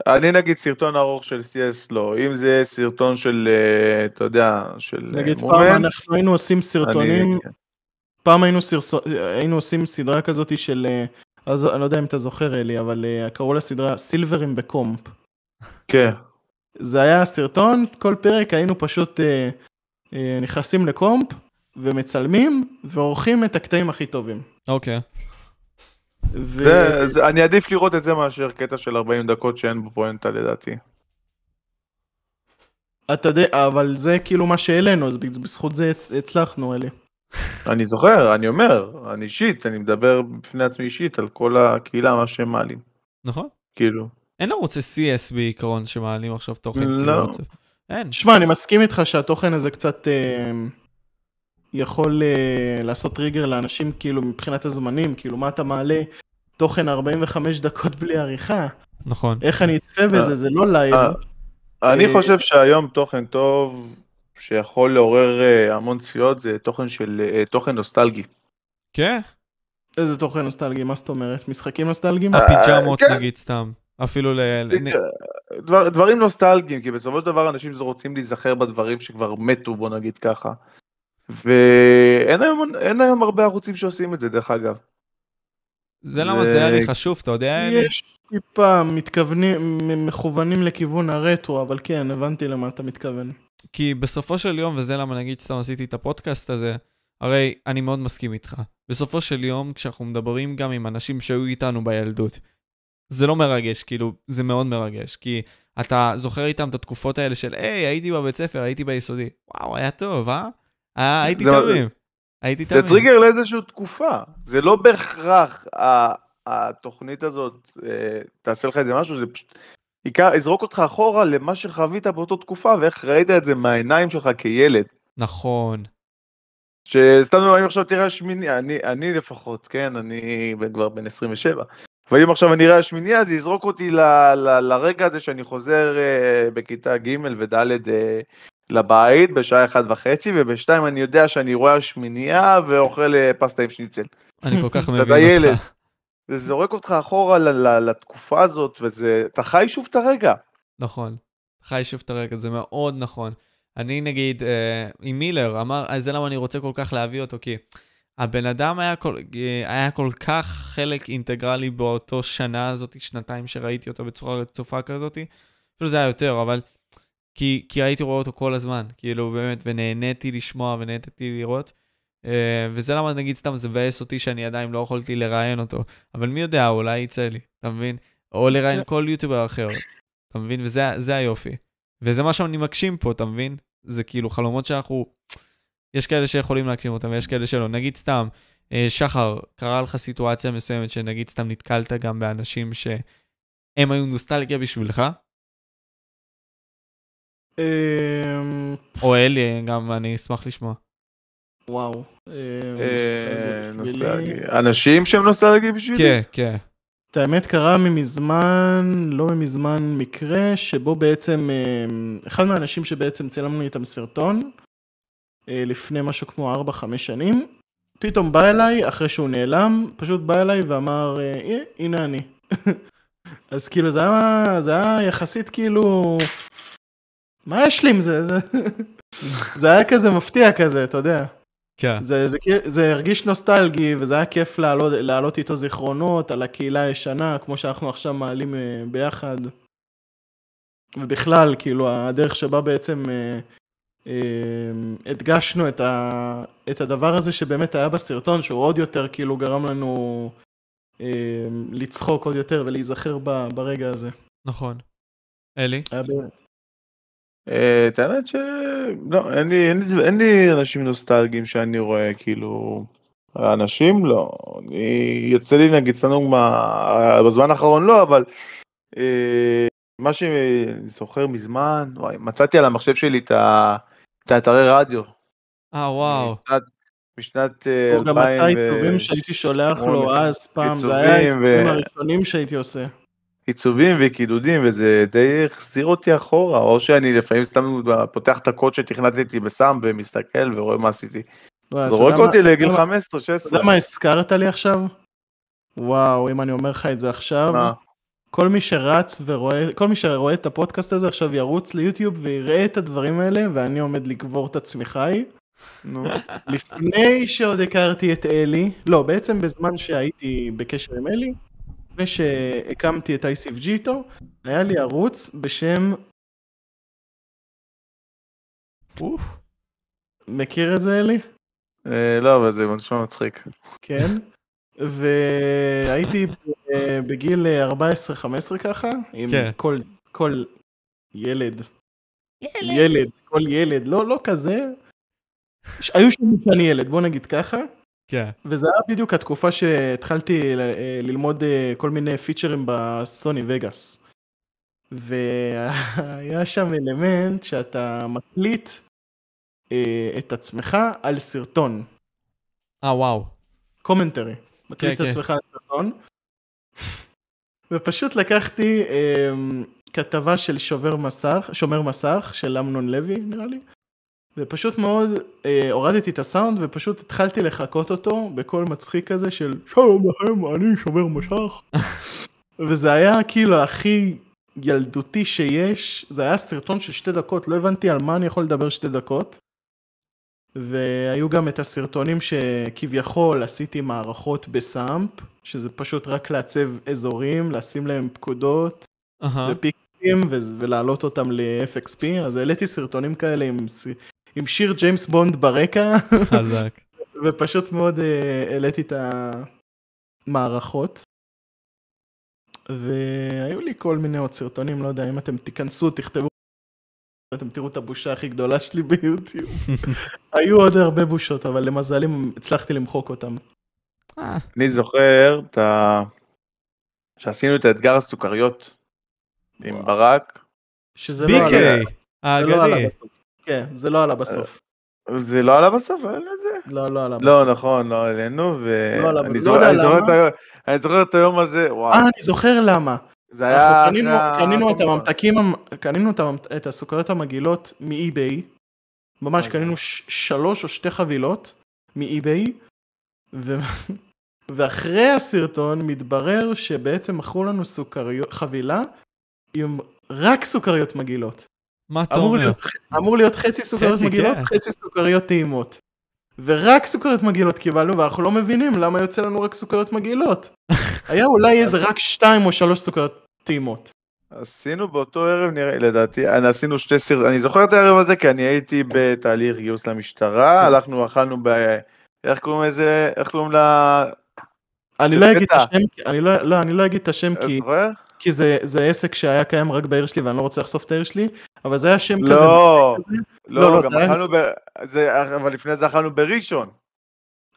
Speaker 3: אני נגיד סרטון ארוך של CS לא, אם זה סרטון של, אה, אתה יודע, של אה,
Speaker 2: נגיד פעם אנחנו היינו עושים סרטונים,
Speaker 3: כן.
Speaker 2: פעם היינו עושים סדרה כזאת של, אה, אז אני לא יודע אם אתה זוכר אלי, אבל אה, קראו לסדרה סילברים בקומפ.
Speaker 3: כן.
Speaker 2: זה היה סרטון, כל פרק היינו פשוט אה, אה, נכנסים לקומפ ומצלמים ועורכים את הקטעים הכי טובים.
Speaker 4: אוקיי.
Speaker 2: ו-
Speaker 3: זה, זה, אני עדיף לראות את זה מאשר קטע של 40 דקות שאין בו פואנטה לדעתי.
Speaker 2: אתה יודע, אבל זה כאילו מה שהעלינו, אז בזכות זה הצ- הצלחנו, אלי.
Speaker 3: אני זוכר, אני אומר, אני אישית, אני מדבר בפני עצמי אישית על כל הקהילה, מה שהם מעלים.
Speaker 4: נכון?
Speaker 3: כאילו.
Speaker 4: אין ערוצי CS בעיקרון שמעלים עכשיו תוכן.
Speaker 3: לא.
Speaker 4: כאילו, אין.
Speaker 2: שמע, אני מסכים איתך שהתוכן הזה קצת אה, יכול אה, לעשות טריגר לאנשים, כאילו, מבחינת הזמנים, כאילו, מה אתה מעלה תוכן 45 דקות בלי עריכה?
Speaker 4: נכון.
Speaker 2: איך אני אצפה בזה? זה לא live.
Speaker 3: אה, אני
Speaker 2: אה,
Speaker 3: חושב שהיום תוכן טוב שיכול לעורר אה, המון צפיות זה תוכן של אה, תוכן נוסטלגי.
Speaker 4: כן?
Speaker 2: איזה תוכן נוסטלגי, מה זאת אומרת? משחקים נוסטלגיים?
Speaker 4: הפיג'מות
Speaker 3: כן.
Speaker 4: נגיד סתם. אפילו ל...
Speaker 3: דבר, דברים נוסטלגיים כי בסופו של דבר אנשים רוצים להיזכר בדברים שכבר מתו בוא נגיד ככה. ואין היום, היום הרבה ערוצים שעושים את זה, דרך אגב.
Speaker 4: זה למה
Speaker 3: זה-
Speaker 4: היה לי חשוב, אתה יודע?
Speaker 2: יש טיפה מתכוונים, מכוונים לכיוון הרטרו, אבל כן, הבנתי למה אתה מתכוון.
Speaker 4: כי בסופו של יום, וזה למה נגיד סתם עשיתי את הפודקאסט הזה, הרי אני מאוד מסכים איתך. בסופו של יום, כשאנחנו מדברים גם עם אנשים שהיו איתנו בילדות, זה לא מרגש, כאילו, זה מאוד מרגש, כי אתה זוכר איתם את התקופות האלה של, היי, הייתי בבית ספר, הייתי ביסודי. וואו, היה טוב, אה? היה, הייתי
Speaker 3: זה-
Speaker 4: תמים. הייתי
Speaker 3: זה
Speaker 4: תמים.
Speaker 3: טריגר לאיזושהי תקופה. זה לא בהכרח התוכנית הזאת אה, תעשה לך איזה משהו, זה פשוט יזרוק אותך אחורה למה שחווית באותה תקופה ואיך ראית את זה מהעיניים שלך כילד.
Speaker 4: נכון.
Speaker 3: שסתם אם עכשיו תראה שמיני, אני, אני לפחות, כן, אני כבר בן 27. ואם עכשיו אני אראה השמינייה, זה יזרוק אותי ל, ל, לרגע הזה שאני חוזר אה, בכיתה ג' וד' אה, לבית בשעה אחת וחצי, ובשתיים אני יודע שאני רואה השמינייה ואוכל אה, פסטה עם שניצל.
Speaker 4: אני כל כך מבין. אותך.
Speaker 3: זה זורק אותך אחורה לתקופה הזאת, וזה, אתה חי שוב את הרגע.
Speaker 4: נכון. חי שוב את הרגע, זה מאוד נכון. אני נגיד, אה, עם מילר, אמר, אה, זה למה אני רוצה כל כך להביא אותו, כי הבן אדם היה כל, היה כל כך חלק אינטגרלי באותו שנה הזאת, שנתיים שראיתי אותו בצורה רצופה כזאת. אפילו זה היה יותר, אבל... כי, כי הייתי רואה אותו כל הזמן, כאילו באמת, ונהניתי לשמוע ונהניתי לראות. אה, וזה למה נגיד סתם זה מבאס אותי שאני עדיין לא יכולתי לראיין אותו. אבל מי יודע, אולי יצא לי, אתה מבין? או לראיין כל יוטיובר אחר, אתה מבין? וזה זה היופי. וזה מה שאני מגשים פה, אתה מבין? זה כאילו חלומות שאנחנו... יש כאלה שיכולים להגשים אותם ויש כאלה שלא. נגיד סתם, אה, שחר, קרה לך סיטואציה מסוימת שנגיד סתם נתקלת גם באנשים שהם היו נוסטלגיה בשבילך?
Speaker 2: אמ,
Speaker 4: או אלי, גם אני אשמח לשמוע.
Speaker 2: וואו.
Speaker 3: אה. נוסטלגי. אנשים שהם נוסטלגיים בשבילי?
Speaker 4: כן, כן.
Speaker 2: את האמת קרה ממזמן, לא ממזמן, מקרה שבו בעצם, אמ, אחד מהאנשים שבעצם צילמנו איתם סרטון, אה, לפני משהו כמו 4-5 שנים, פתאום בא אליי, אחרי שהוא נעלם, פשוט בא אליי ואמר, אה, "אה, הנה אני. אז כאילו זה היה, זה היה יחסית כאילו, מה יש לי עם זה? זה, זה היה כזה מפתיע כזה, אתה יודע.
Speaker 4: כן.
Speaker 2: זה, זה, זה הרגיש נוסטלגי, וזה היה כיף להעלות, להעלות איתו זיכרונות על הקהילה הישנה, כמו שאנחנו עכשיו מעלים אה, ביחד. ובכלל, כאילו, הדרך שבה בעצם אה, אה, הדגשנו את, ה, את הדבר הזה שבאמת היה בסרטון, שהוא עוד יותר כאילו גרם לנו אה, לצחוק עוד יותר ולהיזכר ב, ברגע הזה.
Speaker 4: נכון. אלי?
Speaker 2: היה
Speaker 3: את האמת ש... לא, אין לי, אין, לי, אין לי אנשים נוסטלגיים שאני רואה, כאילו... אנשים לא. אני... יוצא לי נגיד, סתם דוגמה, בזמן האחרון לא, אבל... אה, מה שאני זוכר מזמן, וואי, מצאתי על המחשב שלי את, ה... את האתרי רדיו.
Speaker 4: אה, וואו.
Speaker 3: משנת, משנת אה,
Speaker 2: הוא גם מצא
Speaker 3: 2000 ו-
Speaker 2: עיצובים שהייתי שולח לו. אז פעם, זה
Speaker 3: עיצובים
Speaker 2: היה העיצובים
Speaker 3: ו-
Speaker 2: הראשונים שהייתי עושה.
Speaker 3: עיצובים וקידודים וזה די החזיר אותי אחורה או שאני לפעמים סתם פותח את הקוד שתכנתתי בסאם ומסתכל ורואה מה עשיתי. זורק אותי לגיל
Speaker 2: אתה יודע מה-
Speaker 3: 15
Speaker 2: אתה יודע
Speaker 3: 16.
Speaker 2: מה הזכרת לי עכשיו? וואו, אם אני אומר לך את זה עכשיו,
Speaker 3: מה?
Speaker 2: כל מי שרץ ורואה, כל מי שרואה את הפודקאסט הזה עכשיו ירוץ ליוטיוב ויראה את הדברים האלה, ואני עומד לקבור את הצמיחה ההיא.
Speaker 3: נו.
Speaker 2: לפני שעוד הכרתי את אלי, לא, בעצם בזמן שהייתי בקשר עם אלי, לפני שהקמתי את ICFG איתו, היה לי ערוץ בשם,
Speaker 4: אוף.
Speaker 2: מכיר את זה אלי?
Speaker 3: אה, לא אבל זה נשמע מצחיק.
Speaker 2: כן. והייתי ב- בגיל 14-15 ככה, עם
Speaker 4: כן.
Speaker 2: כל, כל ילד. ילד. ילד, כל ילד, לא, לא כזה. היו שנים שאני ילד, בוא נגיד ככה.
Speaker 4: כן.
Speaker 2: וזה היה בדיוק התקופה שהתחלתי אה, ללמוד אה, כל מיני פיצ'רים ב Sony Vegas. והיה שם אלמנט שאתה מקליט אה, את עצמך על סרטון.
Speaker 4: אה, וואו.
Speaker 2: commentary. מקליט את
Speaker 4: כן.
Speaker 2: עצמך על סרטון. ופשוט לקחתי כתבה של שובר מסך, שומר מסך, של אמנון לוי נראה לי, ופשוט מאוד אה, הורדתי את הסאונד ופשוט התחלתי לחקות אותו בקול מצחיק כזה של שלום לכם, אני שומר מסך. וזה היה כאילו הכי ילדותי שיש, זה היה סרטון של שתי דקות, לא הבנתי על מה אני יכול לדבר שתי דקות. והיו גם את הסרטונים שכביכול עשיתי מערכות בסאמפ, שזה פשוט רק לעצב אזורים, לשים להם פקודות
Speaker 4: אהה.
Speaker 2: ופיקים ו- ולהעלות אותם ל-FXP, אז העליתי סרטונים כאלה עם, עם שיר ג'יימס בונד ברקע,
Speaker 4: חזק.
Speaker 2: ופשוט מאוד אה, העליתי את המערכות. והיו לי כל מיני עוד סרטונים, לא יודע, אם אתם תיכנסו, תכתבו, אתם תראו את הבושה הכי גדולה שלי ביוטיוב. היו עוד הרבה בושות, אבל למזלי הצלחתי למחוק אותם.
Speaker 4: אה,
Speaker 3: אני זוכר את ה... שעשינו את האתגר הסוכריות עם. ברק.
Speaker 2: שזה לא עלה בסוף. לא. כן, זה לא עלה בסוף.
Speaker 3: זה לא עלה בסוף? לא עלה זה?
Speaker 2: לא, לא עלה
Speaker 3: לא,
Speaker 2: בסוף.
Speaker 3: נכון, לא העלינו,
Speaker 2: לא עלה,
Speaker 3: ואני
Speaker 2: לא למה.
Speaker 3: זוכר את היום הזה, וואו,
Speaker 2: אה, אני זוכר למה.
Speaker 3: זה היה...
Speaker 2: קנינו, את
Speaker 3: הקומבו.
Speaker 2: הממתקים, המ- קנינו את, הסוכריות המגעילות מאי-ביי. ממש
Speaker 3: אוקיי.
Speaker 2: קנינו שלוש או שתי חבילות מאי-ביי. ואחרי הסרטון מתברר שבעצם מכרו לנו סוכריות, חבילה עם רק סוכריות מגעילות.
Speaker 4: מה אתה
Speaker 2: אמור
Speaker 4: אומר?
Speaker 2: להיות, אמור להיות חצי סוכריות
Speaker 4: חצי,
Speaker 2: מגעילות,
Speaker 4: כן.
Speaker 2: חצי סוכריות טעימות. ורק סוכריות מגעילות קיבלנו, ואנחנו לא מבינים למה יוצא לנו רק סוכריות מגעילות. היה אולי איזה רק שתיים או שלוש סוכריות טעימות.
Speaker 3: עשינו באותו ערב נראה, לדעתי, אני- עשינו שתי סרט... אני זוכר את הערב הזה כי אני הייתי בתהליך גיוס למשטרה, הלכנו, אכלנו ב... איך קוראים לזה? איך קוראים ל...
Speaker 2: אני לא אגיד את. השם, כי- אני לא, לא, אני לא אגיד את השם כי? כי זה, זה עסק שהיה קיים רק בעיר שלי ואני לא רוצה לחשוף את העיר שלי, אבל זה היה שם כזה.
Speaker 3: לא,
Speaker 2: כזה. לא,
Speaker 3: לא,
Speaker 2: לא,
Speaker 3: גם
Speaker 2: זה היה-
Speaker 3: אכלנו ב... זה- אבל לפני זה אכלנו בראשון.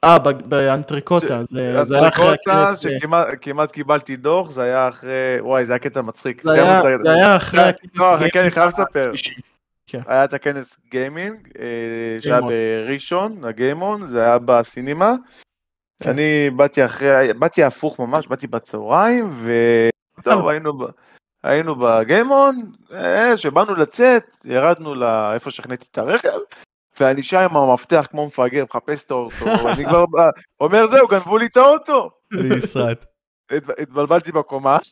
Speaker 2: אה, ב- באנטריקוטה, זה, זה היה אחרי
Speaker 3: הטריקוטה,
Speaker 2: הכנס.
Speaker 3: שכמעט כמעט קיבלתי דוח, זה היה אחרי... וואי, זה היה קטע מצחיק.
Speaker 2: זה היה,
Speaker 3: סיימנו את ה-
Speaker 2: זה היה אחרי הכנס.
Speaker 3: לא, חכה, אני
Speaker 2: גיימינג
Speaker 3: חייב לספר.
Speaker 2: השלישי.
Speaker 3: היה את הכנס גיימינג, אה, שהיה. בראשון, הגיימון, זה היה בסינימה.
Speaker 2: כן.
Speaker 3: אני באתי אחרי, באתי הפוך ממש, באתי בצהריים, וטוב, היינו, ב- היינו בגיימון, אה, שבאנו לצאת, ירדנו לאיפה שהחניתי את הרכב, ואני שם עם המפתח כמו מפגר, מחפש את האוטו, ואני כבר בא- אומר זהו, גנבו לי את האוטו.
Speaker 4: לי סרט.
Speaker 3: הת- התבלבלתי בקומה.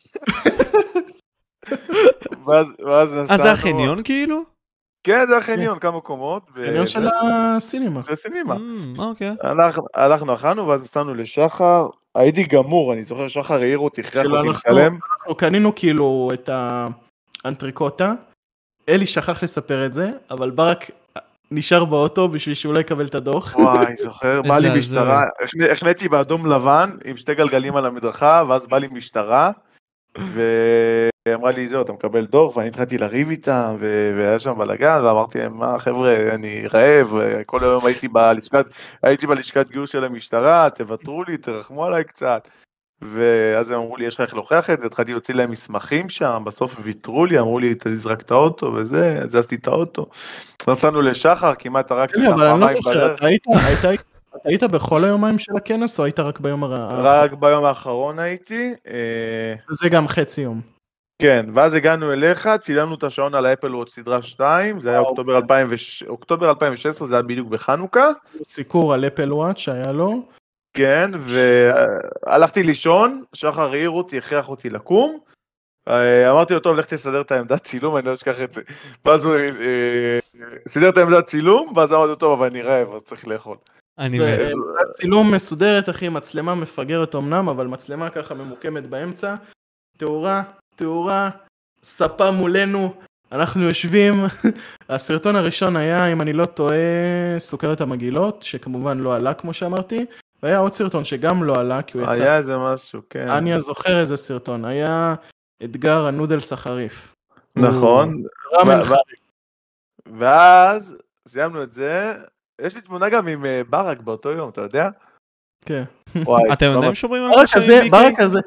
Speaker 3: ואז, ואז נסענו.
Speaker 4: אה, זה החניון כאילו?
Speaker 3: כן, זה החניון, כמה קומות. ו-
Speaker 2: חניון של הסינימה.
Speaker 3: של הסינימה.
Speaker 4: אמ, אוקיי.
Speaker 3: הלכ- הלכנו, אכלנו, ואז נסענו לשחר, הייתי גמור, אני זוכר שחר העיר אותי,
Speaker 2: כאילו,
Speaker 3: אותי
Speaker 2: אנחנו-
Speaker 3: לצלם.
Speaker 2: אנחנו קנינו כאילו את האנטריקוטה, אלי שכח לספר את זה, אבל ברק נשאר באוטו בשביל שהוא לא יקבל את הדוח.
Speaker 3: וואי, זוכר, בא לי משטרה, החניתי באדום לבן עם שתי גלגלים על המדרכה, ואז בא לי משטרה, ואמרה לי, זהו, אתה מקבל דוח, ואני התחלתי לריב איתם, והיה שם בלאגן, ואמרתי להם, מה, חבר'ה, אני רעב, כל היום הייתי בלשכת, הייתי בלשכת גיוס של המשטרה, תוותרו לי, תרחמו עליי קצת. ואז הם אמרו לי, יש לך איך להוכיח את זה? התחלתי להוציא להם מסמכים שם, בסוף ויתרו לי, אמרו לי, תזיז רק את האוטו וזה, הזזתי את האוטו. נסענו לשחר, כמעט הרגתי אותם
Speaker 2: אבל אני לא
Speaker 3: פעמיים
Speaker 2: זוכר,
Speaker 3: בדרך.
Speaker 2: אתה היית- היית- אתה היית בכל היומיים של הכנס, או היית רק ביום הר...
Speaker 3: רק ביום האחרון הייתי, אה,
Speaker 2: זה גם חצי יום.
Speaker 3: כן, ואז הגענו אליך, צילמנו את השעון על האפל וואט סדרה 2, זה היה אוקטובר
Speaker 2: כן.
Speaker 3: 2006 אוקטובר 2016, זה היה בדיוק בחנוכה,
Speaker 2: סיקור על אפל וואט שהיה לו.
Speaker 3: כן, והלכתי לישון, שחר העיר אותי, הכריח אותי לקום, אה, אמרתי לו, טוב, לך תסדר את העמדת צילום, אני לא אשכח את זה. ואז הוא אה, סידר את העמדת צילום, ואז אמרתי לו, טוב, אבל אני רעב, אז צריך לאכול.
Speaker 4: אני
Speaker 2: זה צילום מסודרת, אחי, מצלמה מפגרת אמנם, אבל מצלמה ככה ממוקמת באמצע. תאורה, תאורה, ספה מולנו, אנחנו יושבים. הסרטון הראשון היה, אם אני לא טועה, סוכריות המגעילות, שכמובן לא עלה כמו שאמרתי, והיה עוד סרטון שגם לא עלה, כי הוא יצא.
Speaker 3: היה איזה משהו, כן.
Speaker 2: אני זוכר איזה סרטון, היה אתגר הנודלס החריף.
Speaker 3: נכון.
Speaker 2: ראמן
Speaker 3: ו-
Speaker 2: חריף.
Speaker 3: ואז סיימנו את זה, יש לי תמונה גם עם אה, ברק באותו יום, אתה יודע?
Speaker 2: כן.
Speaker 3: וואי,
Speaker 4: אתם יודעים שומרים על
Speaker 2: ברק
Speaker 4: קשר
Speaker 2: הזה,
Speaker 4: עם
Speaker 2: ברק? הזה.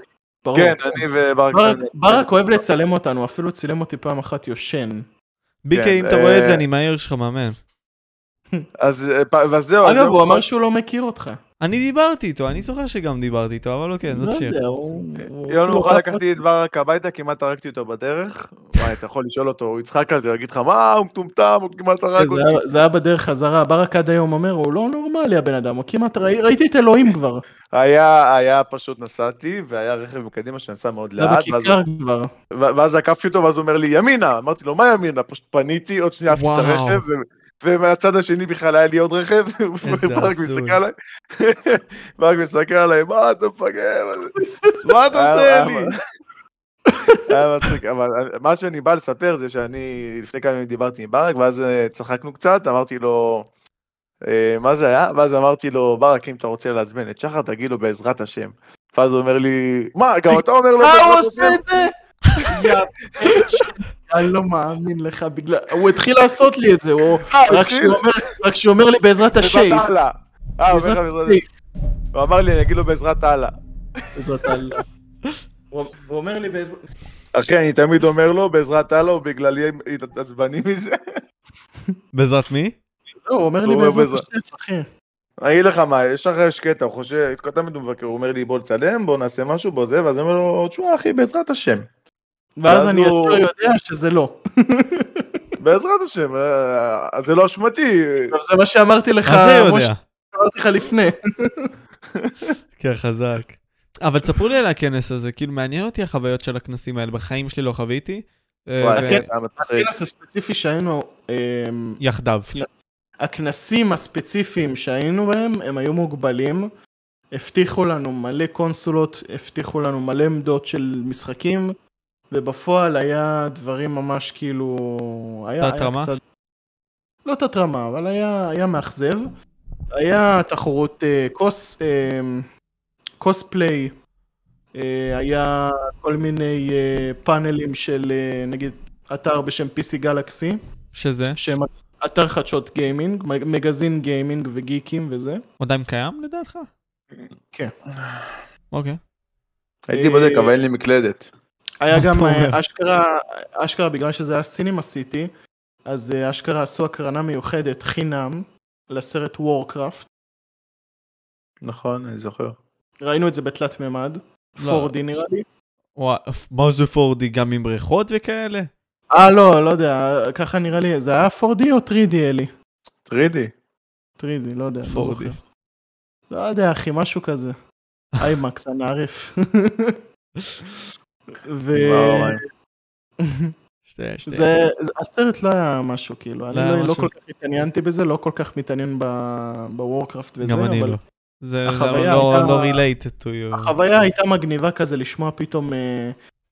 Speaker 2: ברור.
Speaker 3: כן, אני וברק.
Speaker 2: ברק, אוהב לצלם אותנו, אפילו צילם אותי פעם אחת יושן.
Speaker 4: BK,
Speaker 3: כן,
Speaker 4: אם אתה רואה את זה,
Speaker 3: אה,
Speaker 4: אני מהעיר שלך מאמן.
Speaker 3: אז אה, זהו.
Speaker 2: אגב, הוא אמר שהוא לא מכיר אותך.
Speaker 4: אני דיברתי איתו, אני זוכר שגם דיברתי איתו, אבל אוקיי,
Speaker 2: לא
Speaker 4: נמשיך.
Speaker 3: יום מאוחר
Speaker 2: ראה
Speaker 3: לקחתי את ברק הביתה, כמעט הרגתי אותו בדרך. וואי, אתה יכול לשאול אותו, הוא יצחק על זה, הוא יגיד לך, מה, הוא מטומטם, הוא כמעט הרג
Speaker 2: זה
Speaker 3: אותי.
Speaker 2: זה היה בדרך חזרה, ברק עד היום אומר, הוא לא נורמלי הבן אדם, הוא כמעט, ראי- ראיתי את אלוהים כבר.
Speaker 3: היה, היה פשוט נסעתי, והיה רכב מקדימה שנסע מאוד לאט, ואז-
Speaker 2: בכיכר כבר.
Speaker 3: ו- ואז עקפתי אותו, ואז הוא אומר לי, ימינה. אמרתי לו, מה ימינה? פשוט פניתי, עוד שנייה עפתי את. הרכב, ומהצד השני בכלל היה לי עוד רכב, וברק. מסתכל עליי, ברק מסתכל עליי, מה אתה מפגר?
Speaker 4: מה אתה עושה לי?
Speaker 3: היה מצחיק, אבל מה שאני בא לספר זה שאני לפני כמה ימים דיברתי עם ברק, ואז אה, צחקנו קצת, אמרתי לו, אה, מה זה היה? ואז אמרתי לו, ברק, אם אתה רוצה לעצבן את שחר, תגיד לו בעזרת השם. ואז הוא אומר לי, מה, גם אתה אומר לו
Speaker 2: אה, הוא עושה? את זה? אני לא מאמין לך, בגלל... הוא התחיל לעשות לי את זה, הוא...
Speaker 3: אה,
Speaker 2: רק
Speaker 3: התחיל?
Speaker 2: שהוא אומר- לי בעזרת השייף.
Speaker 3: בעזרת אללה. אה, הוא
Speaker 2: השייף.
Speaker 3: הוא אמר לי, אני אגיד לו בעזרת אללה.
Speaker 2: בעזרת אללה. הוא הוא אומר לי בעזרת...
Speaker 3: אחי, אני תמיד אומר לו, בעזרת אללה, הוא בגללי התעצבני מזה.
Speaker 4: בעזרת מי?
Speaker 2: לא, הוא אומר לי
Speaker 3: הוא
Speaker 2: בעזרת השייף, אחי.
Speaker 3: אני אגיד לך מה, יש לך יש קטע, הוא חושב, תמיד הוא מבקר, הוא אומר לי בוא לצלם, בוא נעשה משהו, בוא זה, ואז אני אומר לו, תשמע אחי, בעזרת השם.
Speaker 2: ואז אני
Speaker 3: הוא-
Speaker 2: ישר יודע שזה לא.
Speaker 3: בעזרת השם, אה, אז זה לא אשמתי.
Speaker 2: זה מה שאמרתי לך,
Speaker 4: אז זה יודע.
Speaker 2: אמרתי לך לפני.
Speaker 4: כן, חזק. אבל תספרו לי על הכנס הזה, כאילו מעניין אותי החוויות של הכנסים האלה, בחיים שלי לא חוויתי. אה.
Speaker 2: הכנס הספציפי שהיינו, אמ,
Speaker 4: יחדיו.
Speaker 2: הכנסים הספציפיים שהיינו בהם, הם היו מוגבלים. הבטיחו לנו מלא קונסולות, הבטיחו לנו מלא עמדות של משחקים, ובפועל היה דברים ממש כאילו... היה, היה
Speaker 4: תת-רמה?
Speaker 2: קצת... לא תת-רמה, אבל היה, היה מאכזב. היה תחרות אה, קוס, אה, קוספליי, אה, היה כל מיני אה, פאנלים של אה, נגיד אתר בשם PC Galaxy.
Speaker 4: שזה?
Speaker 2: שהם אתר חדשות גיימינג, מג- מגזין גיימינג וגיקים וזה.
Speaker 4: עדיין קיים לדעתך?
Speaker 2: כן.
Speaker 4: אוקיי.
Speaker 3: הייתי בודק, אבל אין לי מקלדת.
Speaker 2: היה גם? אה, אשכרה, אשכרה בגלל שזה היה סינימה סיטי, אז אה, אשכרה עשו הקרנה מיוחדת חינם לסרט Warcraft.
Speaker 3: נכון, אני זוכר.
Speaker 2: ראינו את זה בתלת מימד,
Speaker 4: לא.
Speaker 2: 4D נראה לי.
Speaker 4: וואי, מה זה 4D גם עם בריכות וכאלה?
Speaker 2: אה לא, לא יודע, ככה נראה לי, זה היה 4D או 3D אלי?
Speaker 3: 3D.
Speaker 2: 3D, לא יודע, לא
Speaker 4: 4D.
Speaker 2: זוכר. לא יודע אחי, משהו כזה. איימקס, אני עריף. ו...
Speaker 4: שתי, שתי.
Speaker 2: זה, זה- הסרט לא היה משהו כאילו, אני
Speaker 4: לא
Speaker 2: לא, לא
Speaker 4: משהו.
Speaker 2: כל כך התעניינתי בזה, לא כל כך מתעניין בוורקראפט וזה,
Speaker 4: גם אני
Speaker 2: אבל
Speaker 4: לא. זה זה לא
Speaker 2: הייתה-
Speaker 4: לא related to you.
Speaker 2: החוויה הייתה מגניבה כזה לשמוע פתאום אה,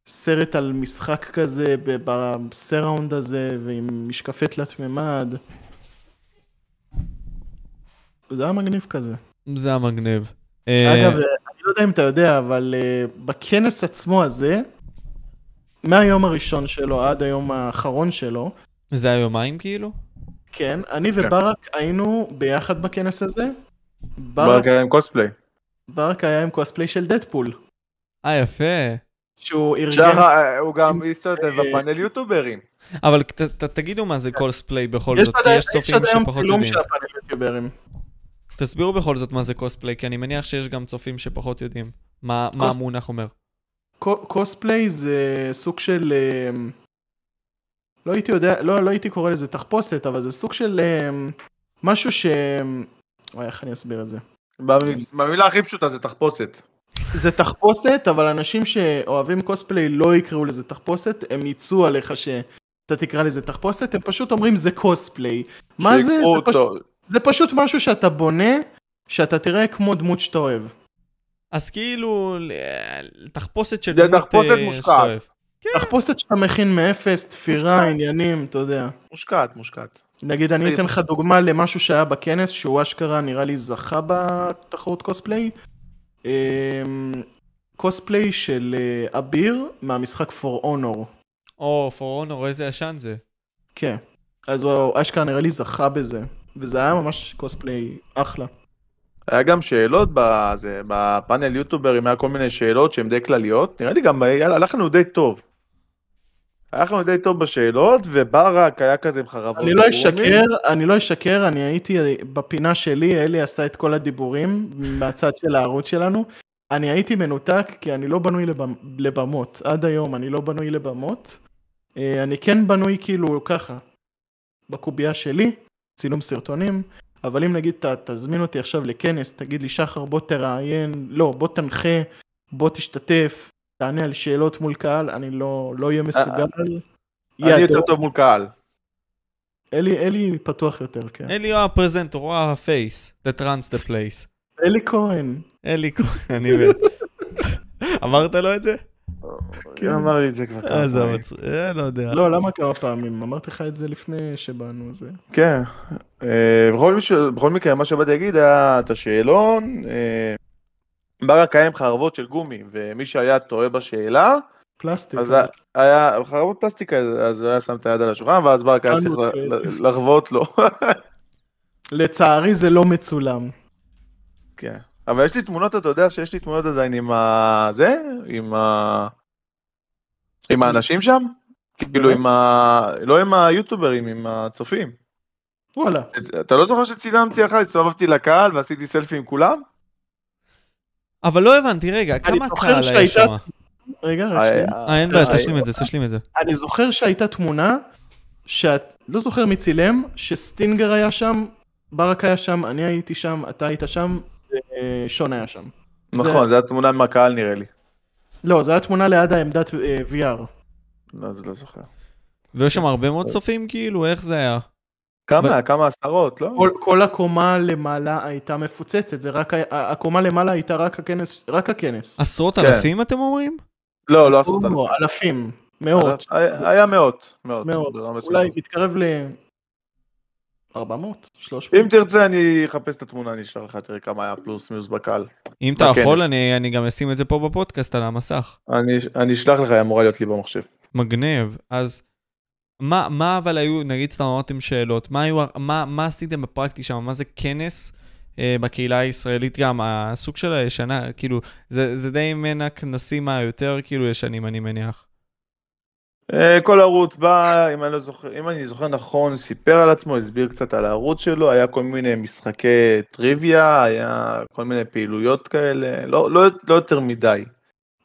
Speaker 2: סרט על משחק כזה בסראונד הזה ועם משקפי תלת מימד. זה היה מגניב כזה.
Speaker 4: זה היה מגניב. אה,
Speaker 2: אגב, אה, לא יודע אם אתה יודע, אבל אה, בכנס עצמו הזה, מהיום הראשון שלו עד היום האחרון שלו,
Speaker 4: זה היה יומיים כאילו?
Speaker 2: כן, אני וברק היינו ביחד בכנס הזה. ברק,
Speaker 3: ברק היה עם קוספליי.
Speaker 2: ברק היה עם קוספליי של דדפול,
Speaker 4: אה, יפה.
Speaker 2: שהוא ארגן,
Speaker 3: אה, הוא גם הסתובב בפאנל יוטוברים.
Speaker 4: אבל ת- ת- תגידו מה זה קוספליי בכל
Speaker 2: יש
Speaker 4: זאת,
Speaker 2: עד
Speaker 4: כי
Speaker 2: היום-
Speaker 4: יש
Speaker 2: יש עד היום
Speaker 4: שפחות
Speaker 2: צילום
Speaker 4: יודעים.
Speaker 2: של הפאנל יוטיוברים.
Speaker 4: תסבירו בכל זאת מה זה קוספליי, כי אני מניח שיש גם צופים שפחות יודעים. מה מה
Speaker 2: קוס-
Speaker 4: המונח אומר?
Speaker 2: קו- קוספליי זה סוג של... אה, לא הייתי יודע, לא, לא הייתי קורא לזה תחפושת, אבל זה סוג של אה, משהו ש... וואי, איך אני אסביר את זה?
Speaker 3: במ- במילה הכי פשוטה זה תחפושת.
Speaker 2: זה תחפושת, אבל אנשים שאוהבים קוספליי לא יקראו לזה תחפושת, הם יצאו עליך שאתה תקרא לזה תחפושת, הם פשוט אומרים זה קוספליי. מה זה? זה פשוט. זה פשוט משהו שאתה בונה, שאתה תראה כמו דמות שאתה אוהב.
Speaker 4: אז כאילו, ל- תחפושת של דמות,
Speaker 3: תחפושת
Speaker 4: אה,
Speaker 3: מושקעת.
Speaker 4: אוהב.
Speaker 2: תחפושת שאתה מכין מאפס, תפירה,
Speaker 3: מושקעת.
Speaker 2: עניינים, אתה יודע.
Speaker 3: מושקעת, מושקעת.
Speaker 2: נגיד, אני אתן לך דוגמה למשהו שהיה בכנס, שהוא אשכרה נראה לי זכה בתחרות קוספליי. אמ, קוספליי של אה, אביר מהמשחק For Honor.
Speaker 4: או, For Honor, איזה ישן זה.
Speaker 2: כן. אז הוא אשכרה נראה לי זכה בזה. וזה היה ממש קוספליי אחלה.
Speaker 3: היה גם שאלות בזה, בפאנל יוטוברים, היה כל מיני שאלות שהן די כלליות. נראה לי גם הלך לנו די טוב. הלך לנו די טוב בשאלות, וברק היה כזה עם חרבות.
Speaker 2: אני לא. אשקר, אני לא אשקר, אני הייתי בפינה שלי, אלי עשה את כל הדיבורים מהצד של הערוץ שלנו. אני הייתי מנותק כי אני לא בנוי לבמ- לבמות. עד היום אני לא בנוי לבמות. אה, אני כן בנוי כאילו ככה, בקובייה שלי, צילום סרטונים, אבל אם נגיד ת, תזמין אותי עכשיו לכנס, תגיד לי שחר בוא תראיין, לא, בוא תנחה, בוא תשתתף, תענה על שאלות מול קהל, אני לא, לא אהיה מסוגל.
Speaker 3: אני יותר טוב מול קהל.
Speaker 2: אלי, אלי פתוח יותר, כן.
Speaker 4: אלי הוא הפרזנטור, הוא הפייס, that runs the place.
Speaker 2: אלי כהן.
Speaker 4: אלי כהן, אני מת. אמרת לו את זה?
Speaker 3: כן, אמר לי את זה כבר כמה פעמים.
Speaker 4: מצ... אה, לא יודע.
Speaker 2: לא, למה כמה פעמים? אמרתי לך את זה לפני שבאנו, זה.
Speaker 3: כן. אה, בכל מקרה, מה שבאתי להגיד היה את השאלון. אה, ברק היה עם חרבות של גומי, ומי שהיה טועה בשאלה,
Speaker 2: פלסטיק.
Speaker 3: אז היה חרבות פלסטיק, אז הוא היה שם את היד על השולחן, ואז ברק היה צריך לחוות לו.
Speaker 2: לצערי זה לא מצולם.
Speaker 3: כן. אבל יש לי תמונות, אתה יודע שיש לי תמונות עדיין עם ה... זה? עם ה... עם האנשים שם? כאילו? עם ה... לא עם היוטוברים, עם הצופים.
Speaker 2: וואלה.
Speaker 3: אתה לא זוכר שצילמתי אחת, הסתובבתי לקהל ועשיתי סלפי עם כולם?
Speaker 4: אבל לא הבנתי, רגע, כמה
Speaker 2: זוכר
Speaker 4: קהל היה שם?
Speaker 2: רגע, רק שנייה.
Speaker 4: אה, אין בעיה, תשלים את זה, תשלים את זה.
Speaker 2: אני זוכר שהייתה תמונה, שאת לא זוכר מי צילם, שסטינגר היה שם, ברק היה שם, אני הייתי שם, אתה היית שם, ושון היה שם.
Speaker 3: נכון, זו התמונה מהקהל נראה לי.
Speaker 2: לא, זו הייתה תמונה ליד העמדת אה, VR.
Speaker 3: לא, זה לא זוכר.
Speaker 4: והיו שם הרבה מאוד צופים, כאילו, איך זה היה?
Speaker 3: כמה? כמה עשרות, לא?
Speaker 2: כל, כל הקומה למעלה הייתה מפוצצת, זה רק, הקומה למעלה הייתה רק הכנס, רק הכנס.
Speaker 4: עשרות
Speaker 3: כן.
Speaker 4: אלפים, אתם אומרים?
Speaker 3: לא, לא עשרות
Speaker 2: או, אלפים, מאות,
Speaker 3: אלפים. היה היה מאות. מאות.
Speaker 2: מאות, אולי. מתקרב ל... 400? 300?
Speaker 3: אם תרצה אני אחפש את התמונה, אני אשלח לך, תראה כמה היה פלוס מיוס בקהל.
Speaker 4: אם אתה. יכול, אני אני גם אשים את זה פה בפודקאסט על המסך.
Speaker 3: אני אני אשלח לך, היא אמורה להיות לי במחשב.
Speaker 4: מגניב. אז מה, מה אבל היו, נגיד סתם אמרתם שאלות, מה, היו, מה, מה עשיתם בפרקטי שם? מה זה כנס אה, בקהילה הישראלית גם? הסוג של הישנה, כאילו, זה, זה די מן הכנסים היותר כאילו ישנים, אני מניח.
Speaker 3: אה, כל ערוץ בא, אם אני, לא זוכר, אם אני זוכר נכון, סיפר על עצמו, הסביר קצת על הערוץ שלו, היה כל מיני משחקי טריוויה, היה כל מיני פעילויות כאלה, לא, לא, לא יותר מדי.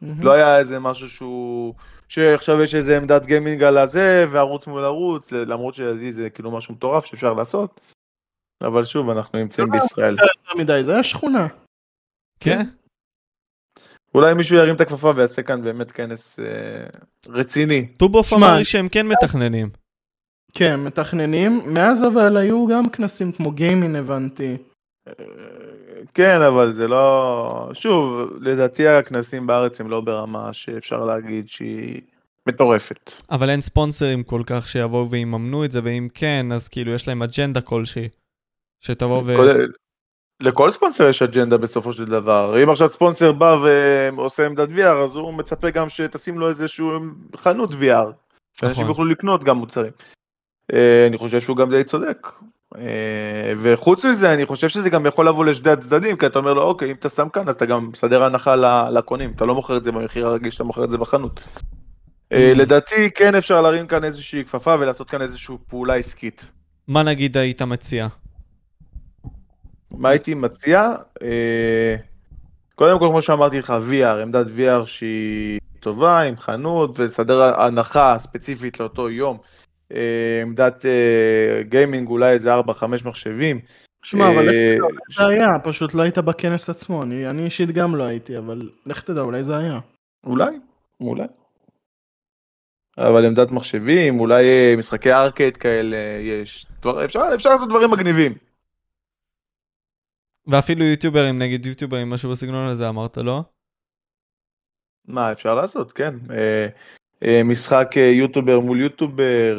Speaker 2: מהמם.
Speaker 3: לא היה איזה משהו שהוא... שעכשיו יש איזה עמדת גיימינג על הזה, וערוץ מול ערוץ, למרות שלדעתי זה כאילו משהו מטורף שאפשר לעשות. אבל שוב, אנחנו נמצאים בישראל.
Speaker 2: יותר מדי, זה היה שכונה.
Speaker 4: כן?
Speaker 3: אולי מישהו ירים את הכפפה ויעשה כאן באמת כנס אה, רציני.
Speaker 4: טובוף אמר לי שהם כן מתכננים.
Speaker 2: כן, מתכננים. מאז אבל היו גם כנסים כמו גיימין הבנתי.
Speaker 3: אה, כן, אבל זה לא... שוב, לדעתי הכנסים בארץ הם לא ברמה שאפשר להגיד שהיא מטורפת.
Speaker 4: אבל אין ספונסרים כל כך שיבואו ויממנו את זה, ואם כן, אז כאילו יש להם אג'נדה כלשהי. שתבוא ו...
Speaker 3: כל- לכל ספונסר יש אג'נדה בסופו של דבר. אם עכשיו ספונסר בא ועושה עמדת VR, אז הוא מצפה גם שתשים לו איזשהו חנות VR, שאנשים
Speaker 4: נכון.
Speaker 3: יוכלו לקנות גם מוצרים. אה, אני חושב שהוא גם די צודק. אה, וחוץ מזה, אני חושב שזה גם יכול לבוא לשני הצדדים, כי אתה אומר לו, אוקיי, אם אתה שם כאן, אז אתה גם מסדר הנחה לקונים, אתה לא מוכר את זה במחיר הרגיל שאתה מוכר את זה בחנות. אה,
Speaker 4: Mm.
Speaker 3: לדעתי, כן אפשר להרים כאן איזושהי כפפה ולעשות כאן איזושהי פעולה עסקית.
Speaker 4: מה נגיד היית מציע?
Speaker 3: מה הייתי מציע? אה, קודם כל, כמו שאמרתי לך, VR, עמדת VR שהיא טובה, עם חנות, ולסדר הנחה ספציפית לאותו יום. אה, עמדת אה, גיימינג, אולי איזה 4-5 מחשבים.
Speaker 2: שמע, אבל לך תדע, אולי זה היה, פשוט לא היית בכנס עצמו. אני אני אישית גם לא הייתי, אבל לך תדע, אולי זה היה.
Speaker 3: אולי, אולי. אבל עמדת מחשבים, אולי משחקי ארקייד כאלה יש. אפשר, אפשר לעשות דברים מגניבים.
Speaker 4: ואפילו יוטיוברים, נגיד יוטיוברים, משהו בסגנון הזה אמרת, לא?
Speaker 3: מה אפשר לעשות, כן. אה, אה, משחק אה, יוטובר מול יוטובר,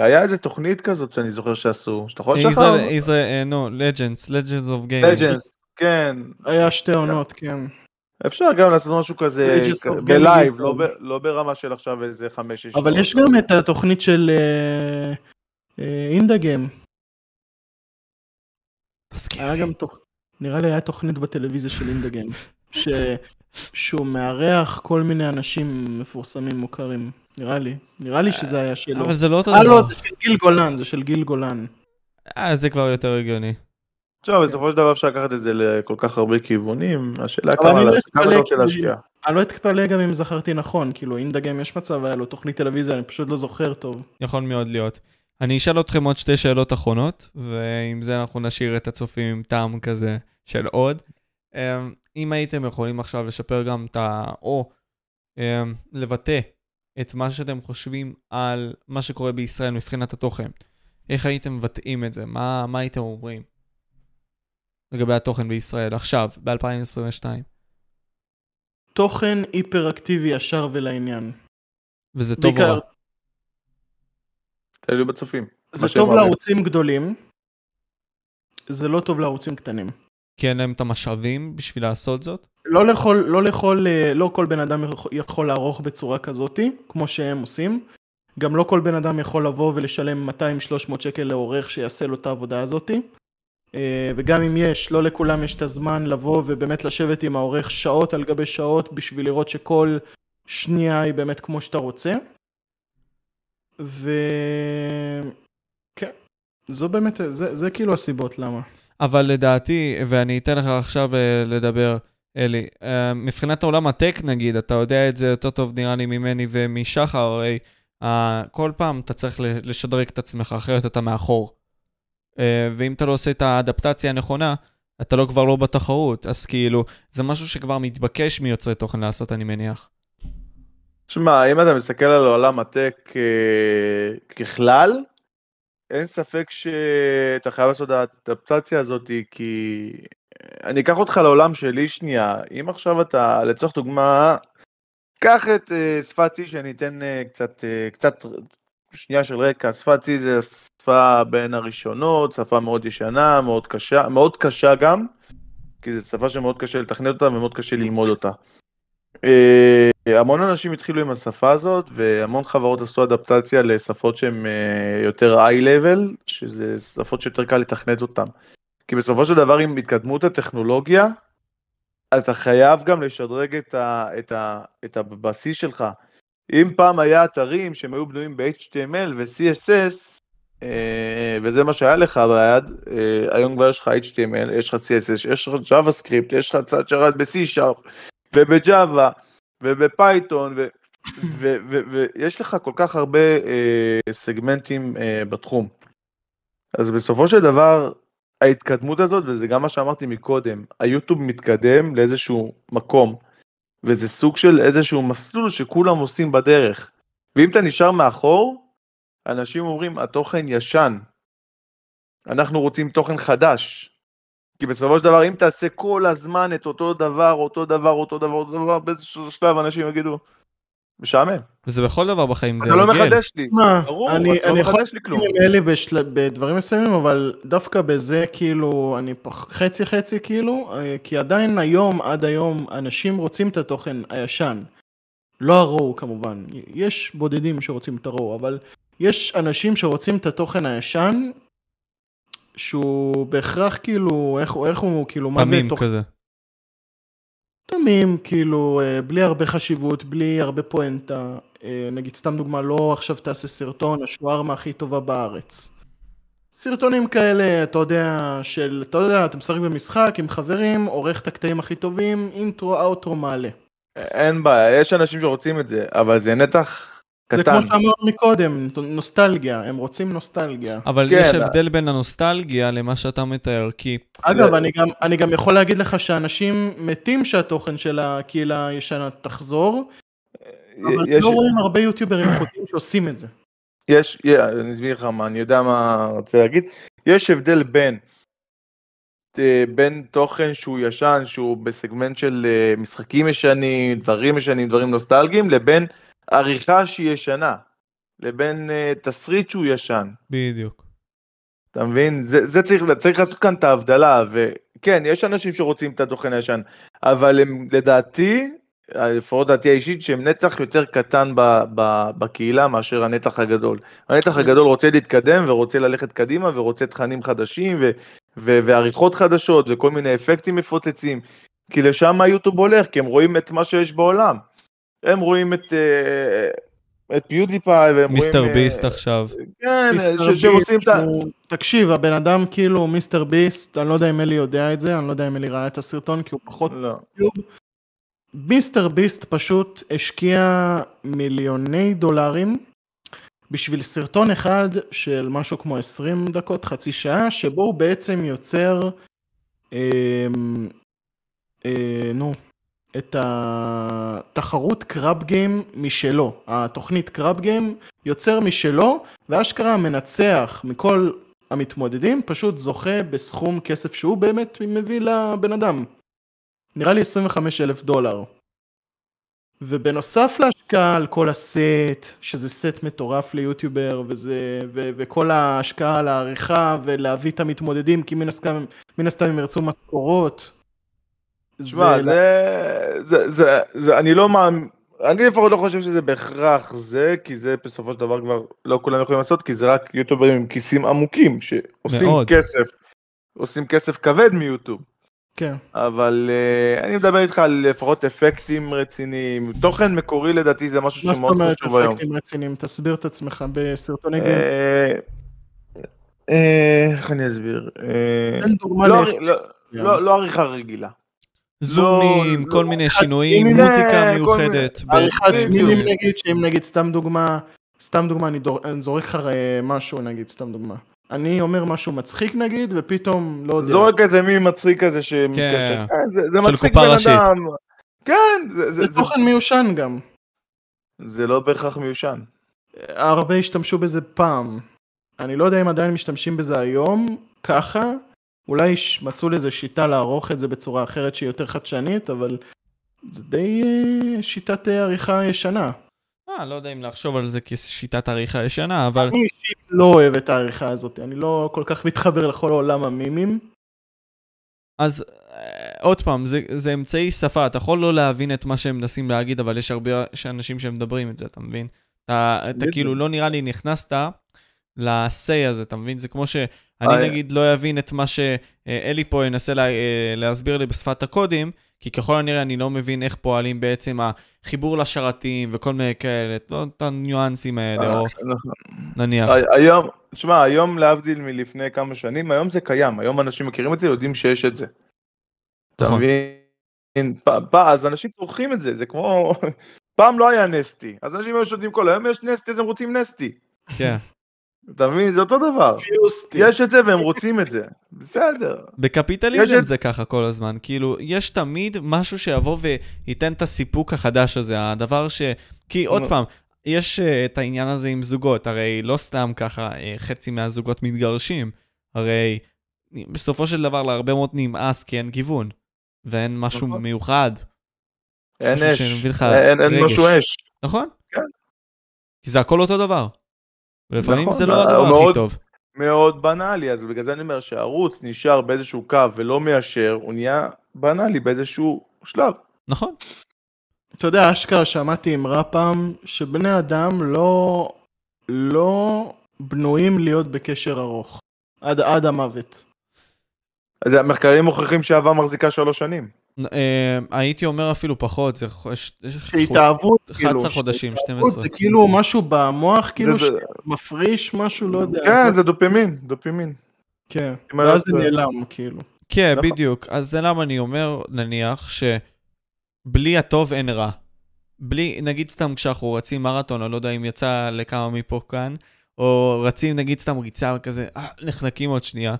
Speaker 3: היה איזה תוכנית כזאת שאני זוכר שעשו. שאתה יכול לשחרר?
Speaker 4: ישראל, ישראל, נו, Legends, Legends of Gaming.
Speaker 3: Legends, כן.
Speaker 2: היה שתי עונות, כן.
Speaker 3: אפשר גם לעשות משהו כזה בלייב. לא ב- לא ברמה של עכשיו איזה חמש, שש
Speaker 2: אבל. יש גם את התוכנית של אינדגיים.
Speaker 4: תזכיר
Speaker 2: היה. גם תוכ... נראה לי היה תוכנית בטלוויזיה של אינדגיים. ש... שהוא מארח כל מיני אנשים מפורסמים מוכרים. נראה לי. נראה לי שזה היה שלו.
Speaker 4: אבל זה לא אותו
Speaker 2: אה
Speaker 4: דבר.
Speaker 2: לא, זה של גיל גולן, זה של גיל גולן.
Speaker 4: אה, זה כבר יותר הגיוני.
Speaker 3: עכשיו, בסופו של דבר אפשר לקחת את זה לכל כך הרבה כיוונים, השאלה כמה
Speaker 2: לא
Speaker 3: אתה רוצה להשקיע.
Speaker 2: אני לא אתפלא גם אם זכרתי נכון, כאילו אינדגיים יש מצב, היה לו תוכנית טלוויזיה, אני פשוט לא זוכר טוב.
Speaker 4: יכול מאוד להיות. אני אשאל אתכם עוד שתי שאלות אחרונות, ועם זה אנחנו נשאיר את הצופים עם טעם כזה של עוד. אמ, אם הייתם יכולים עכשיו לשפר גם את ה... או אמ, לבטא את מה שאתם חושבים על מה שקורה בישראל מבחינת התוכן. איך הייתם מבטאים את זה? מה, מה הייתם אומרים? לגבי התוכן בישראל, עכשיו, ב-2022.
Speaker 2: תוכן היפראקטיבי ישר ולעניין.
Speaker 4: וזה טוב או
Speaker 2: בעיקר-
Speaker 4: רע.
Speaker 3: תלוי בצופים.
Speaker 2: זה טוב לערוצים גדולים, זה לא טוב לערוצים קטנים.
Speaker 4: כי אין להם את המשאבים בשביל לעשות זאת?
Speaker 2: לא לכל, לא לכל, אה, לא כל בן אדם יכול- יכול לערוך בצורה כזאתי, כמו שהם עושים. גם לא כל בן אדם יכול לבוא ולשלם 200-300 שקל לעורך שיעשה לו את העבודה הזאתי. אה, וגם אם יש, לא לכולם יש את הזמן לבוא ובאמת לשבת עם העורך שעות על גבי שעות בשביל לראות שכל שנייה היא באמת כמו שאתה רוצה. ו... כן, זו באמת, זה, זה כאילו הסיבות למה.
Speaker 4: אבל לדעתי, ואני אתן לך עכשיו אה, לדבר, אלי, אה, מבחינת עולם הטק נגיד, אתה יודע את זה יותר טוב נראה לי ממני ומשחר, הרי אה, כל פעם אתה צריך לשדרג את עצמך, אחרת אתה מאחור. ואם אתה לא עושה את האדפטציה הנכונה, אתה לא כבר לא בתחרות, אז כאילו, זה משהו שכבר מתבקש מיוצרי תוכן לעשות, אני מניח.
Speaker 3: שמע, אם אתה מסתכל על עולם הטק אה, ככלל, אין ספק שאתה חייב לעשות את האדפטציה הזאת, כי אני אקח אותך לעולם שלי שנייה. אם עכשיו אתה, לצורך דוגמה, קח את אה, שפת C, שאני אתן אה, קצת, אה, קצת שנייה של רקע. שפת C זה שפה בין הראשונות, שפה מאוד ישנה, מאוד קשה, מאוד קשה גם, כי זו שפה שמאוד קשה לתכנת אותה ומאוד קשה ללמוד אותה. אה, המון אנשים התחילו עם השפה הזאת, והמון חברות עשו אדפטציה לשפות שהן אה, יותר איי-לבל, שזה שפות שיותר קל לתכנת אותן. כי בסופו של דבר עם התקדמות הטכנולוגיה, אתה חייב גם לשדרג את, ה, את, ה, את הבסיס שלך. אם פעם היה אתרים שהם היו בנויים ב-HTML ו-CSS, אה, וזה מה שהיה לך ביד, היום כבר יש לך HTML, יש לך CSS, יש לך JavaScript, יש לך צד שרת ב-C-Sharp, ובג'אווה, ובפייתון, ויש לך כל כך הרבה אה, סגמנטים אה, בתחום. אז בסופו של דבר, ההתקדמות הזאת, וזה גם מה שאמרתי מקודם, היוטיוב מתקדם לאיזשהו מקום, וזה סוג של איזשהו מסלול שכולם עושים בדרך. ואם אתה נשאר מאחור, אנשים אומרים, התוכן ישן. אנחנו רוצים תוכן חדש. כי בסופו של דבר, אם תעשה כל הזמן את אותו דבר, אותו דבר, אותו דבר, אותו דבר, באיזשהו שלב אנשים יגידו, משעמם.
Speaker 4: וזה בכל דבר בחיים, זה
Speaker 3: אתה לא
Speaker 4: הרגל.
Speaker 3: מחדש לי.
Speaker 2: מה,
Speaker 3: ברור,
Speaker 2: אני,
Speaker 3: אתה לא
Speaker 2: אני יכול
Speaker 3: מחדש לי כלום.
Speaker 2: עם אלי בשל... בדברים מסוימים, אבל דווקא בזה כאילו, אני פח... חצי חצי כאילו, אה, כי עדיין היום, עד היום, אנשים רוצים את התוכן הישן. לא הרואו כמובן, יש בודדים שרוצים את הרואו, אבל יש אנשים שרוצים את התוכן הישן, שהוא בהכרח כאילו, איך, איך הוא, כאילו, מה זה
Speaker 4: פעמים
Speaker 2: תוכן
Speaker 4: כזה.
Speaker 2: תמים, כאילו, אה, בלי הרבה חשיבות, בלי הרבה פואנטה. אה, נגיד, סתם דוגמה, לא עכשיו תעשה סרטון, השווארמה הכי טובה בארץ. סרטונים כאלה, אתה יודע, של, אתה יודע, אתה משחק במשחק עם חברים, עורך את הקטעים הכי טובים, אינטרו, אאוטרו, מעלה.
Speaker 3: אין בעיה, יש אנשים שרוצים את זה, אבל זה נתח
Speaker 2: זה
Speaker 3: קטן.
Speaker 2: כמו שאמרנו מקודם, נוסטלגיה, הם רוצים נוסטלגיה.
Speaker 4: אבל
Speaker 3: כן,
Speaker 4: יש
Speaker 3: אה.
Speaker 4: הבדל בין הנוסטלגיה למה שאתה מתאר, כי
Speaker 2: אגב, אני גם, אני גם יכול להגיד לך שאנשים מתים שהתוכן של הקהילה הישנה תחזור, אבל
Speaker 3: יש,
Speaker 2: לא רואים הרבה יוטיוברים איכותיים שעושים את זה.
Speaker 3: יש, יה- אני אסביר לך מה, אני יודע מה רוצה להגיד. יש הבדל בין, אה, בין תוכן שהוא ישן, שהוא בסגמנט של אה, משחקים ישנים, דברים ישנים, דברים נוסטלגיים, לבין עריכה שהיא ישנה, לבין אה, תסריט שהוא ישן. לפעמים אתה מבין? זה, זה צריך, צריך לעשות כאן את ההבדלה, וכן, יש אנשים שרוצים את התוכן הישן, אבל הם לדעתי, לפחות דעתי האישית, שהם נתח יותר קטן ב, ב, בקהילה מאשר הנתח הגדול. הנתח הגדול רוצה להתקדם ורוצה ללכת קדימה ורוצה תכנים חדשים ו, ו, ועריכות חדשות וכל מיני אפקטים מפוצצים, כי לשם היוטיוב הולך, כי הם רואים את מה שיש בעולם. הם רואים את... אה, את PewDiePie והם רואים...
Speaker 4: Mister
Speaker 3: אה,
Speaker 4: Beast עכשיו.
Speaker 3: כן,
Speaker 2: Mister
Speaker 3: ש- שהם עושים
Speaker 2: Beast
Speaker 3: את ה...
Speaker 2: תקשיב, הבן אדם כאילו Mister Beast, אני לא יודע אם אלי יודע את זה, אני לא יודע אם אלי ראה את הסרטון, כי הוא פחות
Speaker 3: לא.
Speaker 2: מיסטר ביסט פשוט השקיע מיליוני דולרים בשביל סרטון אחד של משהו כמו 20 דקות, חצי שעה, שבו הוא בעצם יוצר, אה, אה, נו, את התחרות קראב גיים משלו. התוכנית קראב גיים יוצר משלו, ואשכרה המנצח מכל המתמודדים פשוט זוכה בסכום כסף שהוא באמת מביא לבן אדם. נראה לי 25 אלף דולר. ובנוסף להשקעה על כל הסט, שזה סט מטורף ליוטיובר, וזה, ו, וכל ההשקעה על העריכה ולהביא את המתמודדים, כי מן הסתם הם ירצו משכורות.
Speaker 3: תשמע, זה, זה, זה, זה, אני לא מאמין, אני לפחות לא חושב שזה בהכרח זה, כי זה בסופו של דבר כבר לא כולם יכולים לעשות, כי זה רק יוטיוברים עם כיסים עמוקים, שעושים
Speaker 4: מאוד.
Speaker 3: כסף, עושים כסף כבד מיוטיוב.
Speaker 2: כן.
Speaker 3: אבל uh, אני מדבר איתך על לפחות אפקטים רציניים, תוכן מקורי לדעתי זה משהו
Speaker 2: מה זאת
Speaker 3: שמאוד
Speaker 2: אומרת
Speaker 3: חשוב היום.
Speaker 2: אפקטים רציניים? תסביר את עצמך בסרטוני גיים.
Speaker 3: אה, אה, איך אני אסביר? אה, לא-. לא- לא לא עריכה רגילה.
Speaker 4: זומים,
Speaker 3: לא-
Speaker 4: כל
Speaker 3: לא-
Speaker 4: מיני שינויים,
Speaker 3: מיני-
Speaker 4: מוזיקה מיוחדת.
Speaker 2: עריכת. מילים נגיד, שאם נגיד סתם דוגמה, סתם דוגמה, אני, דור, אני זורק לך אה, משהו נגיד, סתם דוגמה. אני אומר משהו מצחיק נגיד, ופתאום, לא יודע.
Speaker 3: זורק איזה מי מצחיק כזה שמתקשר.
Speaker 4: כן.
Speaker 3: כן, זה- מצחיק בן
Speaker 4: ראשית.
Speaker 3: אדם. כן, זה- זה-
Speaker 2: זה
Speaker 3: זה-
Speaker 2: תוכן מיושן גם.
Speaker 3: זה לא בהכרח מיושן.
Speaker 2: הרבה השתמשו בזה פעם. אני לא יודע אם עדיין משתמשים בזה היום, ככה. אולי ש- מצאו לזה שיטה לערוך את זה בצורה אחרת שהיא יותר חדשנית, אבל זה די אה, שיטת אה, עריכה ישנה.
Speaker 4: אה, לא יודע אם לחשוב על זה כשיטת עריכה ישנה, אבל
Speaker 2: אני אישית לא אוהב את העריכה הזאת, אני לא כל כך מתחבר לכל עולם המימים.
Speaker 4: אז אה, עוד פעם, זה, זה אמצעי שפה, אתה יכול לא להבין את מה שהם מנסים להגיד, אבל יש הרבה אנשים שמדברים את זה, אתה מבין? אתה, אתה. כאילו לא נראה לי נכנסת ל-say הזה, אתה מבין? זה כמו שאני
Speaker 3: אה,
Speaker 4: נגיד לא אבין את מה שאלי פה ינסה לה, אה, להסביר לי בשפת הקודים, כי ככל הנראה אני לא מבין איך פועלים בעצם החיבור לשרתים וכל מיני כאלה, לא את הניואנסים האלה, או
Speaker 3: נכון.
Speaker 4: נניח.
Speaker 3: היום, תשמע, היום להבדיל מלפני כמה שנים, היום זה קיים, היום אנשים מכירים את זה, יודעים שיש את זה. אתה
Speaker 4: נכון.
Speaker 3: מבין? אז אנשים צורכים את זה, זה כמו... פעם לא היה נסטי, אז אנשים היו שותים כל היום יש נסטי, אז הם רוצים נסטי.
Speaker 4: כן.
Speaker 3: אתה מבין? זה אותו דבר.
Speaker 2: פיוסטי.
Speaker 3: יש את זה והם רוצים את זה. בסדר.
Speaker 4: בקפיטליזם
Speaker 3: את-
Speaker 4: זה ככה כל הזמן, כאילו, יש תמיד משהו שיבוא וייתן את הסיפוק החדש הזה, הדבר ש... כי עוד. פעם, יש uh, את העניין הזה עם זוגות, הרי לא סתם ככה uh, חצי מהזוגות מתגרשים, הרי בסופו של דבר להרבה מאוד נמאס כי אין גיוון, ואין משהו
Speaker 3: נכון.
Speaker 4: מיוחד,
Speaker 3: אין
Speaker 4: משהו
Speaker 3: אש. אין. משהו אש.
Speaker 4: נכון?
Speaker 3: כן.
Speaker 4: כי זה הכל אותו דבר. ולפעמים
Speaker 3: נכון,
Speaker 4: זה לא הדבר הכי
Speaker 3: מאוד-
Speaker 4: טוב.
Speaker 3: מאוד בנאלי, אז בגלל זה אני אומר שהערוץ נשאר באיזשהו קו ולא מיישר, הוא נהיה בנאלי באיזשהו שלב.
Speaker 4: נכון?
Speaker 2: אתה יודע, אשכרה שמעתי אמרה פעם, שבני אדם לא, לא בנויים להיות בקשר ארוך. עד, עד המוות.
Speaker 3: אז המחקרים מוכיחים שאהבה מחזיקה שלוש שנים.
Speaker 4: אה, הייתי אומר אפילו פחות, זה
Speaker 2: שהתאהבות,
Speaker 4: 11 חודשים,
Speaker 2: שהתאהבות
Speaker 4: 12.
Speaker 2: זה כאילו משהו במוח, כאילו שמפריש משהו, לא יודע.
Speaker 3: כן, זה דופימין, דופימין.
Speaker 2: כן,
Speaker 3: אם
Speaker 2: ואז זה
Speaker 3: לא.
Speaker 2: נעלם, כאילו.
Speaker 4: כן,
Speaker 3: נכון.
Speaker 4: בדיוק. אז זה למה אני אומר, נניח, שבלי הטוב אין רע. בלי, נגיד סתם כשאנחנו רצים מרתון, אני לא יודע אם יצא לכמה מפה כאן, או רצים נגיד סתם ריצה כזה, אה, נחנקים עוד שנייה.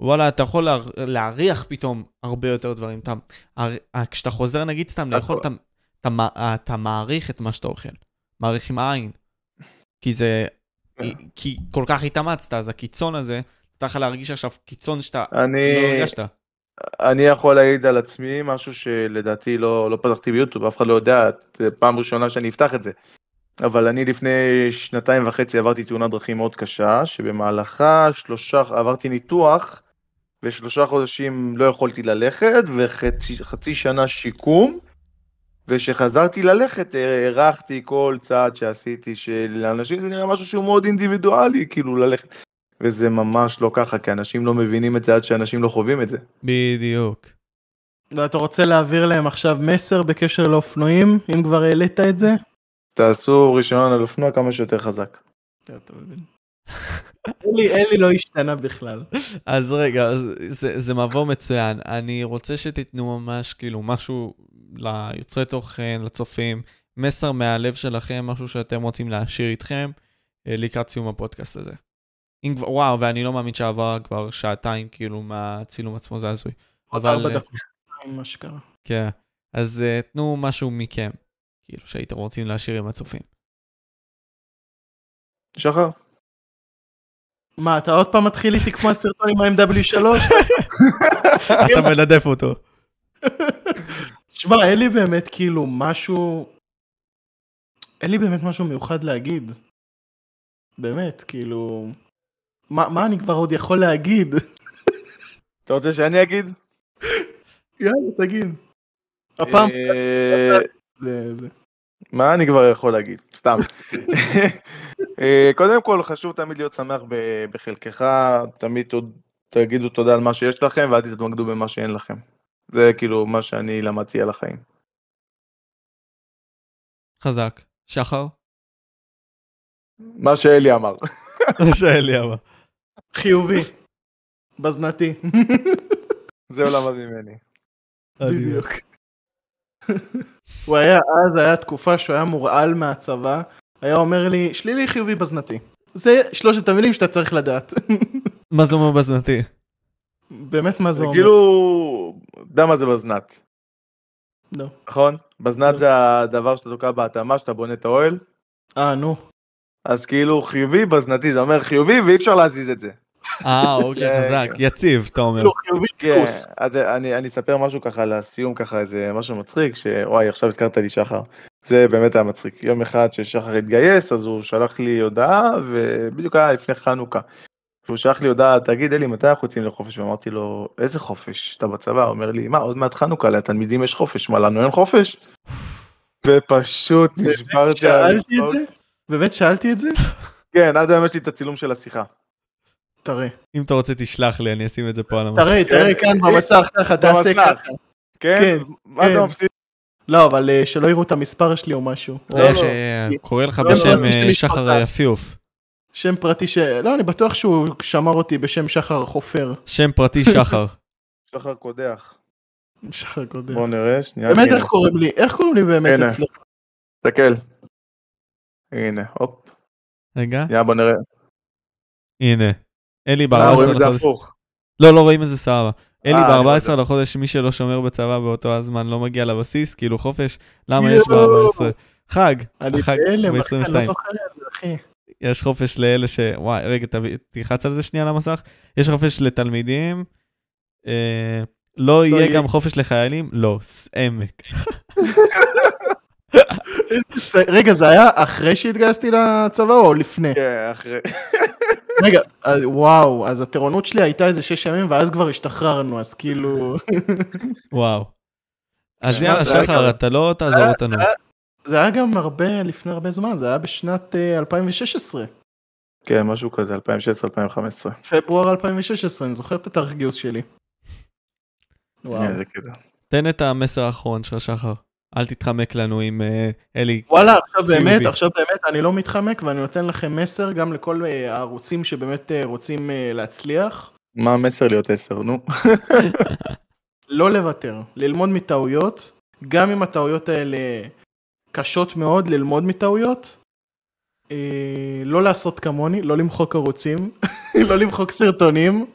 Speaker 4: וואלה, אתה יכול לה, להריח פתאום הרבה יותר דברים. אתה, כשאתה חוזר נגיד סתם לאכול, אתה, אתה, מע- אתה מעריך את מה שאתה אוכל. מעריך עם העין. כי זה,
Speaker 3: כן.
Speaker 4: כי כל כך התאמצת, אז הקיצון הזה, אתה יכול להרגיש עכשיו קיצון שאתה
Speaker 3: אני,
Speaker 4: לא הרגשת.
Speaker 3: אני יכול להעיד על עצמי משהו שלדעתי לא, לא פתחתי ביוטיוב, אף אחד לא יודע, פעם ראשונה שאני אפתח את זה. אבל אני לפני שנתיים וחצי עברתי תאונת דרכים מאוד קשה, שבמהלכה שלושה, עברתי ניתוח, ושלושה חודשים לא יכולתי ללכת, וחצי חצי שנה שיקום, וכשחזרתי ללכת הערכתי כל צעד שעשיתי, שלאנשים זה נראה משהו שהוא מאוד אינדיבידואלי, כאילו ללכת. וזה ממש לא ככה, כי אנשים לא מבינים את זה עד שאנשים לא חווים את זה.
Speaker 4: בדיוק.
Speaker 2: ואתה רוצה להעביר להם עכשיו מסר בקשר לאופנועים, אם כבר העלית את זה?
Speaker 3: תעשו רישיון על אופנוע כמה שיותר חזק.
Speaker 2: אתה מבין. אלי, אלי לא השתנה בכלל.
Speaker 4: אז רגע, זה, זה מבוא מצוין. אני רוצה שתיתנו ממש כאילו משהו ליוצרי תוכן, לצופים, מסר מהלב שלכם, משהו שאתם רוצים להשאיר איתכם אה, לקראת סיום הפודקאסט הזה. אם כבר, וואו, ואני לא מאמין שעבר כבר שעתיים כאילו מהצילום עצמו, זה הזוי.
Speaker 2: עוד ארבע
Speaker 4: אה,
Speaker 2: דקות, מה שקרה.
Speaker 4: כן. אז אה, תנו משהו מכם, כאילו שהייתם רוצים להשאיר עם הצופים.
Speaker 3: שחר?
Speaker 2: מה, אתה עוד פעם מתחיל איתי כמו הסרטון עם ה-MW3?
Speaker 4: אתה מנדף אותו.
Speaker 2: שמע, אין לי באמת כאילו משהו... אין לי באמת משהו מיוחד להגיד. באמת, כאילו... מה, מה אני כבר עוד יכול להגיד?
Speaker 3: אתה רוצה שאני אגיד?
Speaker 2: יאללה, תגיד. הפעם
Speaker 3: אה,
Speaker 2: זה...
Speaker 3: מה אני כבר יכול להגיד? סתם. אה, קודם כל, חשוב תמיד להיות שמח בחלקך, תמיד תוד- תגידו תודה על מה שיש לכם, ואל תתמקדו במה שאין לכם. זה כאילו מה שאני למדתי על החיים.
Speaker 4: חזק. שחר?
Speaker 3: מה שאלי אמר.
Speaker 4: שאלי אמר.
Speaker 2: חיובי. בזנתי.
Speaker 3: זה לא למד ממני.
Speaker 2: בדיוק. הוא היה, אז היה תקופה שהוא היה מורעל מהצבא, היה אומר לי, שלילי חיובי בזנתי. זה שלושת המילים שאתה צריך לדעת.
Speaker 4: מה זה אומר בזנתי?
Speaker 2: באמת מה זה אומר?
Speaker 3: כאילו, יודע מה זה בזנת,
Speaker 2: לא.
Speaker 3: נכון? בזנת
Speaker 2: לא.
Speaker 3: זה הדבר שאתה תוקע בהתאמה, שאתה בונה את האוהל,
Speaker 2: אה, נו.
Speaker 3: אז כאילו חיובי בזנתי, זה אומר חיובי ואי אפשר להזיז את זה.
Speaker 4: אה, אוקיי,
Speaker 3: כן,
Speaker 4: חזק.
Speaker 3: כן.
Speaker 4: יציב, אתה אומר.
Speaker 2: חיובי
Speaker 3: כן, אני, אני אספר משהו ככה לסיום, ככה איזה משהו מצחיק, שוואי, עכשיו הזכרת לי שחר. זה באמת היה מצחיק. יום אחד ששחר התגייס, אז הוא שלח לי הודעה, ובדיוק היה לפני חנוכה. הוא שלח לי הודעה, תגיד אלי, מתי אנחנו יוצאים לחופש? ואמרתי לו, איזה חופש? אתה בצבא? הוא אומר לי, מה, עוד מעט חנוכה, לתלמידים יש חופש, מה, לנו אין חופש? ופשוט נשברתי. על
Speaker 2: שאלתי את. זה? באמת שאלתי את זה?
Speaker 3: כן, עד היום יש לי את הצילום של השיחה.
Speaker 2: תראה.
Speaker 4: אם אתה רוצה תשלח לי, אני אשים את זה פה על המסך.
Speaker 2: תראה, תראה כאן במסך ככה, תעשה
Speaker 3: במסך.
Speaker 2: ככה.
Speaker 3: כן?
Speaker 2: כן,
Speaker 3: מה
Speaker 2: כן.
Speaker 3: אתה מפסיד?
Speaker 2: לא, אבל אה, שלא יראו את המספר שלי או משהו.
Speaker 3: לא,
Speaker 4: איך
Speaker 3: לא.
Speaker 4: אה, קורא לך
Speaker 2: לא,
Speaker 4: בשם אה, שחר. יפיוף.
Speaker 2: שם פרטי ש... לא, אני בטוח שהוא שמר אותי בשם שחר חופר.
Speaker 4: שם פרטי שחר.
Speaker 3: שחר קודח.
Speaker 2: שחר קודם.
Speaker 3: בוא נראה, שנייה.
Speaker 2: באמת. איך קוראים לי? איך קוראים לי באמת. אצלך?
Speaker 3: תסתכל. הנה, הופ.
Speaker 4: רגע,
Speaker 3: יאללה בוא נראה.
Speaker 4: הנה. אלי
Speaker 3: אה,
Speaker 4: ב-14
Speaker 3: רואים את זה
Speaker 4: לחודש. לא, לא רואים את זה סבבה. אלי
Speaker 3: אה, אני
Speaker 4: ב-14
Speaker 3: יודע.
Speaker 4: לחודש, מי שלא שומר בצבא באותו הזמן לא מגיע לבסיס, כאילו חופש. למה יש
Speaker 2: יואו.
Speaker 4: ב-14? חג.
Speaker 2: אני
Speaker 4: החג ב-22.
Speaker 2: לא זוכר את זה, אחי.
Speaker 4: יש חופש לאלה ש... וואי, רגע, תלחץ על זה שנייה על המסך. יש חופש לתלמידים. אה, לא יהיה
Speaker 2: יהיה.
Speaker 4: גם חופש לחיילים? לא, עמק.
Speaker 2: זה- רגע, זה היה אחרי שהתגייסתי לצבא או לפני?
Speaker 3: כן, אחרי.
Speaker 2: רגע, וואו, אז הטירונות שלי הייתה איזה שש ימים ואז כבר השתחררנו, אז כאילו...
Speaker 4: וואו. אז
Speaker 2: שמע,
Speaker 4: יאללה, שחר. אתה לא תעזור אותנו.
Speaker 2: זה היה גם הרבה, לפני הרבה זמן, זה היה בשנת אה, 2016,
Speaker 3: כן, משהו כזה, 2016-2015.
Speaker 2: פברואר 2016, אני זוכר את התאריך גיוס שלי. וואו.
Speaker 3: איזה קטע.
Speaker 4: תן את המסר האחרון שלך, שחר. אל תתחמק לנו עם אה, אלי.
Speaker 2: וואלה, עכשיו
Speaker 4: חיובי.
Speaker 2: באמת, עכשיו באמת, אני לא מתחמק ואני נותן לכם מסר גם לכל אה, הערוצים שבאמת אה, רוצים להצליח.
Speaker 3: מה המסר להיות 10, נו?
Speaker 2: לא לוותר, ללמוד מטעויות, גם אם הטעויות האלה קשות מאוד, ללמוד מטעויות. אה, לא לעשות כמוני, לא למחוק ערוצים, לא למחוק סרטונים,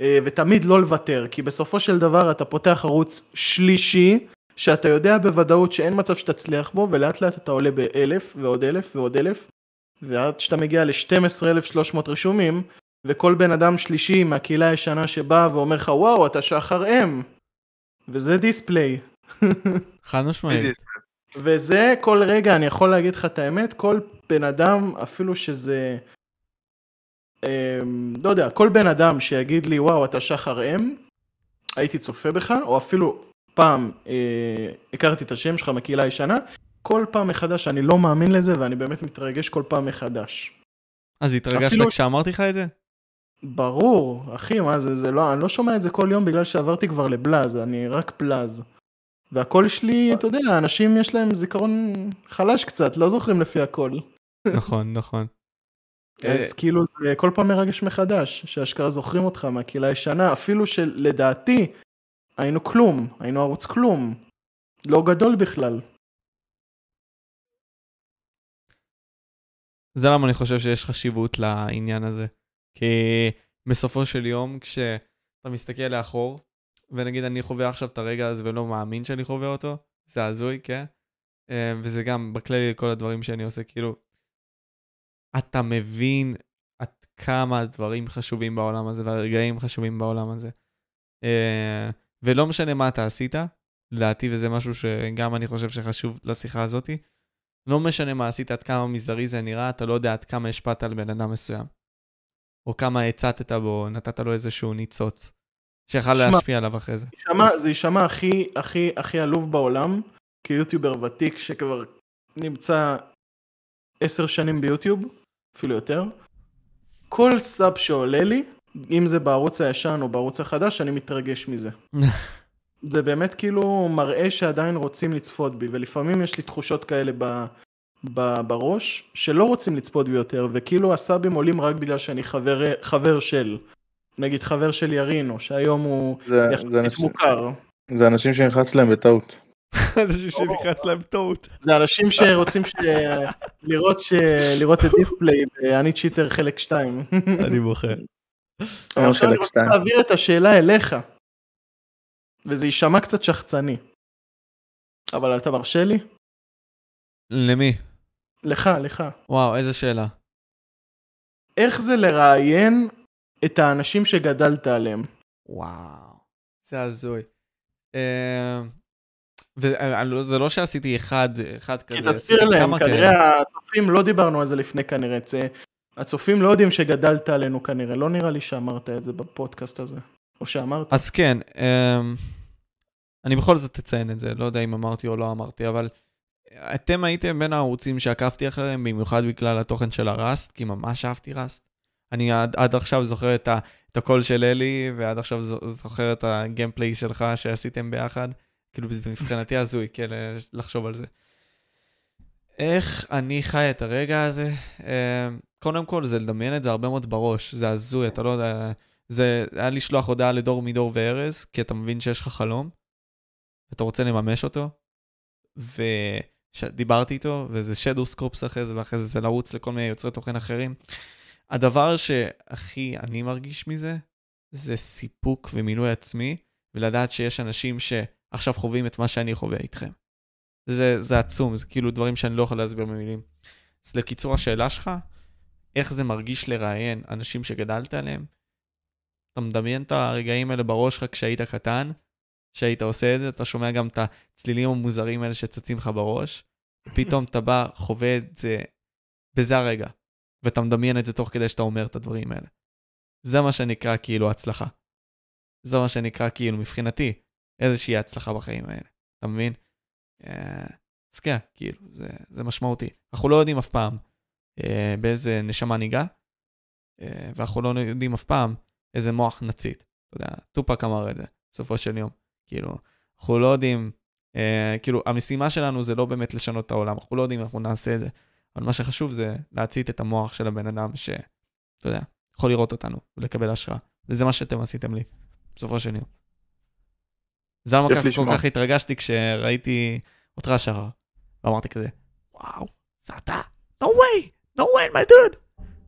Speaker 2: אה, ותמיד לא לוותר, כי בסופו של דבר אתה פותח ערוץ שלישי, שאתה יודע בוודאות שאין מצב שתצליח בו, ולאט לאט אתה עולה באלף ועוד אלף ועוד אלף, ועד שאתה מגיע ל-12,300 רשומים, וכל בן אדם שלישי מהקהילה הישנה שבא ואומר לך וואו אתה שחר אם. וזה דיספליי.
Speaker 4: חד משמעית.
Speaker 2: וזה כל רגע אני יכול להגיד לך את האמת כל בן אדם אפילו שזה אמ, לא יודע כל בן אדם שיגיד לי וואו אתה שחר אם הייתי צופה בך או אפילו פעם אה, הכרתי את השם שלך מהקהילה הישנה כל פעם מחדש אני לא מאמין לזה ואני באמת מתרגש כל פעם מחדש.
Speaker 4: אז התרגשת
Speaker 2: אפילו-
Speaker 4: כשאמרתי לך את זה?
Speaker 2: ברור, אחי, מה זה, זה לא, אני לא שומע את זה כל יום בגלל שעברתי כבר לבלאז, אני רק פלאז. והקול שלי, אתה יודע, אנשים יש להם זיכרון חלש קצת, לא זוכרים לפי הקול.
Speaker 4: נכון, נכון.
Speaker 2: אז כאילו זה כל פעם מרגש מחדש, שאשכרה זוכרים אותך מהקהילה הישנה, אפילו שלדעתי היינו כלום, היינו ערוץ כלום. לא גדול בכלל.
Speaker 4: זה למה אני חושב שיש חשיבות לעניין הזה. כי בסופו של יום, כשאתה מסתכל לאחור, ונגיד אני חווה עכשיו את הרגע הזה ולא מאמין שאני חווה אותו, זה הזוי, כן? אה, וזה גם בכללי כל הדברים שאני עושה, כאילו, אתה מבין עד כמה הדברים חשובים בעולם הזה והרגעים חשובים בעולם הזה. אה, ולא משנה מה אתה עשית, לדעתי, וזה משהו שגם אני חושב שחשוב לשיחה הזאתי, לא משנה מה עשית, עד כמה מזערי זה נראה, אתה לא יודע עד כמה השפעת על בן אדם מסוים. או כמה הצתת בו, נתת לו איזשהו ניצוץ, שיכול
Speaker 2: שמע,
Speaker 4: להשפיע עליו אחרי זה.
Speaker 2: יישמע, זה יישמע הכי, הכי, הכי עלוב בעולם, כיוטיובר ותיק שכבר נמצא עשר שנים ביוטיוב, אפילו יותר. כל סאב שעולה לי, אם זה בערוץ הישן או בערוץ החדש, אני מתרגש מזה. זה באמת כאילו מראה שעדיין רוצים לצפות בי, ולפעמים יש לי תחושות כאלה ב, ב, בראש, שלא רוצים לצפות בי יותר, וכאילו הסאבים עולים רק בגלל שאני חבר, חבר של, נגיד חבר של ירינו, שהיום הוא
Speaker 3: זה- זה
Speaker 2: יחסית
Speaker 3: אנשים-
Speaker 2: מוכר.
Speaker 3: זה אנשים שנלחץ להם בטעות.
Speaker 4: אנשים שנלחץ להם טעות.
Speaker 2: זה אנשים שרוצים ש... לראות, ש... לראות את דיספליי ב"אני צ'יטר חלק 2.
Speaker 4: אני בוכה.
Speaker 3: או
Speaker 2: עכשיו אני רוצה. להעביר את השאלה אליך, וזה יישמע קצת שחצני. אבל אתה מרשה לי?
Speaker 4: למי?
Speaker 2: לך, לך.
Speaker 4: וואו, איזה שאלה.
Speaker 2: איך זה לראיין את האנשים שגדלת עליהם?
Speaker 4: וואו, זה הזוי. וזה לא שעשיתי אחד, אחד כזה.
Speaker 2: כי תסביר להם, כנראה. הצופים, לא דיברנו על זה לפני כנראה, הצופים לא יודעים שגדלת עלינו כנראה, לא נראה לי שאמרת את זה בפודקאסט הזה. או שאמרת.
Speaker 4: אז כן, אמ, אני בכל זאת אציין את זה, לא יודע אם אמרתי או לא אמרתי, אבל אתם הייתם בין הערוצים שעקבתי אחריהם, במיוחד בגלל התוכן של הראסט, כי ממש אהבתי ראסט. אני עד, עד עכשיו זוכר את, ה, את הקול של אלי, ועד עכשיו זוכר את הגיימפליי שלך שעשיתם ביחד. כאילו, מבחינתי הזוי, כן, לחשוב על זה. איך אני חי את הרגע הזה? קודם כל, זה לדמיין את זה הרבה מאוד בראש, זה הזוי, אתה לא יודע... זה היה לשלוח הודעה לדור מדור וארז, כי אתה מבין שיש לך חלום, אתה רוצה לממש אותו, ודיברתי איתו, וזה שדו סקופס אחרי זה, ואחרי זה זה לרוץ לכל מיני יוצרי תוכן אחרים. הדבר שהכי אני מרגיש מזה, זה סיפוק ומילוי עצמי, ולדעת שיש אנשים שעכשיו חווים את מה שאני חווה איתכם. זה, זה עצום, זה כאילו דברים שאני לא יכול להסביר במילים. אז לקיצור השאלה שלך, איך זה מרגיש לראיין אנשים שגדלת עליהם, אתה מדמיין את הרגעים האלה בראש שלך כשהיית קטן, כשהיית עושה את זה, אתה שומע גם את הצלילים המוזרים האלה שצצים לך בראש, ופתאום אתה בא, חווה את זה בזה הרגע, ואתה מדמיין את זה תוך כדי שאתה אומר את הדברים האלה. זה מה שנקרא כאילו הצלחה. זה מה שנקרא כאילו מבחינתי איזושהי הצלחה בחיים האלה, אתה מבין? אה, אז כן, כאילו, זה, זה משמעותי. אנחנו לא יודעים אף פעם באיזה נשמה ניגע, אה, ואנחנו לא יודעים אף פעם איזה מוח נצית. אתה יודע, טופק אמר את זה, בסופו של יום. כאילו, אנחנו לא יודעים, אה, כאילו, המשימה שלנו זה לא באמת לשנות את העולם, אנחנו לא יודעים איך אנחנו נעשה את זה, אבל מה שחשוב זה להצית את המוח של הבן אדם ש... אתה יודע, יכול לראות אותנו ולקבל השראה. וזה מה שאתם עשיתם לי, בסופו של יום. זה למה כל
Speaker 3: לשמוע.
Speaker 4: כך התרגשתי כשראיתי אותך שחר, ואמרתי כזה, וואו, זה אתה, no way, no way, my dude.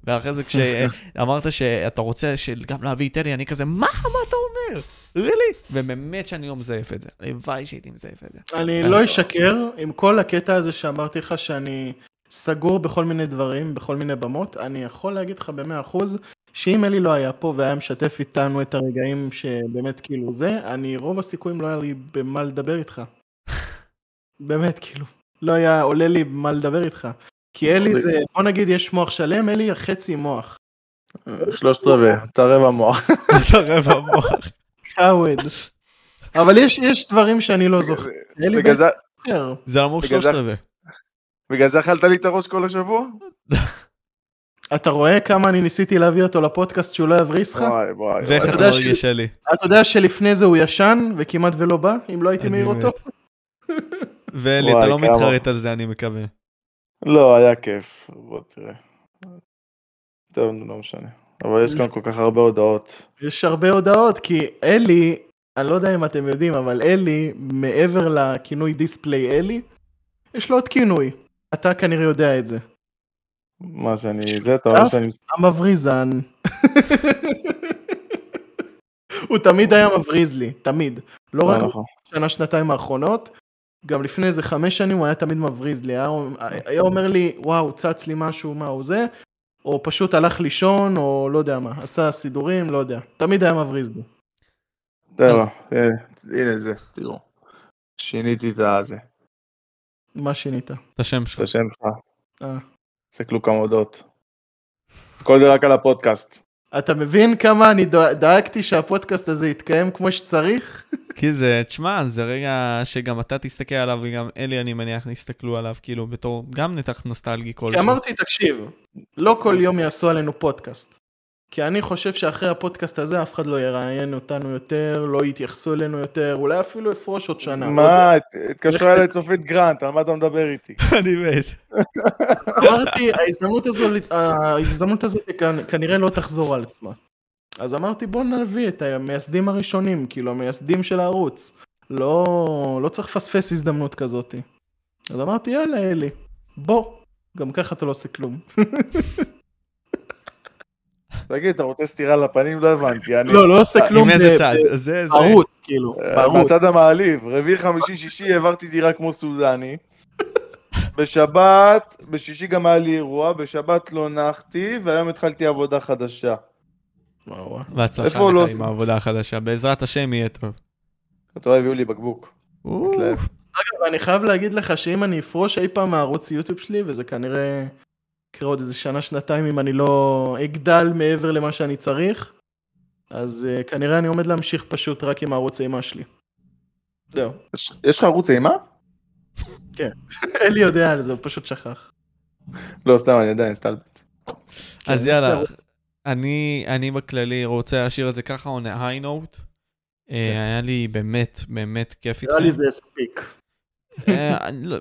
Speaker 4: ואחרי זה כשאמרת שאתה רוצה גם להביא את אלי, אני כזה, מה, מה אתה אומר? really? ובאמת שאני לא מזייף את זה, הלוואי שהייתי מזייף את זה.
Speaker 2: אני. לא אשקר עם כל הקטע הזה שאמרתי לך שאני סגור בכל מיני דברים, בכל מיני במות, אני יכול להגיד לך במאה אחוז, שאם אלי לא היה פה והיה משתף איתנו את הרגעים שבאמת כאילו זה, אני רוב הסיכויים לא היה לי במה לדבר איתך. באמת, כאילו, לא היה עולה לי במה לדבר איתך. כי אלי זה, בוא נגיד יש מוח שלם, אלי חצי מוח.
Speaker 3: שלושת רבעי, אתה רבע מוח.
Speaker 4: אתה רבע מוח.
Speaker 2: קאווד. אבל יש, יש דברים שאני לא זוכר. אלי
Speaker 3: בגלל זה-
Speaker 2: זוכר.
Speaker 4: זה אמור שלושת רבעי.
Speaker 3: בגלל זה אכלת לי את הראש כל השבוע?
Speaker 2: אתה רואה כמה אני ניסיתי להביא אותו לפודקאסט שהוא לא יבריס לך?
Speaker 3: וואי וואי.
Speaker 4: ואיך. אתה מרגיש
Speaker 2: ש-
Speaker 4: שלי?
Speaker 2: אתה יודע שלפני זה הוא ישן וכמעט ולא בא, אם לא הייתי מעיר אותו?
Speaker 4: ואלי, אתה לא
Speaker 3: כמה.
Speaker 4: מתחרט על זה, אני מקווה.
Speaker 3: לא, היה כיף. בוא תראה. טוב, לא משנה. אבל יש כאן כל כך הרבה הודעות.
Speaker 2: יש הרבה הודעות, כי אלי, אני לא יודע אם אתם יודעים, אבל אלי, מעבר לכינוי דיספליי אלי, יש לו עוד כינוי. אתה כנראה יודע את זה.
Speaker 3: מה שאני... זה, אתה אומר שאני...
Speaker 2: המבריזן. הוא תמיד היה מבריז לי, תמיד. לא רק
Speaker 3: נכון.
Speaker 2: בשנה, שנתיים האחרונות, גם לפני איזה חמש שנים הוא היה תמיד מבריז לי, היה, היה אומר לי, וואו, צץ לי משהו, מה הוא זה, או פשוט הלך לישון, או לא יודע מה, עשה סידורים, לא יודע. תמיד היה מבריז לי.
Speaker 3: זהו, אה, הנה זה, תראו. שיניתי את הזה,
Speaker 2: מה שינית?
Speaker 4: את השם שלך.
Speaker 3: את השם שלך.
Speaker 2: אה.
Speaker 3: תסתכלו כמה הודעות. כל זה רק על הפודקאסט.
Speaker 2: אתה מבין כמה אני דא- דאגתי שהפודקאסט הזה יתקיים כמו שצריך?
Speaker 4: כי זה, תשמע, זה רגע שגם אתה תסתכל עליו וגם אלי, אני מניח, נסתכלו עליו, כאילו, בתור גם נתח נוסטלגי
Speaker 2: כי
Speaker 4: כלשהו.
Speaker 2: אמרתי, תקשיב, לא כל יום יעשו עלינו פודקאסט. כי אני חושב שאחרי הפודקאסט הזה אף אחד לא יראיין אותנו יותר, לא יתייחסו אלינו יותר, אולי אפילו אפרוש עוד שנה. לא.
Speaker 3: מה, הת- התקשרה אליי צופית גרנט, על מה אתה מדבר איתי?
Speaker 4: אני מת.
Speaker 2: אמרתי, ההזדמנות הזאת כנ- כנראה לא תחזור על עצמה. אז אמרתי, בוא נביא את המייסדים הראשונים, כאילו, המייסדים של הערוץ. לא, לא צריך לפספס הזדמנות כזאת. אז אמרתי, יאללה, אלי, בוא. גם ככה אתה לא עושה כלום.
Speaker 3: תגיד, אתה רוצה סטירה לפנים? לא הבנתי. אני-
Speaker 2: לא, לא עושה כלום
Speaker 4: עם איזה צד? זה, זה.
Speaker 2: בערוץ, כאילו,
Speaker 3: אה. מהצד המעליב, רביעי, חמישי, שישי העברתי דירה כמו סודני. בשבת, בשישי גם היה לי אירוע, בשבת לא נחתי, והיום התחלתי עבודה חדשה.
Speaker 4: בהצלחה
Speaker 3: איפה לא-
Speaker 4: לך עם העבודה החדשה. בעזרת השם יהיה טוב.
Speaker 3: אתה רואה, הביאו לי בקבוק.
Speaker 2: אגב, אני חייב להגיד לך שאם אני אפרוש אי פעם מהערוץ יוטיוב שלי, וזה כנראה יקרה עוד איזה שנה, שנתיים, אם אני לא אגדל מעבר למה שאני צריך, אז uh, כנראה אני עומד להמשיך פשוט רק עם הערוץ אימה שלי. זהו.
Speaker 3: יש- יש לך ערוץ אימה?
Speaker 2: אלי יודע על זה, הוא פשוט שכח.
Speaker 3: לא, סתם, אני עדיין סטלבט.
Speaker 4: אז
Speaker 2: יש
Speaker 4: יאללה. אני, אני בכללי רוצה להשאיר את זה ככה on a high note. אה, היה לי באמת, באמת כיף איתכם.
Speaker 2: נראה לי זה הספיק.
Speaker 4: אה, לא-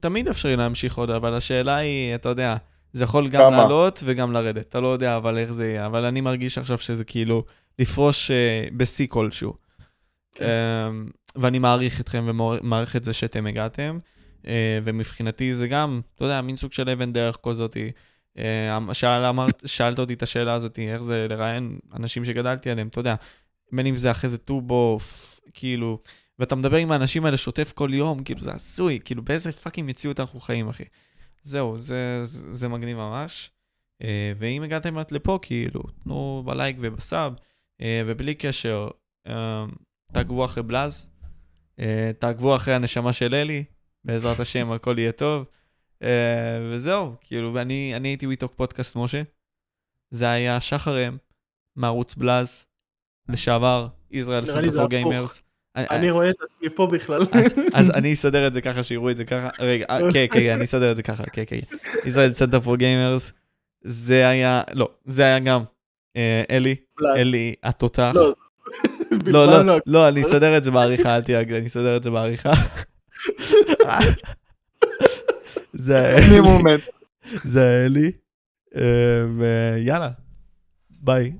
Speaker 4: תמיד אפשרי להמשיך עוד, אבל השאלה היא, אתה יודע, זה יכול גם
Speaker 3: כמה?
Speaker 4: לעלות וגם לרדת, אתה לא יודע אבל איך זה יהיה, אבל אני מרגיש עכשיו שזה כאילו לפרוש אה, בשיא כלשהו.
Speaker 2: כן.
Speaker 4: אה, ואני מעריך אתכם ומעריך את זה שאתם הגעתם, אה, ומבחינתי זה גם, אתה יודע, מין סוג של אבן דרך כזאתי. אה, שאל, אמרת, שאלת אותי את השאלה הזאת, איך זה לראיין אנשים שגדלתי עליהם, אתה יודע, בין אם זה אחרי זה טובו, כאילו, ואתה מדבר עם האנשים האלה שוטף כל יום, כאילו זה הזוי, כאילו באיזה fucking מציאות אנחנו חיים, אחי. זהו, זה, זה, זה מגניב ממש. אה, ואם הגעתם עד לפה, כאילו, תנו בלייק וב sub, אה, ובלי קשר, אה, תעקבו אחרי בלאז, תעקבו אחרי הנשמה של אלי, בעזרת השם הכל יהיה טוב. וזהו, כאילו, ואני אני הייתי We Talk פודקאסט משה. זה היה שחר אם, מערוץ בלאז, לשעבר, ישראל
Speaker 2: נראה לי זה
Speaker 4: Center
Speaker 2: הפוך.
Speaker 4: Gamers.
Speaker 2: אני רואה את עצמי פה בכלל.
Speaker 4: אז, אז אני אסדר את זה ככה, שיראו את זה ככה. רגע, אה, כן, כן, אני אסדר את זה ככה, כן, כן. Israel Center For Gamers, זה היה, לא, זה היה גם אה, אלי, אלי התותח.
Speaker 2: לא,
Speaker 4: לא, לא, לא, אני אסדר את זה בעריכה, אל תדאג, אני אסדר את זה בעריכה. זה היה
Speaker 3: אני
Speaker 4: אלי. זה היה אלי, אה, ויאללה, ביי.